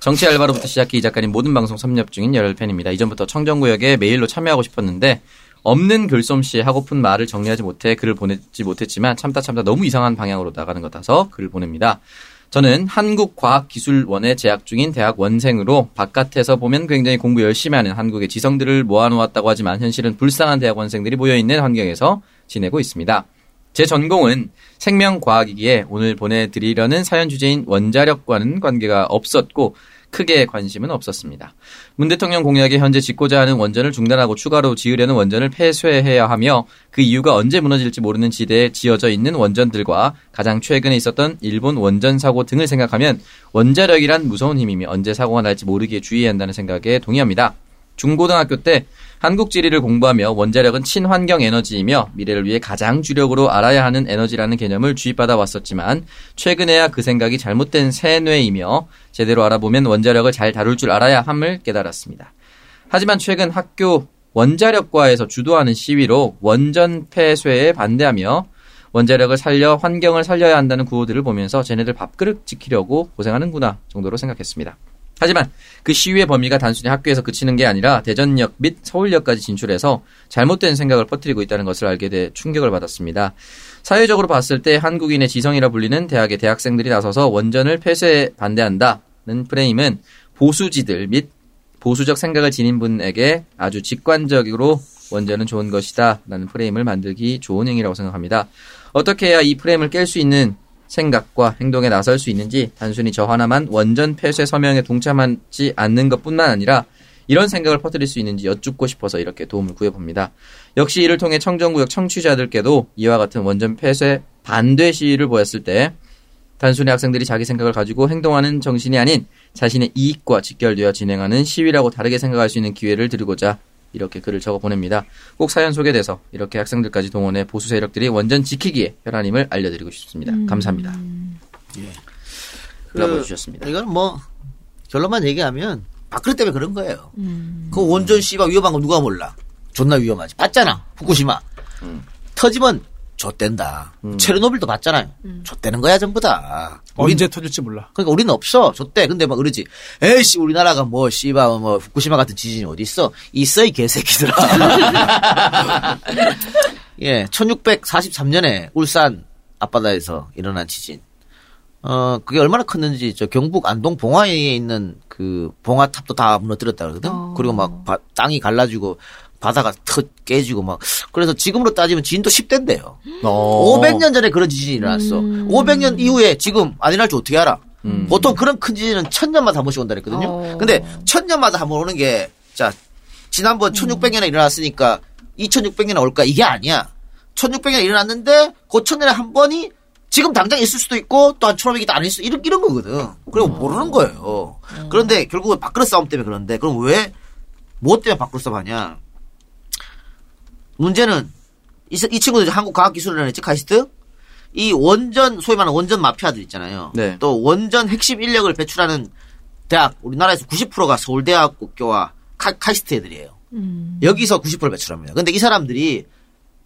Speaker 4: 정치 알바로부터 시작해 이 작가님 모든 방송 섭렵 중인 열혈 팬입니다. 이전부터 청정구역에 메일로 참여하고 싶었는데 없는 글솜씨에 하고픈 말을 정리하지 못해 글을 보내지 못했지만 참다 참다 너무 이상한 방향으로 나가는 것 같아서 글을 보냅니다. 저는 한국과학기술원에 재학 중인 대학 원생으로 바깥에서 보면 굉장히 공부 열심히 하는 한국의 지성들을 모아놓았다고 하지만 현실은 불쌍한 대학 원생들이 모여있는 환경에서 지내고 있습니다. 제 전공은 생명과학이기에 오늘 보내드리려는 사연 주제인 원자력과는 관계가 없었고 크게 관심은 없었습니다. 문 대통령 공약에 현재 짓고자 하는 원전을 중단하고 추가로 지으려는 원전을 폐쇄해야 하며 그 이유가 언제 무너질지 모르는 지대에 지어져 있는 원전들과 가장 최근에 있었던 일본 원전 사고 등을 생각하면 원자력이란 무서운 힘이며 언제 사고가 날지 모르기에 주의해야 한다는 생각에 동의합니다. 중고등학교 때 한국 지리를 공부하며 원자력은 친환경 에너지이며 미래를 위해 가장 주력으로 알아야 하는 에너지라는 개념을 주입받아 왔었지만 최근에야 그 생각이 잘못된 세뇌이며 제대로 알아보면 원자력을 잘 다룰 줄 알아야 함을 깨달았습니다. 하지만 최근 학교 원자력과에서 주도하는 시위로 원전 폐쇄에 반대하며 원자력을 살려 환경을 살려야 한다는 구호들을 보면서 쟤네들 밥그릇 지키려고 고생하는구나 정도로 생각했습니다. 하지만 그 시위의 범위가 단순히 학교에서 그치는 게 아니라 대전역 및 서울역까지 진출해서 잘못된 생각을 퍼뜨리고 있다는 것을 알게 돼 충격을 받았습니다. 사회적으로 봤을 때 한국인의 지성이라 불리는 대학의 대학생들이 나서서 원전을 폐쇄에 반대한다는 프레임은 보수지들 및 보수적 생각을 지닌 분에게 아주 직관적으로 원전은 좋은 것이다 라는 프레임을 만들기 좋은 행위라고 생각합니다. 어떻게 해야 이 프레임을 깰 수 있는 생각과 행동에 나설 수 있는지 단순히 저 하나만 원전 폐쇄 서명에 동참하지 않는 것뿐만 아니라 이런 생각을 퍼뜨릴 수 있는지 여쭙고 싶어서 이렇게 도움을 구해봅니다. 역시 이를 통해 청정구역 청취자들께도 이와 같은 원전 폐쇄 반대 시위를 보였을 때 단순히 학생들이 자기 생각을 가지고 행동하는 정신이 아닌 자신의 이익과 직결되어 진행하는 시위라고 다르게 생각할 수 있는 기회를 드리고자 이렇게 글을 적어 보냅니다. 꼭 사연 소개돼서 이렇게 학생들까지 동원해 보수 세력들이 원전 지키기에 혈안 힘을 알려드리고 싶습니다. 감사합니다. 글을 보내주셨습니다.
Speaker 5: 이건 뭐 결론만 얘기하면 박근혜 때문에 그런 거예요. 그 원전 씨발 위험한 거 누가 몰라? 존나 위험하지. 봤잖아. 후쿠시마. 터지면 좆된다. 체르노빌도 봤잖아요. 좆되는 거야 전부 다. 우린-
Speaker 3: 언제 터질지 몰라.
Speaker 5: 그러니까 우리는 없어. 좆대. 근데 막 그러지. 에이씨 우리나라가 뭐 씨발 뭐 후쿠시마 같은 지진이 어디 있어? 있어 이 개새끼들아. 예, 1643년에 울산 앞바다에서 일어난 지진. 어, 그게 얼마나 컸는지, 저 경북 안동 봉화에 있는 그 봉화탑도 다 무너뜨렸다 그러거든? 그리고 막 바- 땅이 갈라지고 바다가 터 깨지고 막. 그래서 지금으로 따지면 지진도 10대인데요.
Speaker 4: 어.
Speaker 5: 500년 전에 그런 지진이 일어났어. 500년 이후에 지금 안 일어날 줄 어떻게 알아?
Speaker 4: 음.
Speaker 5: 보통 그런 큰 지진은 천년마다 한 번씩 온다 그랬거든요.
Speaker 2: 어.
Speaker 5: 근데 천년마다 한 번 오는 게, 자, 지난번 1600년에 일어났으니까 2600년에 올까? 이게 아니야. 1600년에 일어났는데, 그 천년에 한 번이 지금 당장 있을 수도 있고, 또한 1500이 아닐 수, 이런, 이런 거거든. 그리고 모르는 거예요. 그런데 결국은 밥그릇 싸움 때문에 그런데, 그럼 왜, 뭐 때문에 밥그릇 싸움 하냐? 문제는, 이, 이 친구들 한국 과학기술원에 했지, 카이스트? 이 원전 소위 말하는 원전 마피아들 있잖아요.
Speaker 4: 네.
Speaker 5: 또 원전 핵심 인력을 배출하는 대학 우리나라에서 90%가 서울대학교와 카, 카이스트 애들이에요. 여기서 90% 배출합니다. 근데 이 사람들이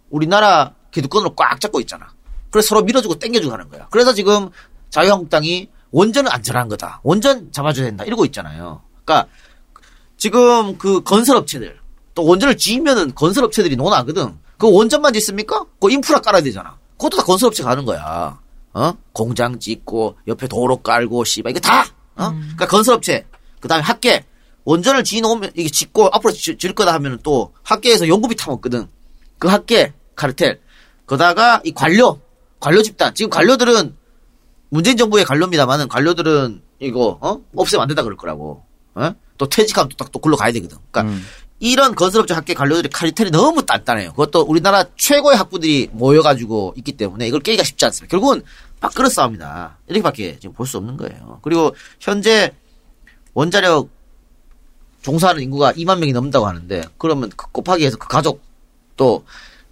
Speaker 5: 우리나라 기득권으로 꽉 잡고 있잖아. 그래서 서로 밀어주고 땡겨주고 하는 거야. 그래서 지금 자유한국당이 원전은 안전한 거다. 원전 잡아줘야 된다. 이러고 있잖아요. 그러니까 지금 그 건설업체들 또 원전을 지으면은 건설업체들이 논하거든. 그 원전만 짓습니까? 그 인프라 깔아야 되잖아. 그것도 다 건설업체 가는 거야. 어? 공장 짓고 옆에 도로 깔고 씨발 이거 다. 어? 그러니까 건설업체 그다음에 학계 원전을 지어놓으면 이게 짓고 앞으로 지- 지을 거다 하면은 또 학계에서 연구비 타먹거든. 그 학계 카르텔 거다가 이 관료 관료 집단 지금 관료들은 문재인 정부의 관료입니다만은 관료들은 이거 어 없애면 안 된다 그럴 거라고. 어? 또 퇴직하면 또딱또 글로 가야 되거든. 그러니까 이런 건설업체 학계 관료들의 카르텔이 너무 단단해요. 그것도 우리나라 최고의 학부들이 모여가지고 있기 때문에 이걸 깨기가 쉽지 않습니다. 결국은 밥그릇 싸움이다. 이렇게밖에 지금 볼 수 없는 거예요. 그리고 현재 원자력 종사하는 인구가 2만 명이 넘는다고 하는데 그러면 그 곱하기 해서 그 가족 또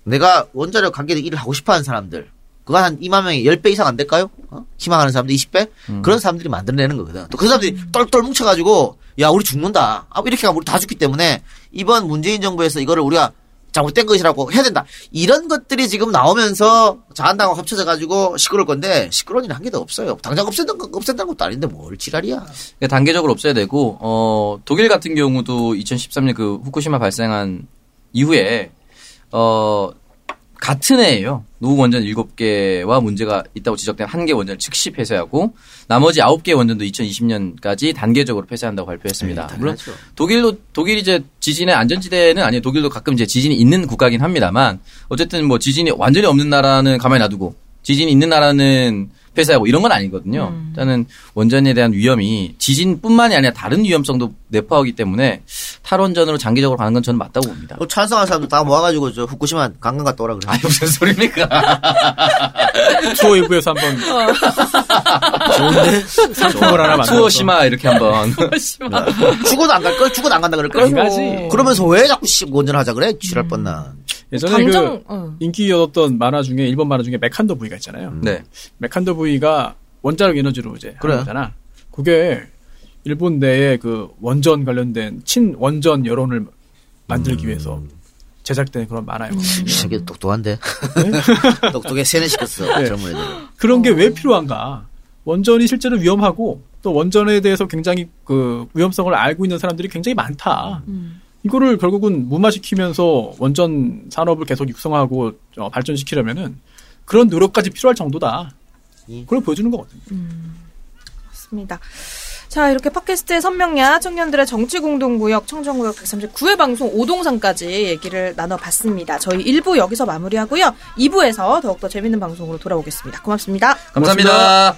Speaker 5: 내가 원자력 관계에 일을 하고 싶어 하는 사람들 그거 한 2만 명이 10배 이상 안 될까요? 어? 희망하는 사람들 20배? 그런 사람들이 만들어내는 거거든. 또 그 사람들이 똘똘 뭉쳐가지고 야 우리 죽는다. 아, 이렇게 하면 우리 다 죽기 때문에 이번 문재인 정부에서 이거를 우리가 잘못된 것이라고 해야 된다. 이런 것들이 지금 나오면서 자한당하고 합쳐져 가지고 시끄러울 건데 시끄러운 일은 한 개도 없어요. 당장 없앤다는, 거- 없앤다는 것도 아닌데 뭘 지랄이야.
Speaker 4: 그러니까 단계적으로 없어야 되고 어 독일 같은 경우도 2013년 그 후쿠시마 발생한 이후에 어 같은 해예요. 노후 원전 7개와 문제가 있다고 지적된 한 개 원전을 즉시 폐쇄하고 나머지 9개 원전도 2020년까지 단계적으로 폐쇄한다고 발표했습니다.
Speaker 5: 네,
Speaker 4: 물론. 독일도 독일 이제 지진의 안전지대는 아니에요. 독일도 가끔 이제 지진이 있는 국가긴 합니다만 어쨌든 뭐 지진이 완전히 없는 나라는 가만히 놔두고 지진이 있는 나라는 폐쇄하고 이런 건 아니거든요. 일단은 원전에 대한 위험이 지진뿐만이 아니라 다른 위험성도 내포하기 때문에 탈원전으로 장기적으로 가는 건 저는 맞다고 봅니다.
Speaker 5: 뭐 찬성하는 사람들 다 모아가지고 저 후쿠시마 관광 갔다 오라 그래.
Speaker 4: 아니 무슨 소리입니까?
Speaker 3: 투어 이브에서 한번
Speaker 5: 좋은데?
Speaker 3: 상품을 하나 만들어서
Speaker 4: 투어시마 이렇게 한번
Speaker 5: 죽어도 안 갈 걸? 죽어도 안 간다 그럴 걸?
Speaker 3: 안 가지.
Speaker 5: 그러면서 왜 자꾸 씨 운전하자 그래? 지랄 뻔나.
Speaker 3: 예전에
Speaker 2: 당장
Speaker 3: 그
Speaker 2: 어.
Speaker 3: 인기였던 만화 중에 일본 만화 중에 메칸더 부이가 있잖아요.
Speaker 4: 네.
Speaker 3: 메칸더 부이가 원자력 에너지로 이제
Speaker 5: 그래.
Speaker 3: 하는 거잖아. 그게 일본 내에 그 원전 관련된 친 원전 여론을 만들기 위해서 제작된 그런 만화였거든요.
Speaker 5: 되게 똑똑한데. 똑똑해 세뇌시켰어.
Speaker 3: 네.
Speaker 5: 젊은 애들.
Speaker 3: 그런 게 왜 필요한가? 원전이 실제로 위험하고 또 원전에 대해서 굉장히 그 위험성을 알고 있는 사람들이 굉장히 많다. 이거를 결국은 무마시키면서 원전 산업을 계속 육성하고 어, 발전시키려면은 그런 노력까지 필요할 정도다. 그걸 보여주는 거거든요.
Speaker 2: 맞습니다. 자, 이렇게 팟캐스트의 선명야, 청년들의 정치 공동구역, 청정구역 139회 방송 오동상까지 얘기를 나눠봤습니다. 저희 1부 여기서 마무리하고요. 2부에서 더욱더 재밌는 방송으로 돌아오겠습니다. 고맙습니다.
Speaker 4: 감사합니다.